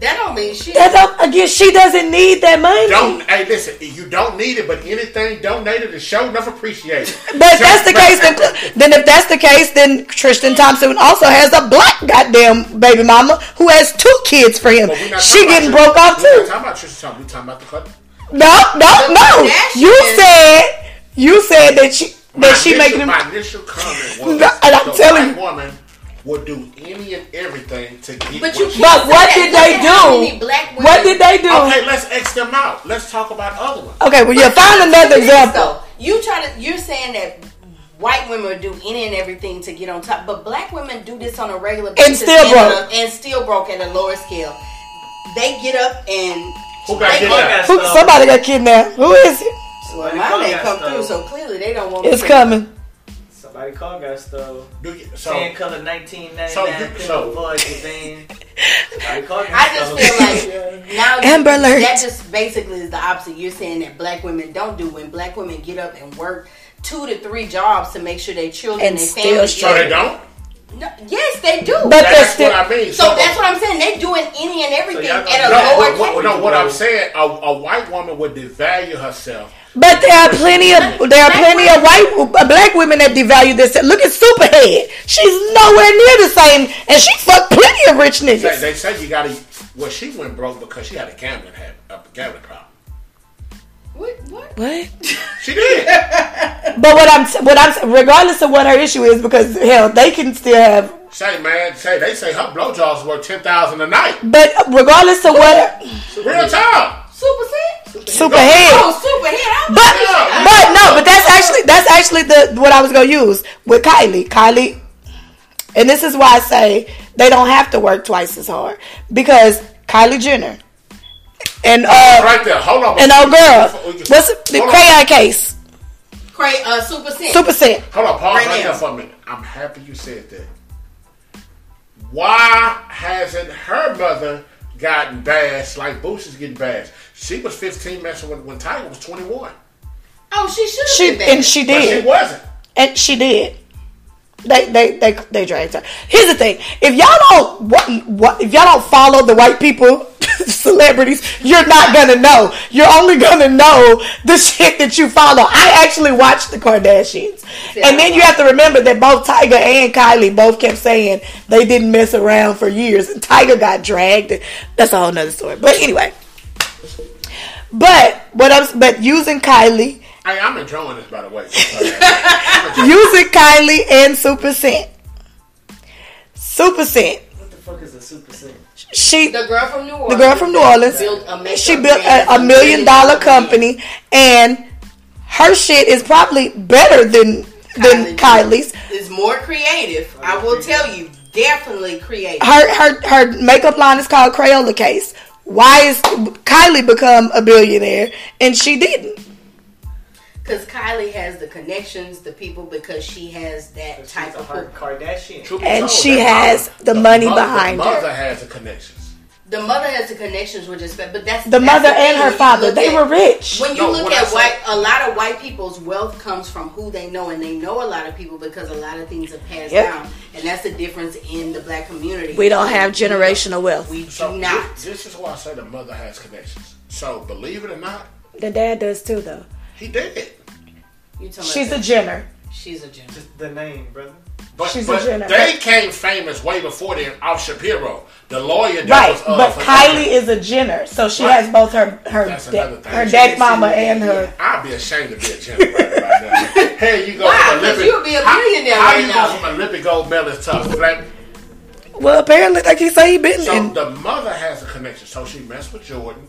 That don't mean shit. That don't, again, she doesn't need that money. Don't hey listen, you don't need it, but anything donated is show enough appreciated. But if that's the case, then, then if that's the case, then Tristan Thompson also has a black goddamn baby mama who has two kids for him. But She getting about broke off Trisha- We too. not talking about Tristan Thompson. We talking about the cut. No, no, The no. You said you said that she that she initial, making him. my initial comment was No, and I'm the telling black woman would do any and everything to get But you what can't But say what did they do? many black women- What did they do? Okay, let's X them out. Let's talk about other ones. Okay, well, yeah, find another example. So, you try to you're saying that white women would do any and everything to get on top, but black women do this on a regular basis and still broke. a- and still broke at a lower scale. They get up and Who got they kidnapped? Who, somebody got kidnapped. Who is it? Well, Somebody mine call ain't got come stole. through, so clearly they don't want. It's me. coming. Somebody car got stole. Do you, so Tan color 1999 So you- so- Floyd van. Somebody car got I just feel like now you- Amber Alert. that just basically is the opposite. You're saying that black women don't do when black women get up and work two to three jobs to make sure their children And and still their family. so they don't. No, yes, they do. But That's still. what I mean. so that's what I'm saying. They're doing any and everything y'all at a No, lower what, what, no, what I'm saying, a, a white woman would devalue herself. But there are plenty of there are plenty of white uh, black women that devalue this. Look at Superhead. She's nowhere near the same, and she fucked plenty of rich niggas. they said you gotta. Well, she went broke because she had a gambling habit, a gambling problem. What? What? What? She did. But what I'm what I'm regardless of what her issue is, because hell, they can still have. say, man, say they say her blowjobs worth ten thousand a night. But regardless of what Real time. Supa Cent? Superhead. Oh, Superhead. I'm But Yeah. but no, but that's actually that's actually the what I was gonna use with Kylie. Kylie, and this is why I say they don't have to work twice as hard because Kylie Jenner and uh Right there. Hold on. and old girl, what's it, the crayon case, Cray, uh, Supa Cent. Supa Cent. Hold on, pause Right right, there for a minute. I'm happy you said that. Why hasn't her mother gotten bashed like Boosie's getting bashed? She was 15 messing when, when Tyga was 21. Oh, she should have She been and back. she But she did, wasn't. and she did. They they they they dragged her. Here's the thing: if y'all don't what, what if y'all don't follow the white people celebrities, you're not gonna know. You're only gonna know the shit that you follow. I actually watched the Kardashians, and then you have to remember that both Tyga and Kylie both kept saying they didn't mess around for years, and Tyga got dragged. That's a whole nother story. But anyway, but what I'm but using Kylie, Hey, I'm enjoying this, by the way. using Kylie and Supa Cent. Supa Cent. What the fuck is a Supa Cent? She The girl from New Orleans. the girl from New Orleans. Built a She built a, a million dollar company, and her shit is probably better than than Kylie. Kylie's. Is more creative. I will tell you, definitely creative. Her her her makeup line is called Crayola Case. Why is Kylie become a billionaire and she didn't? Because Kylie has the connections, the people, because she has that type of. her Kardashian. Truth And told, she has mother- the money mother- behind the her. mother has the connections. The mother has the connections, which is, but that's The that's mother the and her father, they at- were rich. When you No, look when at white, a lot of white people's wealth comes from who they know, and they know a lot of people because a lot of things are passed Yep. down, and that's the difference in the black community. We don't have generational wealth. We do So not. This, this is why I say the mother has connections. So believe it or not, The dad does too, though. He did. You talking She's a Jenner. she's a Jenner. Just the name, brother. But, She's a Jenner. they came famous way before then. Al Shapiro, the lawyer that Right, was uh, but for- Kylie is a Jenner, so she Right. has both her her That's da- thing. her She daddy is mama and her. I'd be ashamed to be a Jenner right, right now. Hey, you go Why? from 'Cause Olympic. you would be a how- billionaire How, right you now. go from Olympic gold medalist to a flat? Well, apparently, like he say, he been So in. the mother has a connection. So she messed with Jordan.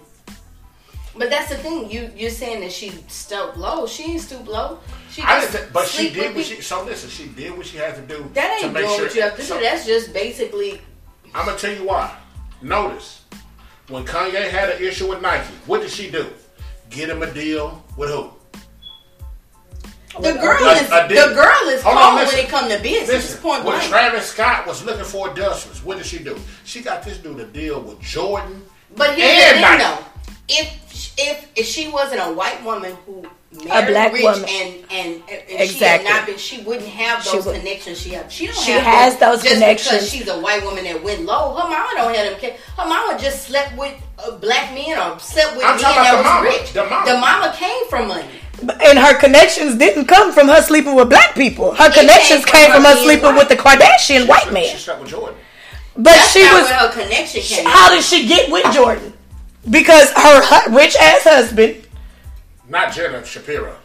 But that's the thing. You you're saying that she stooped low. She ain't stooped low. She I just didn't, say- but she did what people. she. So listen, she did what she had to do. That to ain't make doing sure, what you have to so- do. That's just basically. I'm gonna tell you why. Notice when Kanye had an issue with Nike, what did she do? Get him a deal with who? The girl I- is I did. the girl is Hold on, when it come to business. Listen, point when blank. Travis Scott was looking for adjustments, what did she do? She got this dude a deal with Jordan. But here's and the thing, Nike. though. If if if she wasn't a white woman who married a black rich woman. and and, and she had not been, she wouldn't have She those would- connections. She have. She don't. She have has them those just connections. because she's a white woman that went low. Her mama don't have them. ca- Her mama just slept with uh, black men or slept with I'm men talking that about the was mama. rich. The mama. The mama came from money. And her connections didn't come from her sleeping with black people. Her connections came came from from her sleeping white. with the Kardashian white man. She man. slept with Jordan. But That's she not was. where her connection came. How did she get with Jordan? Because her rich ass husband Not Jenna Shapiro.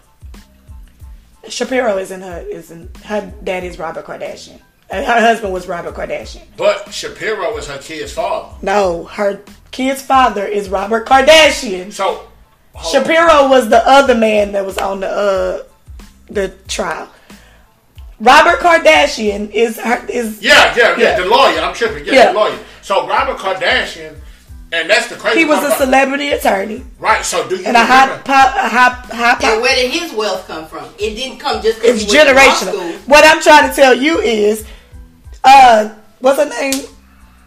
Shapiro isn't her. Isn't her daddy's Robert Kardashian? And her husband was Robert Kardashian. But Shapiro is her kid's father. No, her kid's father is Robert Kardashian. So hold on. Shapiro was the other man that was on the uh the trial. Robert Kardashian is her is Yeah, yeah, yeah, Yeah. The lawyer. I'm tripping. Yeah, Yeah. the lawyer. So Robert Kardashian, and that's the crazy. he was a about- celebrity attorney Right. So do you and a high remember? po- a high high And where did his wealth come from? It didn't come just because It's he went to law generational. What I'm trying to tell you is, uh, what's her name?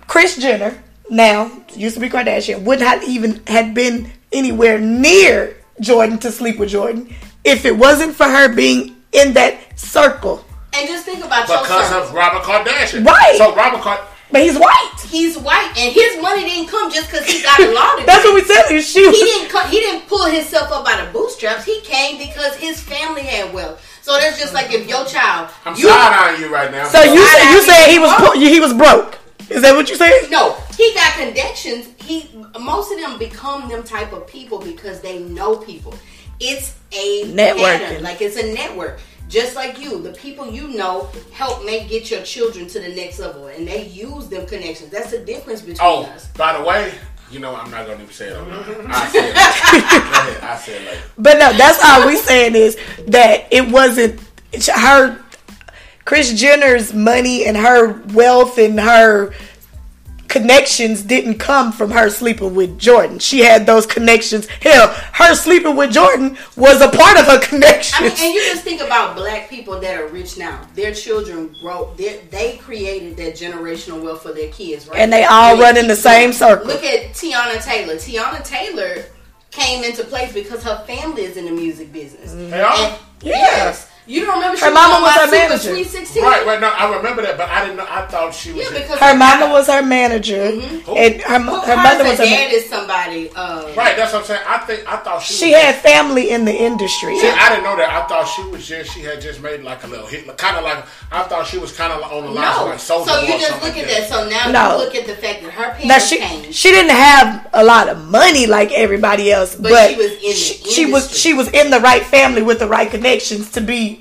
Kris Jenner. Now used to be Kardashian. Would not even had been anywhere near Jordan to sleep with Jordan if it wasn't for her being in that circle. And just think about because son. of Robert Kardashian. Right. So Robert Card. But he's white. He's white, and his money didn't come just because he got a law degree. That's what we said. She he didn't come, he didn't pull himself up by the bootstraps. He came because his family had wealth. So that's just like if your child, I'm you side eyeing you right now. so you said you said he was broke? po- he was broke. Is that what you said? no, he got connections. He most of them become them type of people because they know people. It's a Networking. pattern, like it's a network. Just like you, the people you know help make get your children to the next level, and they use them connections. That's the difference between Oh, us. by the way, you know I'm not gonna even say it. on there. I said it. Go ahead. I said it later. But no, that's all we saying is that it wasn't her. Kris Jenner's money and her wealth and her connections didn't come from her sleeping with Jordan. She had those connections. Hell, her sleeping with Jordan was a part of her connections. I mean, and you just think about black people that are rich now. Their children grow. They they created that generational wealth for their kids, right? And they all it run in the same going. circle. Look at Teyana Taylor. Teyana Taylor came into place because her family is in the music business. They are? And- Yeah. Yes. You don't remember? Her she mama was her manager. Sweet Right, right. No, I remember that, but I didn't know. I thought she was. Yeah, because Her mama was her manager, Who? and her mo- her mother was her her. dad ma- is somebody. Uh, right. That's what I'm saying. I think I thought she. She was had family in the industry. See, I didn't know that. I thought she was just. She had just made like a little hit, kind of like. I thought she was kind of on the lines of No, like so you just look like at that. So now No. you look at the fact that her Now parents she came. she didn't have a lot of money like everybody else, but, But she was in the she, she was she was in the right family with the right connections to be.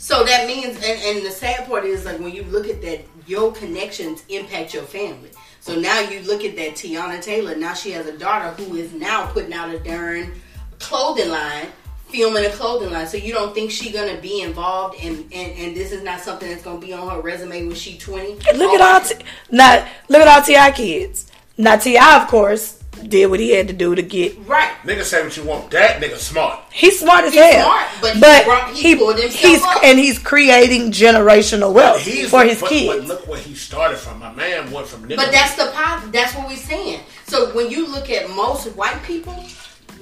So that means, and, and the sad part is like when you look at that, your connections impact your family. So now you look at that Teyana Taylor. Now she has a daughter who is now putting out a darn clothing line, filming a clothing line. So you don't think she gonna be involved, and and, and this is not something that's gonna be on her resume when she twenty. Look oh at all T- not look at all T.I. kids. Not T.I., of course, did what he had to do to get. right. Nigga say what you want. That nigga smart. He's smart as He's hell, smart, but he brought- he pulled himself he's up. and he's creating generational wealth He's for his but, kids. But look where he started from. My man went from nigga. But that's the pop. That's what we're saying. So when you look at most white people,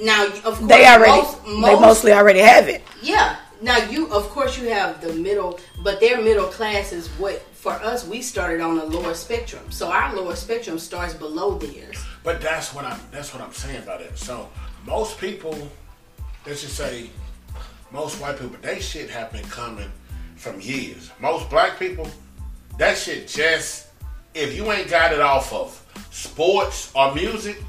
now of course they already most, they mostly already have it. Yeah. Now you, of course, you have the middle, but their middle class is what for us. We started on the lower spectrum, so our lower spectrum starts below theirs. But that's what I'm. That's what I'm saying about it. So most people, let's just say, most white people, they shit have been coming from years. Most black people, that shit just if you ain't got it off of sports or music,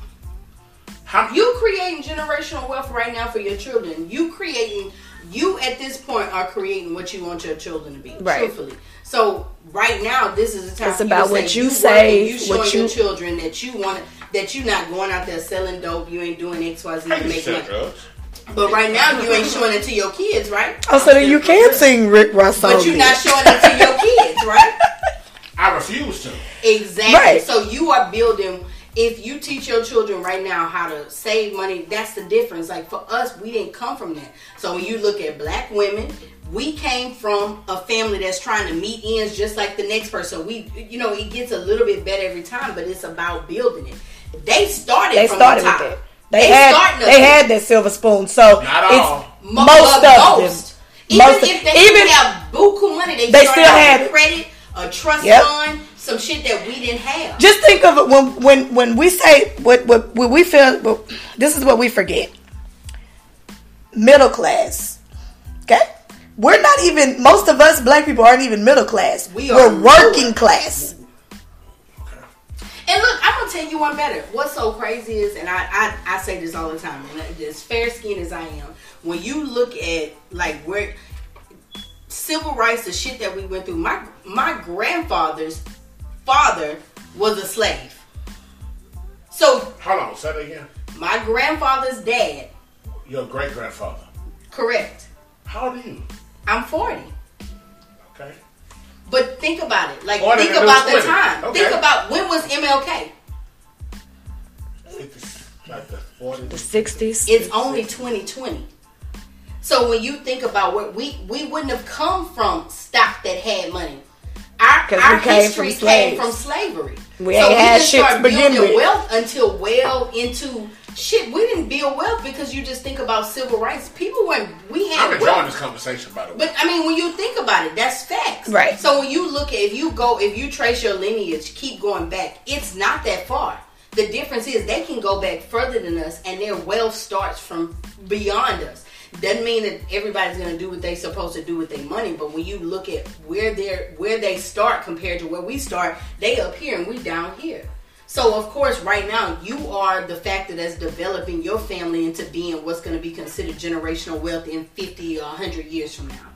how You creating generational wealth right now for your children. You creating. You at this point are creating what you want your children to be. Right. Truthfully. So right now, this is the time. It's for you about to what you say, You showing what your you- children that you want. That you're not going out there selling dope. You ain't doing X, Y, Z I to used make money. drugs. But right now, you ain't showing it to your kids, right? Oh, so then you can sing Rick Ross But you're not showing it to your kids, right? I refuse to. Exactly. Right. So you are building. If you teach your children right now how to save money, that's the difference. Like for us, we didn't come from that. So when you look at black women, we came from a family that's trying to meet ends just like the next person. We, you know, it gets a little bit better every time, but it's about building it. They started. They from started the top. with it. They, had starting they us. had that silver spoon. So Not it's all. Mo- most but of most. them. Even Most of- if they even- didn't have buku money, they, They started still had credit, a trust Yep. fund, some shit that we didn't have. Just think of it when when when we say what what, what we feel. What, this is what we forget. Middle class. Okay, we're not even. Most of us black people aren't even middle class. We are are working lower. class. And look, I'm gonna tell you one better. What's so crazy is, and I, I, I say this all the time, and as fair skinned as I am, when you look at like where civil rights, the shit that we went through, my my grandfather's father was a slave. So Hold on, say that again. my grandfather's dad, Your great grandfather. correct. How old are you? I'm 40. Okay. But think about it. Like, More think about the newest time. women. Think about when was MLK? It's like the 40s. The sixties. It's only 2020. So when you think about what we we wouldn't have come from stock that had money. Our, 'Cause we our came history from came from slavery. We ain't had didn't shit to start begin building with. wealth until well into shit. We didn't build wealth because you just think about civil rights. People weren't. We had I'm enjoying wealth. this conversation, by the way. But I mean, when you think about it, that's facts. Right. So when you look at, if you go, if you trace your lineage, keep going back, it's not that far. The difference is they can go back further than us, and their wealth starts from beyond us. Doesn't mean that everybody's going to do what they're supposed to do with their money, but when you look at where they where they start compared to where we start, they up here and we down here. So of course, right now you are the factor that's developing your family into being what's going to be considered generational wealth in fifty or hundred years from now.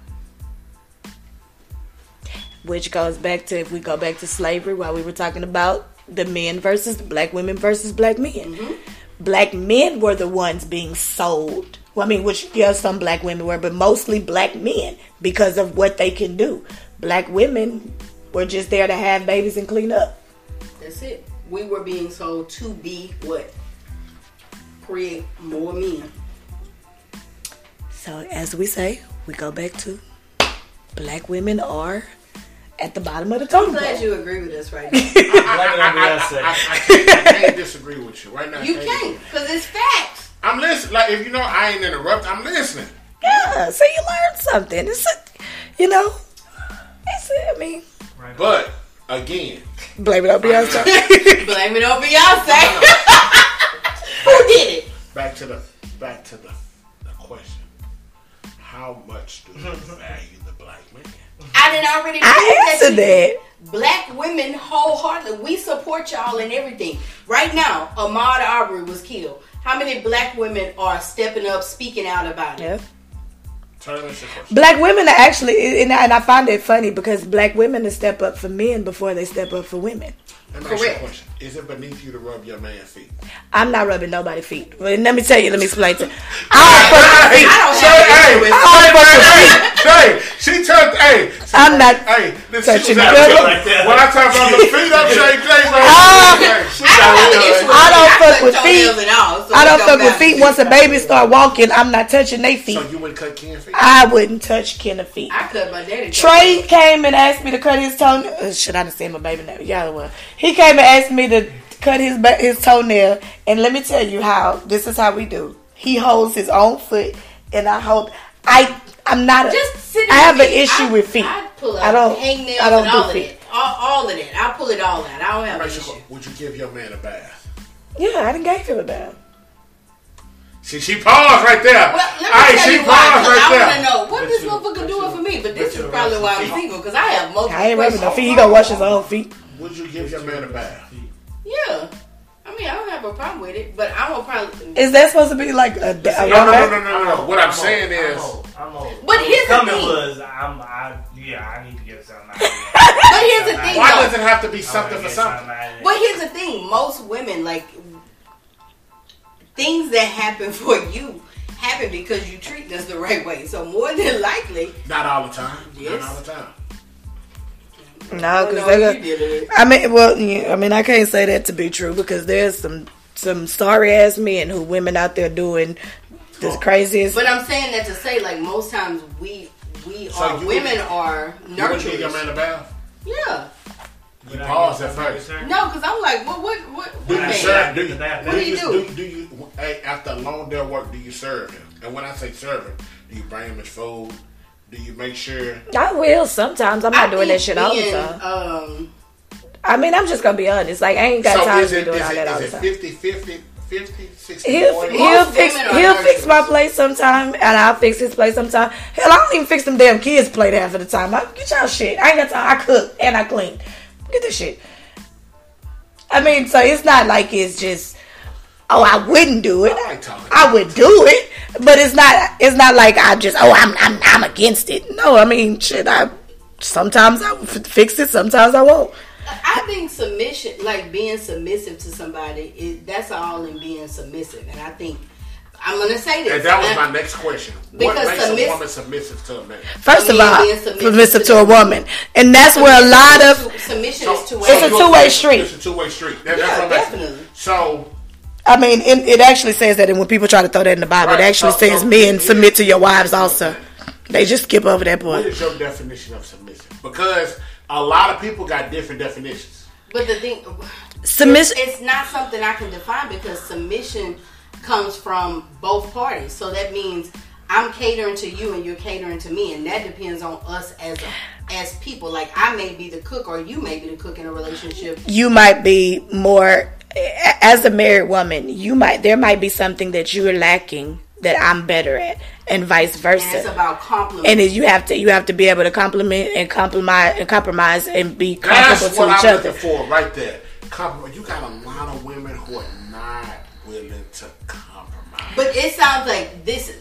which goes back to if we go back to slavery while we were talking about the men versus the black women versus black men. Mm-hmm. Black men were the ones being sold. Well i mean which yeah some black women were but mostly black men because of what they can do. Black women were just there to have babies and clean up. That's it. We were being sold to be what? Create more men. so as we say we go back to black women are at the bottom of the I'm totem glad you agree with us right now. Blame it on I, Beyonce. I, I, can't, I can't disagree with you right now. You can't, because it's facts. I'm listening. Like if you know I ain't interrupt, I'm listening. Yeah, so you learn something. It's a, you know, it's, I mean, Right. But again, blame it on Beyonce. Blame it on Beyonce. Who did it? back to the back to the, the question: How much do you value the black man? I didn't already. I answered to that. Black women wholeheartedly, we support y'all in everything. Right now, Ahmaud Arbery was killed. How many black women are stepping up, speaking out about it? Yeah. Black women are actually, and I, and I find it funny because black women to step up for men before they step up for women. Let me ask Correct. Question: Is it beneath you to rub your man's feet? I'm not rubbing nobody's feet. Well, let me tell you, let me explain to you. I don't fuck with feet. I don't Say, have an hey, issue with I don't fuck with hey, she turned. Hey, I'm not Hey, this touching she was the out there like that. When I talk about the feet up, Shay J, Ah. I don't out have an there. issue with I don't fuck with feet. toenails And all, so I don't fuck with feet. Once a baby start walking, I'm not touching their feet. So you wouldn't cut Ken's feet? I wouldn't touch Kenna feet. I cut my daddy. Trey came and asked me to cut his toenail. Should I have said my baby name? Yeah, well, he came and asked me to cut his ba- his toenail. And let me tell you how. This is how we do. He holds his own foot, and I hold. I I'm not. A, Just sit. I have with an issue I, with feet. I pull I don't- hangnails I don't and do all of feet. that. All, all of that. I pull it all out. I don't have an issue. sure- Would you give your man a bath? yeah, I didn't gave him a bath. See, she paused right there. Well, let me hey, tell she you why. paused 'cause right I there. want to know what Bet this motherfucker doing for me. But this is probably why I'm feet. single because I have multiple I ain't rubbing no feet. He gonna wash his own feet. Would you give your man a bath? Yeah. I mean, I don't have a problem with it, but I won't probably. Is that supposed to be like a, a No, rub no, no, no, no, no. What I'm saying old, is, I'm old. I'm old. But here's the thing. was I'm I yeah I need to get something. Out of But here's the thing, why though. does it have to be something for something? But here's the thing: most women like things that happen for you happen because you treat us the right way. So more than likely, Not all the time. Yes. Not all the time. No, oh, because know they what got. you dealing with. I mean, well, yeah, I mean, I can't say that to be true because there's some some sorry ass men who women out there doing this craziest. But I'm saying that to say, like most times we we So are women would- are You would give your man a bath? Yeah. You pause at first. No, because I'm like, well, what what Do what you man? serve? Do you, What do do you, you do, do? do you hey, after a long day of work? Do you serve him? And when I say serve him, do you bring him his food? Do you make sure? I will sometimes. I'm not I doing that think shit all the time. Um, I mean, I'm just gonna be honest. Like, I ain't got so time is to be doing is all it, that all the time. 50, 50, 50, 60, He'll, he'll fix he'll fix my nurturers. plate sometime, and I'll fix his plate sometime. Hell, I don't even fix them damn kids' plate half of the time. I, get y'all shit. I ain't got time. I cook and I clean. Get this shit. I mean, so it's not like it's just oh I wouldn't do it. I. I would do it, but it's not. It's not like I just oh I'm I'm I'm against it. No, I mean shit. I sometimes I will fix it. Sometimes I won't. I think submission, like being submissive to somebody, is that's all in being submissive. And I think I'm gonna say this. And that was and my next question. What Because makes submiss- a woman submissive to a man? First of all, being submissive submissive to to a woman, and that's where a lot of submission is two It's a two-way street. It's a two-way street. That, that's Yeah, what I'm definitely. So, I mean, it, it actually says that, and when people try to throw that in the Bible, Right. it actually So- says so- men submit to your wives also. They just skip over that what part. is your definition of submission? Because a lot of people got different definitions. But the thing, Submission. it's not something I can define because submission comes from both parties. So that means I'm catering to you and you're catering to me, and that depends on us as a, as people. Like I may be the cook or you may be the cook in a relationship. You might be more, as a married woman, you might there might be something that you're lacking that I'm better at, and vice And it's versa. about compliment. And you have to you have to be able to compliment and compromise and compromise and be That's comfortable what to each I'm other. looking for right there. Compliment. You got a lot of women who are not willing to compromise. But it sounds like this.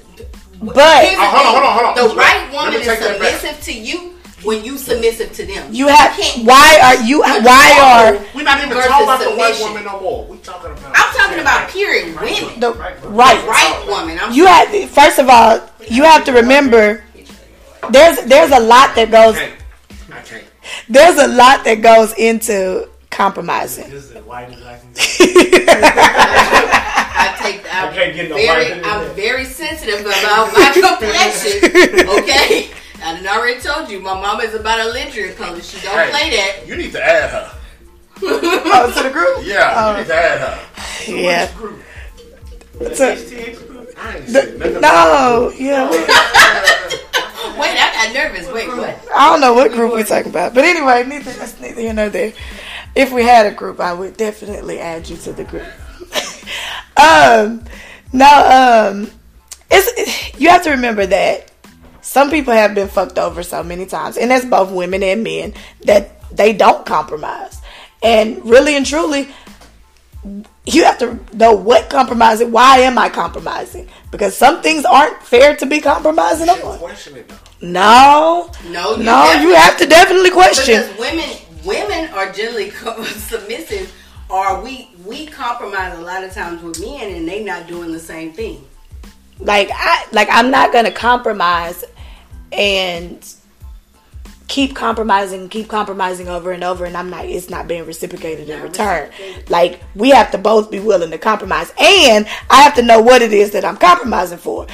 But- here's the Oh, hold on, hold on, hold on. The right woman is take that back. submissive to you when you submissive to them. You have can't- why are you why are We're not even talking about the white woman no more. We talking about. I'm talking about period women. the Right. right right woman. I'm you have first of all you have to remember there's there's a lot that goes I can't. I can't. there's a lot that goes into compromising This is the I can get. I take. I'm I can't get no very, I'm very sensitive about my complexion. Okay, I done already told you. My mama is about a linear color. She don't Hey, play that. You need to add her. oh to the group Yeah, you need to add her. yeah Group. So- HTX group. I ain't said nothing No, yeah. we- Wait, I got nervous. Wait, what? I don't know what group we're talking about. But anyway, neither that's neither here nor there. If we had a group, I would definitely add you to the group. um now um it's you have to remember that some people have been fucked over so many times, and that's both women and men, that they don't compromise. And really and truly, you have to know what compromising. Why am I compromising? Because some things aren't fair to be compromising on. Question it. No, No, you no, you have to definitely question. Because women, women are generally co- submissive, or we we compromise a lot of times with men, and they not doing the same thing. Like I, like I'm not gonna compromise and keep compromising, keep compromising over and over, and I'm not. It's not being reciprocated in return. Like we have to both be willing to compromise, and I have to know what it is that I'm compromising for.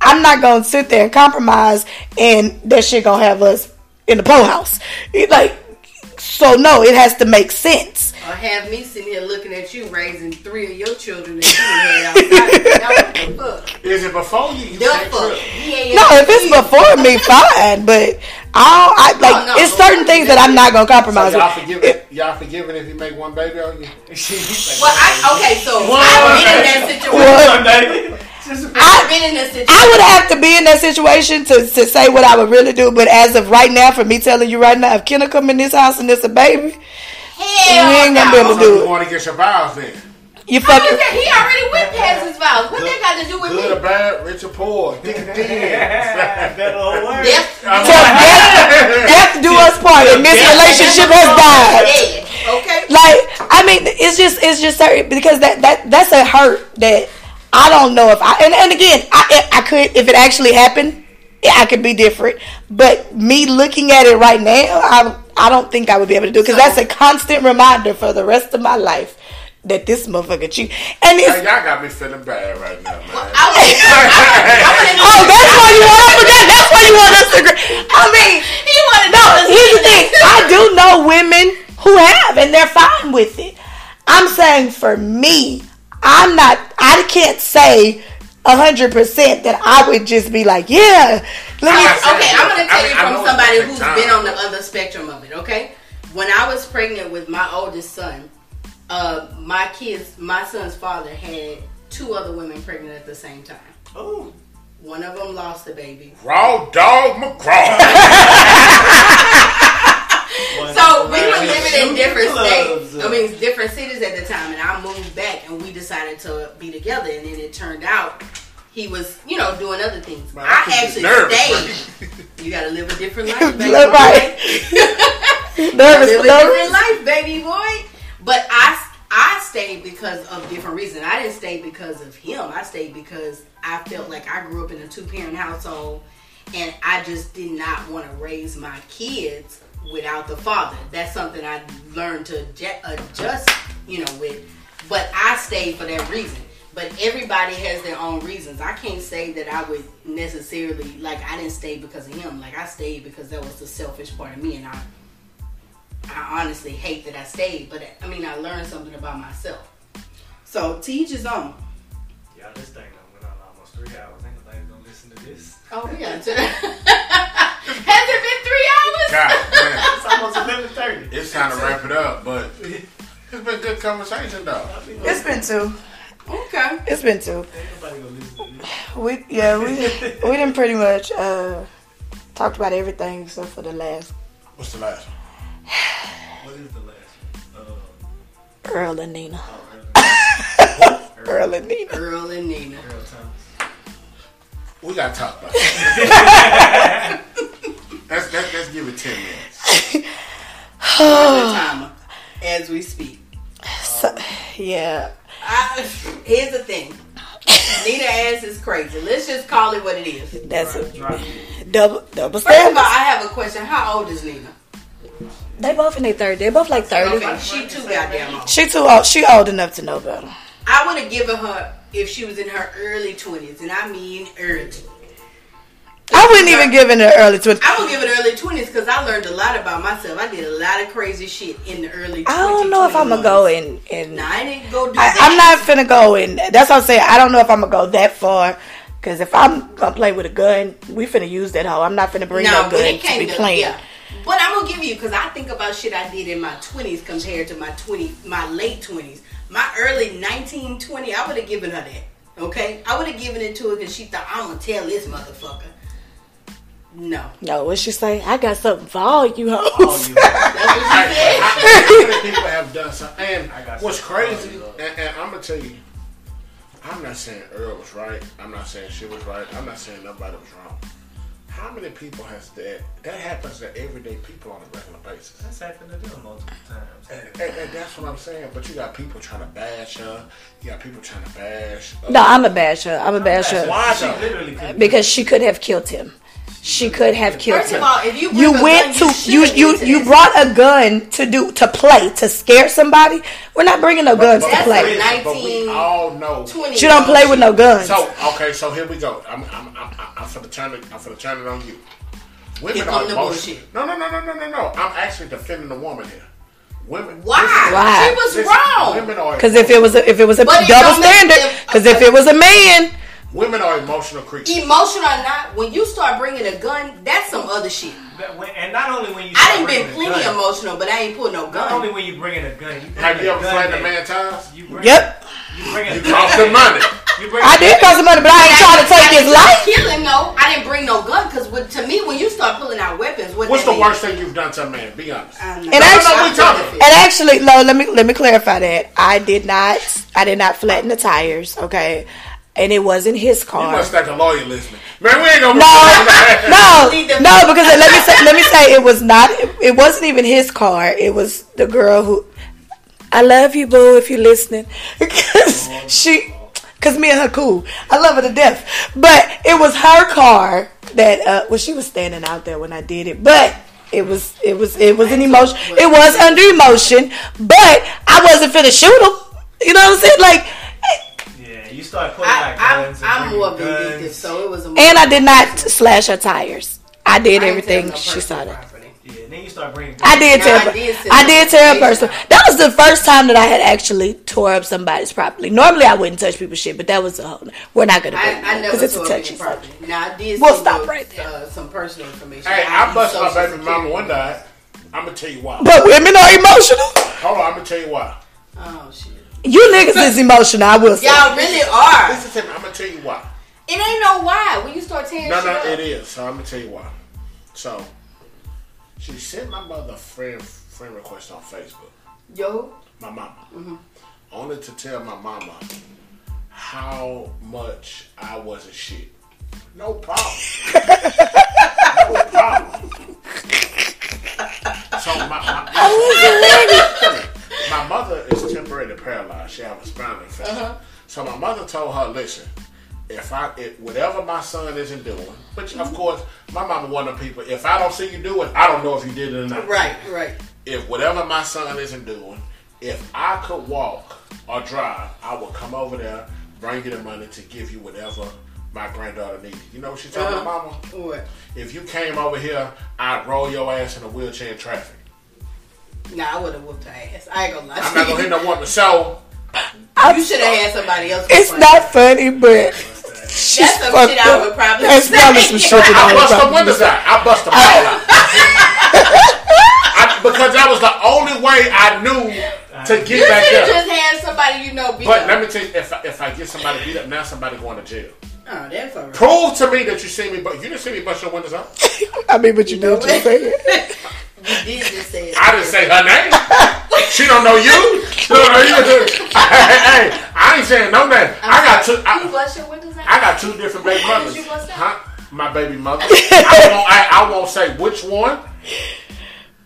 I'm not gonna sit there and compromise, and that shit gonna have us in the po house. Like, so no, it has to make sense. Or have me sitting here looking at you raising three of your children that you had outside. Now, what the fuck? Is it before you? The sex fuck? up? Yeah, No, if it's before me, fine. But I, don't, I like Oh, no. it's certain things that I'm not gonna So compromise. y'all with. forgiving? Y'all forgiving if you make one baby on you? Well, I, okay, so I've been in that situation. I've been in that situation. I would have to be in that situation to, to say what I would really do. But as of right now, for me telling you right now, if Kenna come in this house and it's a baby, Hell we ain't gonna be able to So do you want to get your vows then? You fucking is? He already went past his vows. What that got to do with Good or bad, rich or poor, thick or thin. that old word. Death, till death, death do us part, and this relationship has died. dead. Okay. like I mean, it's just it's just certain because that that that's a hurt that I don't know if I and, and again I I could if it actually happened I could be different but me looking at it right now I I don't think I would be able to do because that's a constant reminder for the rest of my life that this motherfucker cheat and Hey, it's y'all got me feeling bad right now, man. I was, I, I, oh that's why you want I forgot that's why you want us to agree I mean he wanted no, here's the thing. I do know women who have, and they're fine with it. I'm saying for me, I'm not. I can't say hundred percent that I would just be like, yeah. Let me. Okay, I'm gonna tell I you I from somebody it's who's time. been on the other spectrum of it. Okay, when I was pregnant with my oldest son, uh, my kids, my son's father had two other women pregnant at the same time. Ooh. One of them lost the baby. Raw dog McCraw. So we were living in different states. I mean, different cities at the time, and I moved back, and we decided to be together. And then it turned out he was, you know, doing other things. I actually nervous, stayed. You got to live a different life, baby. Live right. boy. Nervous, live a different life, baby boy. But I, I stayed because of different reasons. I didn't stay because of him. I stayed because I felt like I grew up in a two parent household, and I just did not want to raise my kids without the father. That's something I learned to adjust, you know, with. But I stayed for that reason. But everybody has their own reasons. I can't say that I would necessarily like I didn't stay because of him. Like I stayed because that was the selfish part of me, and I I honestly hate that I stayed, but I mean, I learned something about myself. So, teach his own. Y'all, this thing done went on almost three hours. Ain't nobody gonna listen to this. Oh, yeah. Has it been three hours? God, man. It's almost eleven thirty. It's time to wrap it up, but it's been good conversation though. It's been two. Okay. It's been two. Ain't nobody gonna to. We yeah we we didn't pretty much uh talked about everything except for the last What's the last one? What is the last one? Uh, Earl and Nina. oh, Earl, Earl and Nina. Earl and Nina. Earl Thomas. We gotta talk about it. let's, let's, let's give it 10 minutes. timer as we speak. So, yeah. I, here's the thing. Nina ass is crazy. Let's just call it what it is. That's Drop- a drop double double First of all. I have a question. How old is Nina? They both in their third. They both like thirty. Okay, she too goddamn old. She too old. She old enough to know better. I would have given her if she was in her early twenties, and I mean early. I wouldn't even give it an early twenties. I would give it early twenties because I learned a lot about myself. I did a lot of crazy shit in the early. 20s, I don't know if I'm gonna go in. in Nah, I didn't go do I, that. I'm not finna go in. That's what I'm saying. I don't know if I'm gonna go that far. Cause if I'm gonna play with a gun, we finna use that hoe. I'm not finna bring no, No, gun to be to playing. yeah. But I'm gonna give you because I think about shit I did in my 20s compared to my 20, my late 20s. My early 19, 20, I would have given her that. Okay, I would have given it to her because she thought I'm gonna tell this motherfucker. No, No, what she say? I got something for all you hoes. Oh, you that's what she I, said. I, how many people have done something? And I got what's some crazy, and, and I'm gonna tell you, I'm not saying Earl was right. I'm not saying she was right. I'm not saying nobody was wrong. How many people has that? That happens to everyday people on a regular basis. That's happened to them multiple times. And, and- and that's what I'm saying. But you got people trying to bash her. You got people trying to bash. uh, No, I'm a basher. I'm a basher Why She literally because she could have killed him. She could have killed First him. of all, if you you went gun, to you should you you brought a gun to do to play to scare somebody. We're not bringing no guns to That's play. a But we 19, all know. 20 She don't play with no guns. So okay, so here we go. I'm I'm I'm, I'm for the turn it. I'm for the turn it on you. Women are emotional. bullshit. No, no, no, no, no, no, no. I'm actually defending the woman here. Women. Why? Why? She was listen, wrong. Women are Because if it was a, if it was a But double standard, because if it was a man, women are emotional creatures. Emotional or not, when you start bringing a gun, that's some other shit. When, and not only when you I start done been plenty gun, emotional, but I ain't put no Not only when you bringing a gun, you bring Have you ever gun flattened a man times? You bring, yep, You bring a You cost them money. You bring I a- did cost some money, but I ain't trying to take his life. didn't kill him though. I didn't bring no gun because to me, when you start pulling out weapons, what What's the mean? worst thing you've done to a man? Be honest. I'm And not- actually- I'm we talking. not- And actually, no, let me let me clarify that I did not I did not flatten the tires, okay, and it wasn't his car. You car. must think a lawyer listening. Man, we ain't gonna. No, Leave them- no, because let me say, let me say, it was not. It wasn't even his car. It was the girl who. I love you, boo, if you're listening, because she, because me and her cool. I love her to death, but it was her car that. Uh, well, she was standing out there when I did it, but. It was it was it was an emotion. It was under emotion, but I wasn't finna shoot him. You know what I'm saying? Like, Yeah, you start putting I, out I'm, guns. and I'm bringing more guns. vindictive, so it was a. and I did not slash her tires. I did I everything no she personal saw that. Yeah, then you start bringing. I did No, tell. I I did did, send I did tell a a person. That was the first time that I had actually tore up somebody's property. Normally, I wouldn't touch people's shit, but that was a whole. We're not gonna. I, I never it's a touchy property. subject. Now I did. We'll stop you, right there. Uh, some personal information. Hey, I ID, bust my social baby mama one night. I'm gonna tell you why. But women are emotional. Hold on, I'm gonna tell you why. Oh shit! You niggas is emotional. I will say. Y'all really are. Listen to me. I'm gonna tell you why. It ain't no why when you start tearing No, no, up. it is. So I'm gonna tell you why. So she sent my mother friend friend request on Facebook. Yo, My mama, mm-hmm. only to tell my mama how much I was a shit. No problem. no problem. So my my, my mother is temporarily paralyzed. She has a spinal infection. So my mother told her, listen, if I if whatever my son isn't doing, which of course my mama one of the people, if I don't see you do it, I don't know if you did it or not. right, right. If whatever my son isn't doing, if I could walk or drive, I would come over there, bring you the money to give you whatever my granddaughter needed. You know what she told Uh-huh. my mama? What? If you came over here, I'd roll your ass in a wheelchair in traffic. Nah, I would have whooped her ass. I ain't gonna lie. I'm not gonna hit no woman. So I'm You should have had somebody else. It's fight. not funny, but she's That's some fucked shit I up. would probably That's say. probably some shit that I I would bust the windows out. I bust them all out. I, because that was the only way I knew to You get back should have there. just had somebody you know beat But up. let me tell you, if I, if I get somebody beat up now, somebody going to jail. Oh, that's alright. Prove to me that you see me, but you didn't see me bust your windows out. I mean, but you did just say it. You did just say it. I didn't say her name. She don't know you. She don't know you. hey, I ain't saying no name. I got two. you I, bust your windows out? I got two different baby mothers. did you bust? Huh? My baby mother. I won't. I, I won't say which one.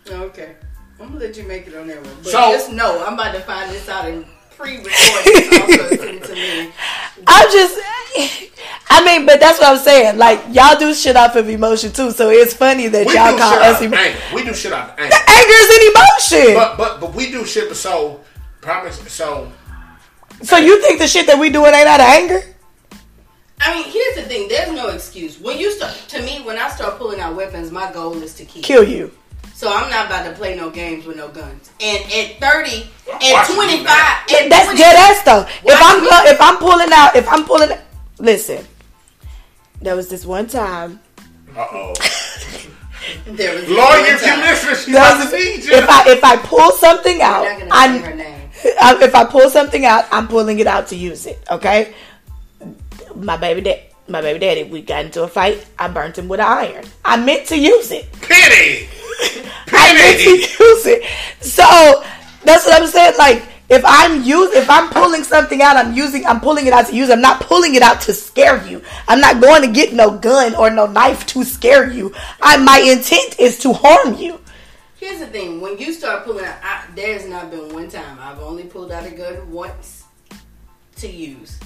Okay. I'm gonna let you make it on that one. But So- just know, I'm about to find this out in pre-recorded. also to me. I'm just, I mean, but that's what I'm saying. Like y'all do shit off of emotion too, so it's funny that We y'all call us out emo- anger. We do shit off of anger. anger is an emotion. But but but we do shit. So promise. So so you think the shit that we doing ain't out of anger? I mean, here's the thing. There's no excuse. When you start, to me, when I start pulling out weapons, my goal is to kill. Kill you. So I'm not about to play no games with no guns. And at 30, at watching you 25, now. at That's 20 dead ass though. If I'm me? pu- if I'm pulling out, if I'm pulling, listen. There was this one time. Uh oh. There was Lord, one if you time. listen, she's There about to need you. if I if I pull something out, I'm not gonna say her name. I- if I pull something out, I'm pulling it out to use it. Okay. My baby dad, my baby daddy, we got into a fight. I burnt him with an iron. I meant to use it. Penny. I meant to Penny. use it. So that's what I'm saying. Like if I'm use if I'm pulling something out, I'm using I'm pulling it out to use. I'm not pulling it out to scare you. I'm not going to get no gun or no knife to scare you. I my intent is to harm you. Here's the thing: when you start pulling out, I, there's not been one time I've only pulled out a gun once to use.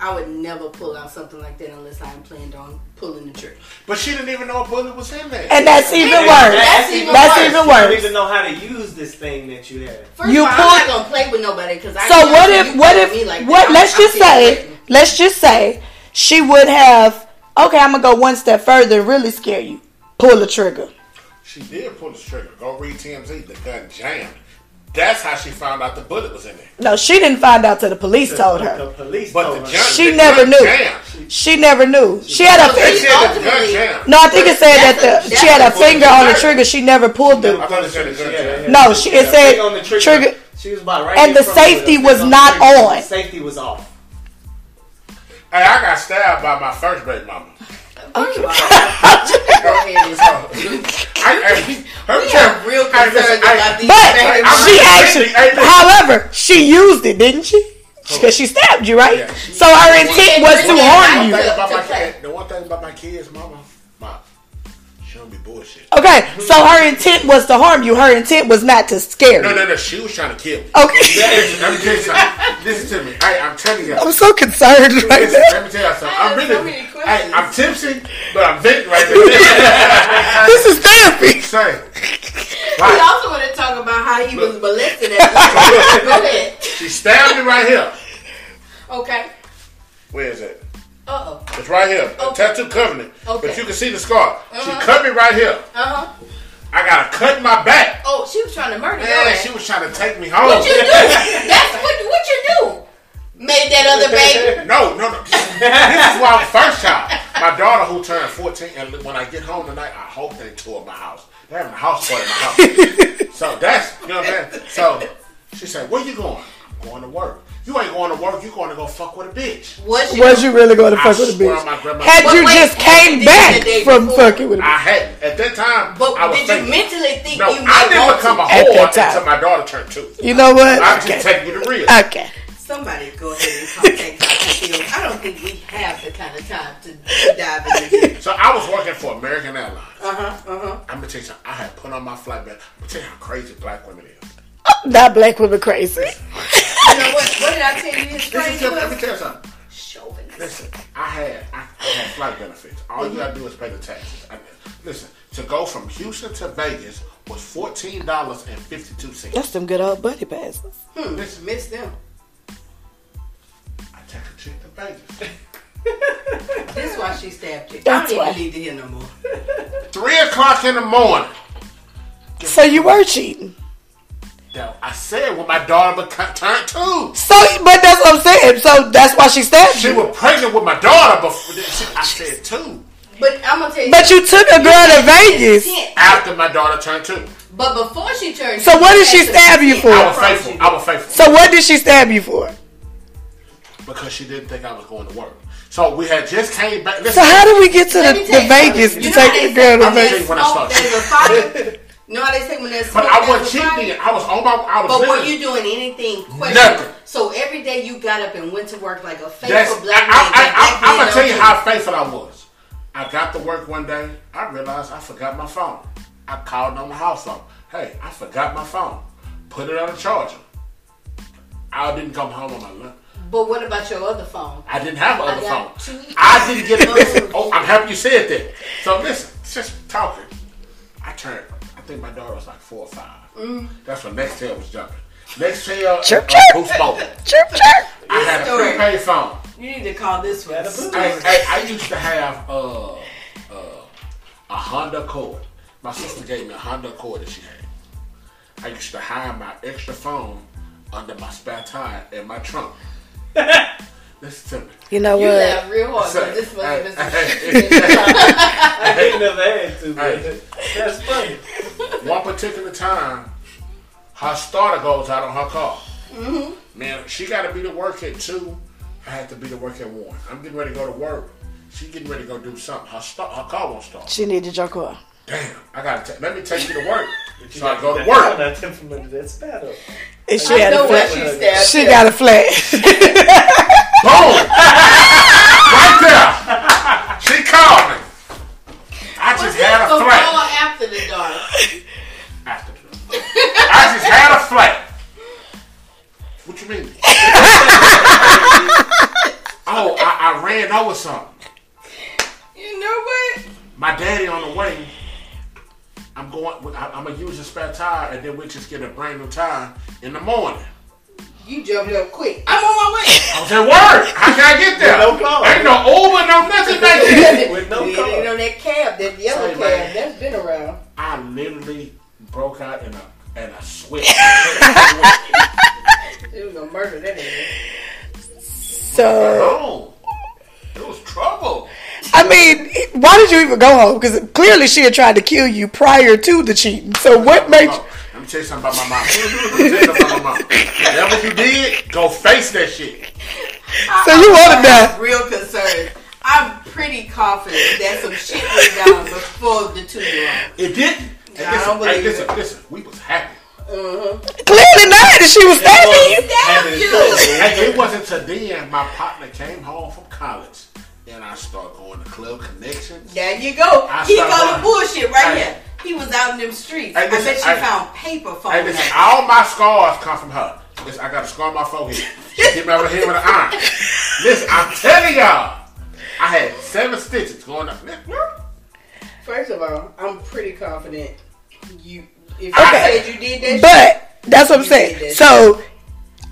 I would never pull out something like that unless I'm planned on pulling the trigger. But she didn't even know a bullet was in there. And that's even That's worse. That's even That's worse. even You don't even know how to use this thing that you have. First You of all, pulled- I'm not gonna play with nobody because I. So know what if what if like what I'm- let's I'm just still say threatened. let's just say she would have okay, I'm gonna go one step further and really scare you. Pull the trigger. She did pull the trigger. Go read TMZ. The gun jammed. That's how she found out the bullet was in there. No, she didn't find out till the police told her. The police But told the her. gun, She the never gun knew. jammed. She never knew. She had a They She said the gun no. I think it said that the a- she had a finger on the trigger. She never pulled I the. thought it said the gun Yeah, jammed. No, she- it Yeah, said on the trigger. trigger- She was about right and the front of her, safety finger was not on. The safety was off. Hey, I got stabbed by my first baby mama. First go ahead and talk. I, I, her We real Hey, listen, concerns hey, about these But she actually, crazy. Hey, however, she used it, didn't she? Because she stabbed you, right? Yeah, she- So her intent was to harm you. The one thing about To my play. kid, the one thing about my kids, mama, bullshit. Okay, so her intent was to harm you. Her intent was not to scare you. no, no. No. She was trying to kill me. Okay. Listen, let me tell you something. Listen to me. Hey, I'm telling you. I'm so concerned right Listen, now. let me tell you something. I I'm have so really. many. I'm tipsy, but I'm venting right there. This is therapy. Say, We also want to talk about how he was molested at Go ahead. She stabbed me right here. Okay. Where is it? Uh oh. It's right here. A tattoo covenant. Okay. But you can see the scar. She Uh-huh. cut me right here. Uh huh. I got a cut in my back. Oh, she was trying to murder me. Ass. she was trying to take me home. What you do? That's what what you do. Made that other baby. No, no, no. this is why I'm first child. My daughter who turned 14, and when I get home tonight, I hope they tour my house. They're having a house party in my house. so that's, you know what I'm saying? So she said, where you going? I'm going to work. You ain't going to work, you going to go fuck with a bitch. Was you? Was you really going to I fuck with a swear on bitch? my grandma. Had But you wait, just came back from before? fucking with a I bitch? I hadn't. At that time, But I was did you mentally think No, you I might didn't want become a to? At whore that time. until my daughter turned two. You know what? I'm just Okay. taking you to real. Okay. Somebody go ahead and contact Dr. Phil. I don't think we have the kind of time to dive into this. So I was working for American Airlines. Uh huh. Uh huh. I'm gonna tell you something. I had put on my flight bag. I'm gonna tell you how crazy black women is. Not black women crazy. You know what? What did I tell you? His Listen, phrase to, let me tell you something. chauvinist. Listen, I had I, I had flight benefits. All you gotta do is pay the taxes. I, listen, to go from Houston to Vegas was fourteen dollars and fifty two cents. That's some good old buddy passes. Hmm. Listen. Miss them. I take a trip to Vegas. This is why she stabbed you. That's I don't why. even need to hear no more. Three o'clock in the morning. So you were cheating. Now, I said when my daughter beca- turned two. So, but that's what I'm saying. So that's why she stabbed She you. was pregnant with my daughter before. She, I said two But I'm gonna tell you. But you took a girl to Vegas. After my daughter turned two. But before she turned. So what did she stab you for? I was faithful. I was faithful So what did she stab you for? because she didn't think I was going to work. So we had just came back. So how did we get to the, Let me tell the Vegas something. to You take they the girl to Vegas? when I Smoke, started. a. You know how they say when there's but I a fire? cheating. I was on my. I was But were you doing anything? Nothing. So every day you got up and went to work like a faithful That's, I, black man. I, that black I, I, I'm gonna tell you how faithful I was. I got to work one day. I realized I forgot my phone. I called on the house phone. Hey, I forgot my phone. Put it on the charger. I didn't come home on my lunch. But what about your other phone? I didn't have I another phone. I didn't get. Listen, oh, I'm happy you said that. So listen, just talking. I turned. I think my daughter was like four or five. Mm. That's when Nextel was jumping. Nextel, Chirp, uh, chirp. Boost Mobile. Chirp, chirp. I had a prepaid phone. You need to call this one. Gotta put Hey, hey, I used to have uh, uh, a Honda Accord. My sister gave me a Honda Accord that she had. I used to hide my extra phone under my spare tire in my trunk. Listen to me. You know You what? laugh real hard. Say, but This must have been some hey, shit. I ain't never had to, Hey. that's funny. One particular time, her starter goes out on her car. Mhm. Man, she got to be to work at two. I had to be to work at one. I'm getting ready to go to work. She getting ready to go do something. Her start, her car won't start. She needed your car. Damn, I gotta ta- let me take you to work. But So I go to work. Not them from under. And she I had know a flat. she She got a flat. Boom! right there. She called me. I just had a flat. after the dark? After the dark. I just had a flat. What you mean? oh, I, I ran over something. You know what? My daddy on the way. I'm going. I, I'm gonna use a spare tire, and then we just get a brand new tire in the morning. You jumped up quick. I'm on my way. I was at work. How can I get there? With no car. Ain't no Uber, no nothing back there. With no you car. ain't on that cab, that yellow Say, cab. man. That's been around. I literally broke out in a in a sweat. They was gonna murder that nigga. So it was trouble. I mean, why did you even go home? Because clearly she had tried to kill you prior to the cheating. So what made you? Tell you something about my mom. Let me tell you something about my mom. Whatever you did, go face that shit. So you want to I'm die? real concerned. I'm pretty confident that some shit went down before the two year old. It didn't. Hey, Nah, I listen, don't believe hey, listen, it. listen. We was happy. Uh-huh. Clearly not. And she was stabbing you. Damn you! Hey, it wasn't till then my partner came home from college, and I started going to Club Connections. There you go. I he start go going- bullshit right Hey. here. He was out in them streets. Hey, I listen, bet she hey. found paper Hey, phone. listen, all my scars come from her. Listen, I got a scar on my forehead. She hit me over the head with an iron. Listen, I'm telling y'all, I had seven stitches going up. First of all, I'm pretty confident you. If Okay. said you did that, But that's what I'm saying. did that. So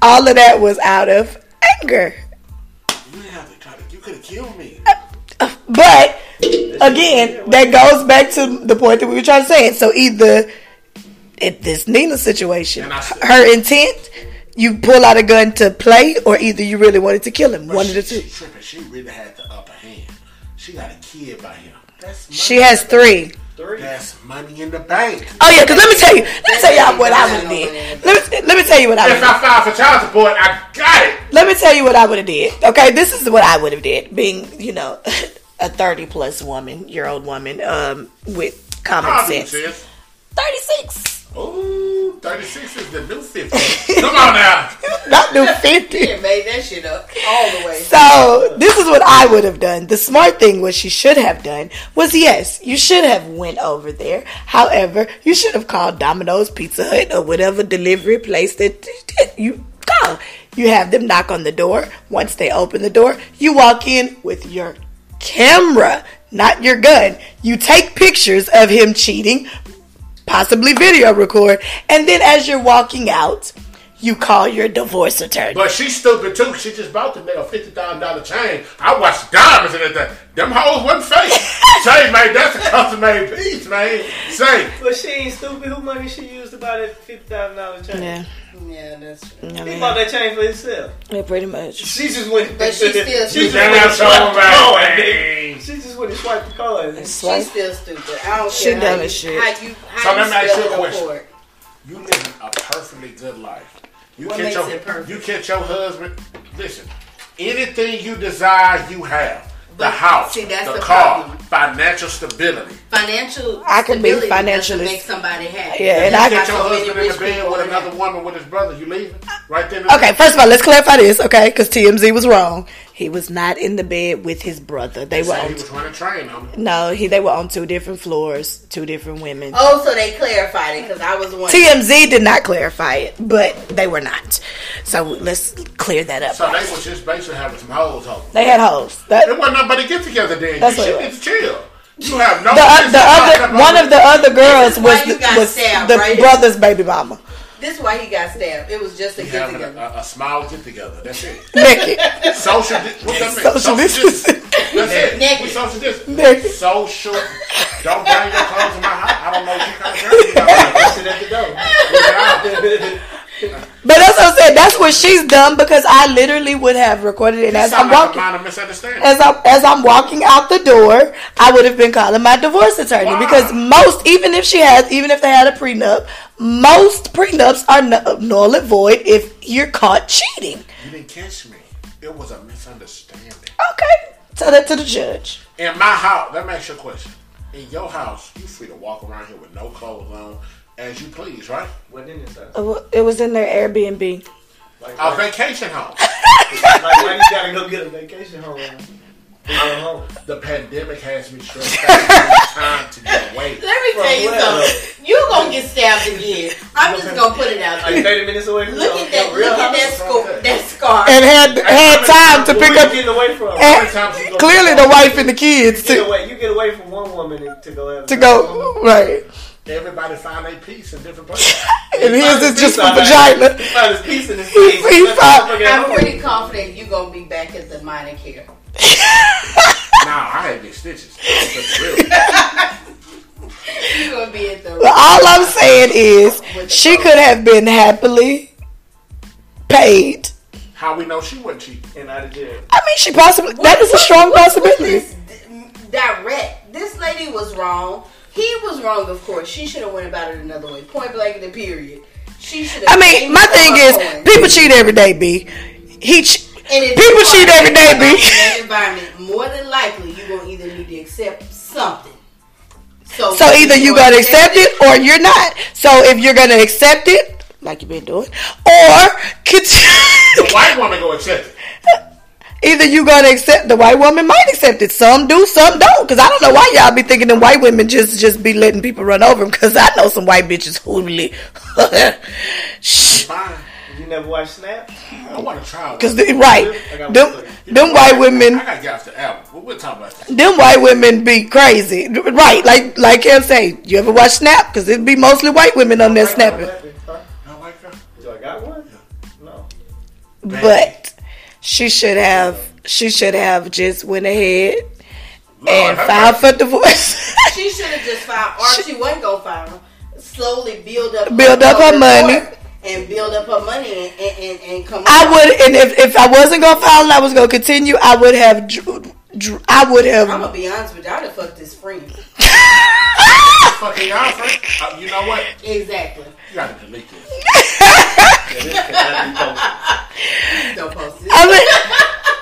all of that was out of anger. You didn't have to try to. You could have killed me. Uh, uh, but again, that goes back to the point that we were trying to say. So either in this Nina situation, her intent, you pull out a gun to play, or either you really wanted to kill him. But One she, of the two. She tripping. She really had the upper hand. She got a kid by him. That's. She has three. Three. That's money in the bank. Oh yeah, because let me tell you, let me tell y'all what I would have did. Let me let me tell you what I would. If I filed for child support, I got it. Let me tell you what I would have did. Okay, this is what I would have did. Being, you know, a thirty plus woman, year old woman, um, with common How sense. Thirty six. Ooh, 36 is the new 50. Come on now. Not new fifty. you made that shit up all the way. So this is what I would have done. The smart thing, what she should have done, was yes, you should have went over there. However, you should have called Domino's, Pizza Hut, or whatever delivery place that you call. You have them knock on the door. Once they open the door, you walk in with your camera, not your gun. You take pictures of him cheating, possibly video record, and then as you're walking out, you call your divorce attorney. But she's stupid too. She just bought the nigga a fifty thousand dollar chain. I watched diamonds in it. Them hoes wasn't fake. Say, man, that's a custom made piece, man. Say, But she ain't stupid. Who money she used to buy that fifty thousand dollar chain? yeah. Yeah, that's true. I He mean, bought that chain for himself. yeah, pretty much. She just went. But she still she stupid. just went and swiped the card. right, nigga. man. She just went and swiped the card. She's still stupid. I don't She care how dumb you, as shit. how you how So you let me ask you a question. you living a perfectly good life. You What catch makes your, it perfect? You catch your husband. Listen, anything you desire, you have. The house, see, that's the, the car, problem. financial stability. Financial I can be financially- make somebody happy. Yeah, and That's I- why Get your husband in the bed with another woman with his brother. You leaving right then. Okay, first of all, let's clarify this, okay? Because TMZ was wrong. He was not in the bed with his brother. They there. were Said on he was running train on me. no, he they were on two different floors, two different women. Oh, so they clarified it because I was one. TMZ did not clarify it, but they were not. So let's clear that up. So they was just basically having some hoes home. They had hoes. That, There wasn't nobody get together then. That's you what should it need to chill. You have no the, business the other one of the other girls This is why was the, was the right? brother's baby mama. This is why he got stabbed. It was just a We get together. a, a, a small get together. That's it. Naked. Social. Di- what that mean? Social distancing. That's it. Naked. We social distance. Naked. Social. Don't bring your clothes in my house. I don't know what kind of girl you are. Sit at the door. But that's what I said. That's what she's done because I literally would have recorded it as I'm like walking. As I'm as I'm walking out the door, I would have been calling my divorce attorney because most, even if she has, even if they had a prenup, most prenups are uh, null and void if you're caught cheating. You didn't catch me. It was a misunderstanding. Okay, tell that to the judge. In my house, let me ask you a question. In your house, you free to walk around here with no clothes on as you please, right? What in this house? It wa- It was in their Airbnb. Like, A like, vacation home. like, why you gotta go get a vacation home? Go home. The pandemic has me stressed out. I need time to get away. Let me From tell you where, something. You're gonna get stabbed again. I'm just gonna put it out there. Like there. 30 minutes away from Look your- at that. Look at that house? scar. That scar. And had had time to pick you up. getting away from? and many times you go- clearly, the wife and the kids You get away, you get away from one woman to go to go right. Everybody find a peace in different places. And his is just for Find his vagina. He found his piece in his He- face. he That's found- motherfucker at I'm home. pretty confident you're gonna be back at the minor care. Nah, I had these stitches. That's real. You gonna be at the. But all I'm saying is, she could have been happily paid. How we know she wasn't cheating? And out of jail. I mean, she possibly that is a strong What- what- what possibility. is direct. This lady was wrong. He was wrong, of course. She should have went about it another way. Point blank in the period. She should have. I mean, my thing is, people cheat every day. B. He. Ch- And if people you cheat every day, in B. that environment, more than likely, you're gonna either need to accept something. So, So either you gonna gonna accept it or you're not. So if you're gonna accept it, like you've been doing, or continue. The white woman go accept it. Either you gonna accept the white woman might accept it. Some do, some don't. Because I don't know why y'all be thinking them white women just just be letting people run over them. Because I know some white bitches who really. Shh. You never watch Snap? I want to try. Cause they, right, them, one for you. them white women, I gotta get off the album. But we'll talk about that. them white women be crazy, right? Like like Kim say, you ever watch Snap? Cause it'd be mostly white women on there snapping. Huh? I like her. Do I got one? No. But she should have, she should have just went ahead Lord, and filed for divorce. She should have just filed, or she wasn't gonna file. her. Slowly build up, Build up her money. and build up her money, and and, and, and come. I out. would, and if, if I wasn't gonna file and I was gonna continue, I would have, dr- dr- I would have. I'm gonna be honest with you. I'd have fucked his friend. Fucking y'all, friend. Uh, you know what? Exactly. You gotta delete this. Don't post it. I mean,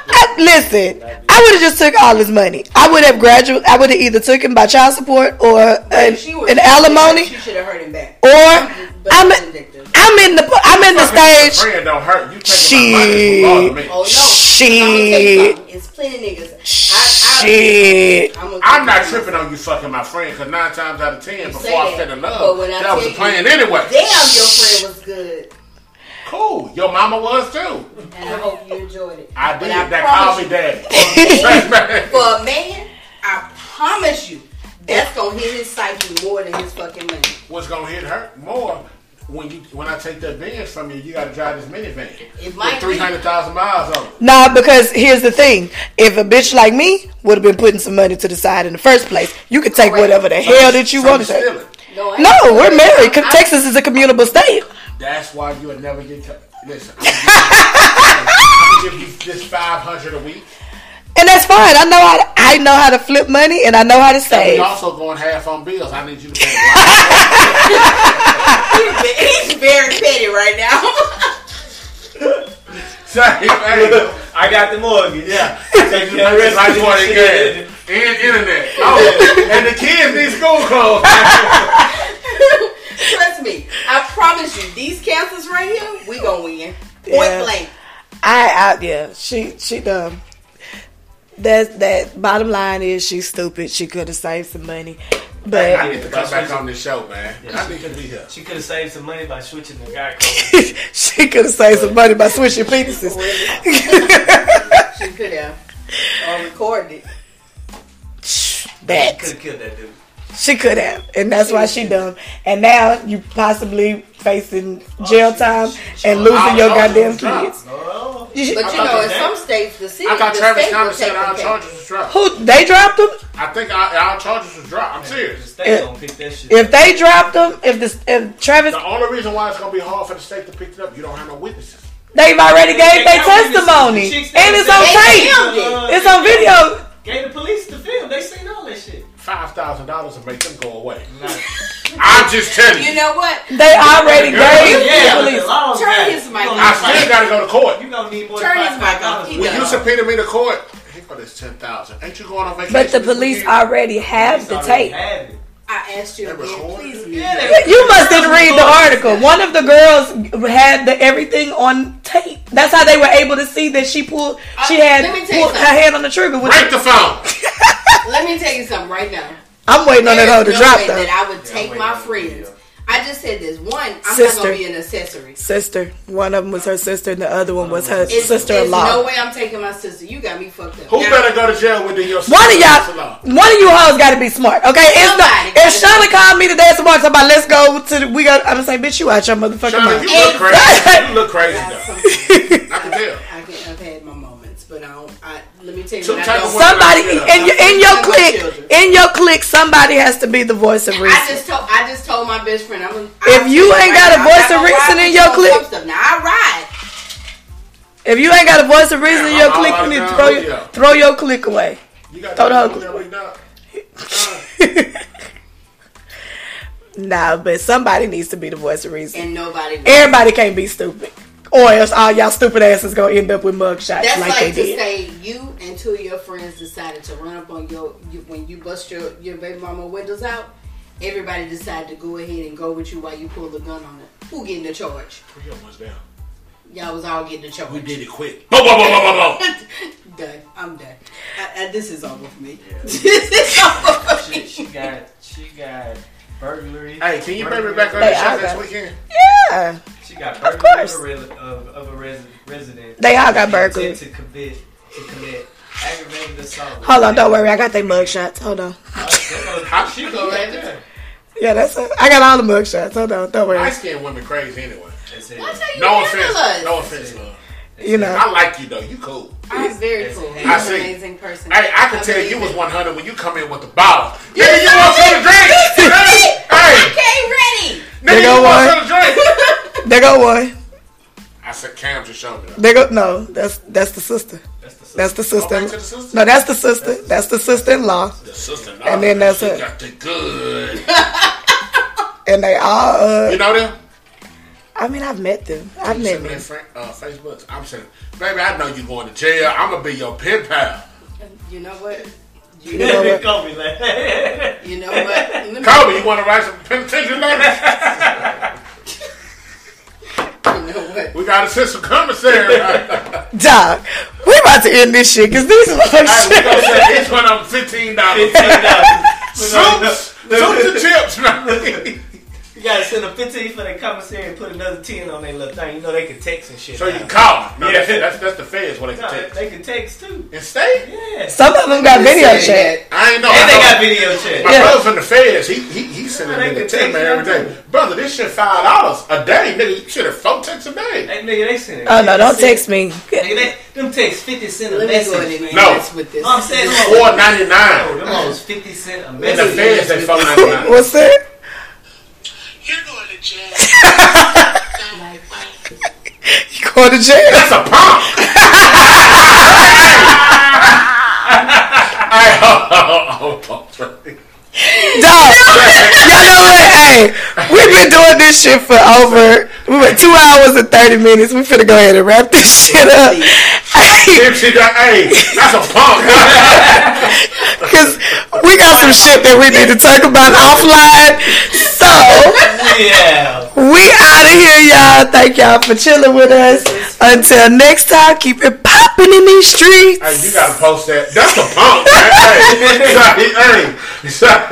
I, listen, I would have just took all his money. I would have gradual. I would have either took him by child support or an, She an alimony, She should have hurt him back. or I'm, it's vindictive. I'm in the, I'm in the stage. Friend don't hurt. You taking my money is more than me. Oh no! Shit. I'm gonna tell you something. It's plenty niggas. I, Shit. I, I'm, I'm not tripping on you fucking my friend because nine times out of ten, before I that, fell in love, when I that was tell the plan you- anyway. Damn, your friend was good, Cool. Your mama was too. and I hope you enjoyed it. I did. I that promise called me you, daddy. For a man, I promise you, that's gonna hit his psyche more than his fucking money. What's gonna hit her more when you when I take that Benz from you? You got to drive this minivan It might three hundred thousand miles on it. Nah, because here's the thing: if a bitch like me would have been putting some money to the side in the first place, you could take Correct. whatever the hell that you So want to take. stealing. No, No, we're married. I- I- Texas is a commutable state, That's why you would never get. To, listen, I'm gonna give you, I'm gonna give you this five hundred a week. and that's fine. I know how to, I know how to flip money, and I know how to And save. we also going half on bills. I need you to pay. The He's very petty right now. Say, hey, I got the mortgage. yeah. Take You care of pay the like rest of for the this gas and internet. Oh, and the kids need school clothes. Trust me, I promise you, these cancers right here, we gonna win. Point Yeah. blank. I, I yeah, she she dumb. That that bottom line is she's stupid. She could have saved some money, But I but need to come back on this show, man. I need to be here. She could have saved some money by switching the guy she could have saved some money by switching penises. She could have. Or recorded it. that Could have killed that dude. She could have, and that's why she dumb. And now you possibly facing jail oh, time and losing I'll your oh, charge goddamn you kids. Oh, You But you I know, in some states, the city, I thought Travis state will Thomas take said our the charges case. was dropped. Who they dropped them? I think our, our charges was dropped. I'm the serious. state gonna pick that shit. If they dropped them, if this if Travis, The only reason why it's gonna be hard for the state to pick it up, you don't have no witnesses. they've already They- gave they their testimony and it's on tape. It's on video. Gave the police the film. They seen all that shit. Five thousand dollars to make them go away. I'm just telling You you. know what? They already gave Yeah, the but police. Turn his mic gonna I need still gotta go to court. You gonna need more Turn than his five mic off. dollars. When you subpoena me to court, here for this ten thousand. Ain't you going on vacation? But the police already have the tape. I asked you They again, please Yeah, You must didn't read the article. One of the girls had the everything on tape. That's how they were able to see that she pulled. She Uh, had let me tell you pulled her hand on the trigger. With Break the phone. Let me tell you something right now. I'm waiting on that hoe to There's no drop way though. that I would Yeah, take I'm my waiting on the friends. I just said this. One, I'm not Sister. gonna be an accessory. Sister. One of them was her sister, and the other one was her It's, sister-in-law. There's no way I'm taking my sister. You got me fucked up. Who Now, better go to jail within your One of sister-in-law? y'all, one of you hoes got to be smart, okay? It's Somebody not, if gotta Shawna called me today tomorrow, talking about let's go to the, we got, I'm gonna say, bitch, you out your motherfucking Shirley, mind. you look crazy. You look crazy I, though. I can tell. Let me tell you, Some what type I of don't. Somebody in your in your My clique, in your clique, somebody has to be the voice of reason. I reason. just told I just told my best friend I'm gonna, If I'll you ain't got a voice of reason in your you clique- Now I ride. If you ain't got a voice of reason in your I'm clique, you need to throw your, throw your clique away. You Throw the that whole- there. Nah, but somebody needs to be the voice of reason. And nobody. Everybody can't be stupid, or else all y'all stupid asses gonna end up with mugshots That's like, like, they to did. say you and two of your friends decided to run up on your you, when you bust your your baby mama windows out. Everybody decided to go ahead and go with you while you pull the gun on it. Who getting the charge? We almost down. Y'all was all getting the charge. We did it quick. Boom, boom, boom, boom, boom, boom. done. I'm done. I, I, this is over for me. this is over for She, me. she got she got burglary. Hey, can you bring me back on Hey, the show this weekend? Yeah, She got Of burglary course. of, a, rel- of, of a resi- resident. They all got Intent burglary. to commit to commit aggravated assault. hold on, don't worry, I got their mugshots. Hold on. Oh, how she go right there? Yeah, that's it. I got all the mugshots. Hold on, don't worry. Light skinned women crazy anyway. They said- What's how you No offense. No offense, love. You know. I like you though. You cool. I'm very Yes, cool. I You're an see. amazing person. Hey, I can I tell you was 100 when you come in with the bottle. You Nigga, you know want some it. to drink? hey, I hey, came ready. nigga, go you want one. some drink? There go one. I said, Cam just showed me that. There go no. That's that's the sister. That's the That's the Go back to sister. the sister. No, that's the sister. That's the sister-in-law, The sister-in-law. And then that's it. got the good. and they all. Uh, You know them? I mean, I've met them. I've You met them. their friend, uh, Facebooks. I'm saying, baby, I know you're going to jail. I'm gonna be your pen pal. You know what? You know what? Kobe like. You know what? Let me- you want to write some penitentiary letters? You know what? we got a send some commissary. hey, Dog, we about to end this shit because these we gonna motherfuckers. say each one of them fifteen dollars. Soups, soups and chips, man. You gotta send a 15 for the commissary and put another 10 on their little thing. You know they can text and shit. So you now. can call. No, Yeah. that's, that's that's the feds what they No, can take. they can text too. In state, Yeah. Some of them got video chat. I ain't know. And I they know- got video chat. My Yeah. brother from the feds, he he he sending they me the can tip take man it every out day. Brother, this shit five dollars a day, nigga. You should have four texts a day. Hey, nigga, they send it. Oh no, don't text me. send- Nigga, they, them text 50 cent a Let me message. go ahead. No. with this. No, I'm saying Four ninety Oh, nine. them hoes 50 cent a In the feds, they four ninety nine. What's that? You're going to jail. Like, You going to jail? That's a pump. Hey, hold on, hold on. Dog, y'all know what? Hey, we've been doing this shit for over we went two hours and thirty minutes. We finna go ahead and wrap this shit up. Hey, If she got, hey, that's a pump. cause we got some shit that we need to talk about offline. So Yeah. we out of here, y'all. Thank y'all for chilling with us. Until next time, keep it popping in these streets. Hey, you gotta post that. That's a pump, man. Hey, sorry, hey, sorry.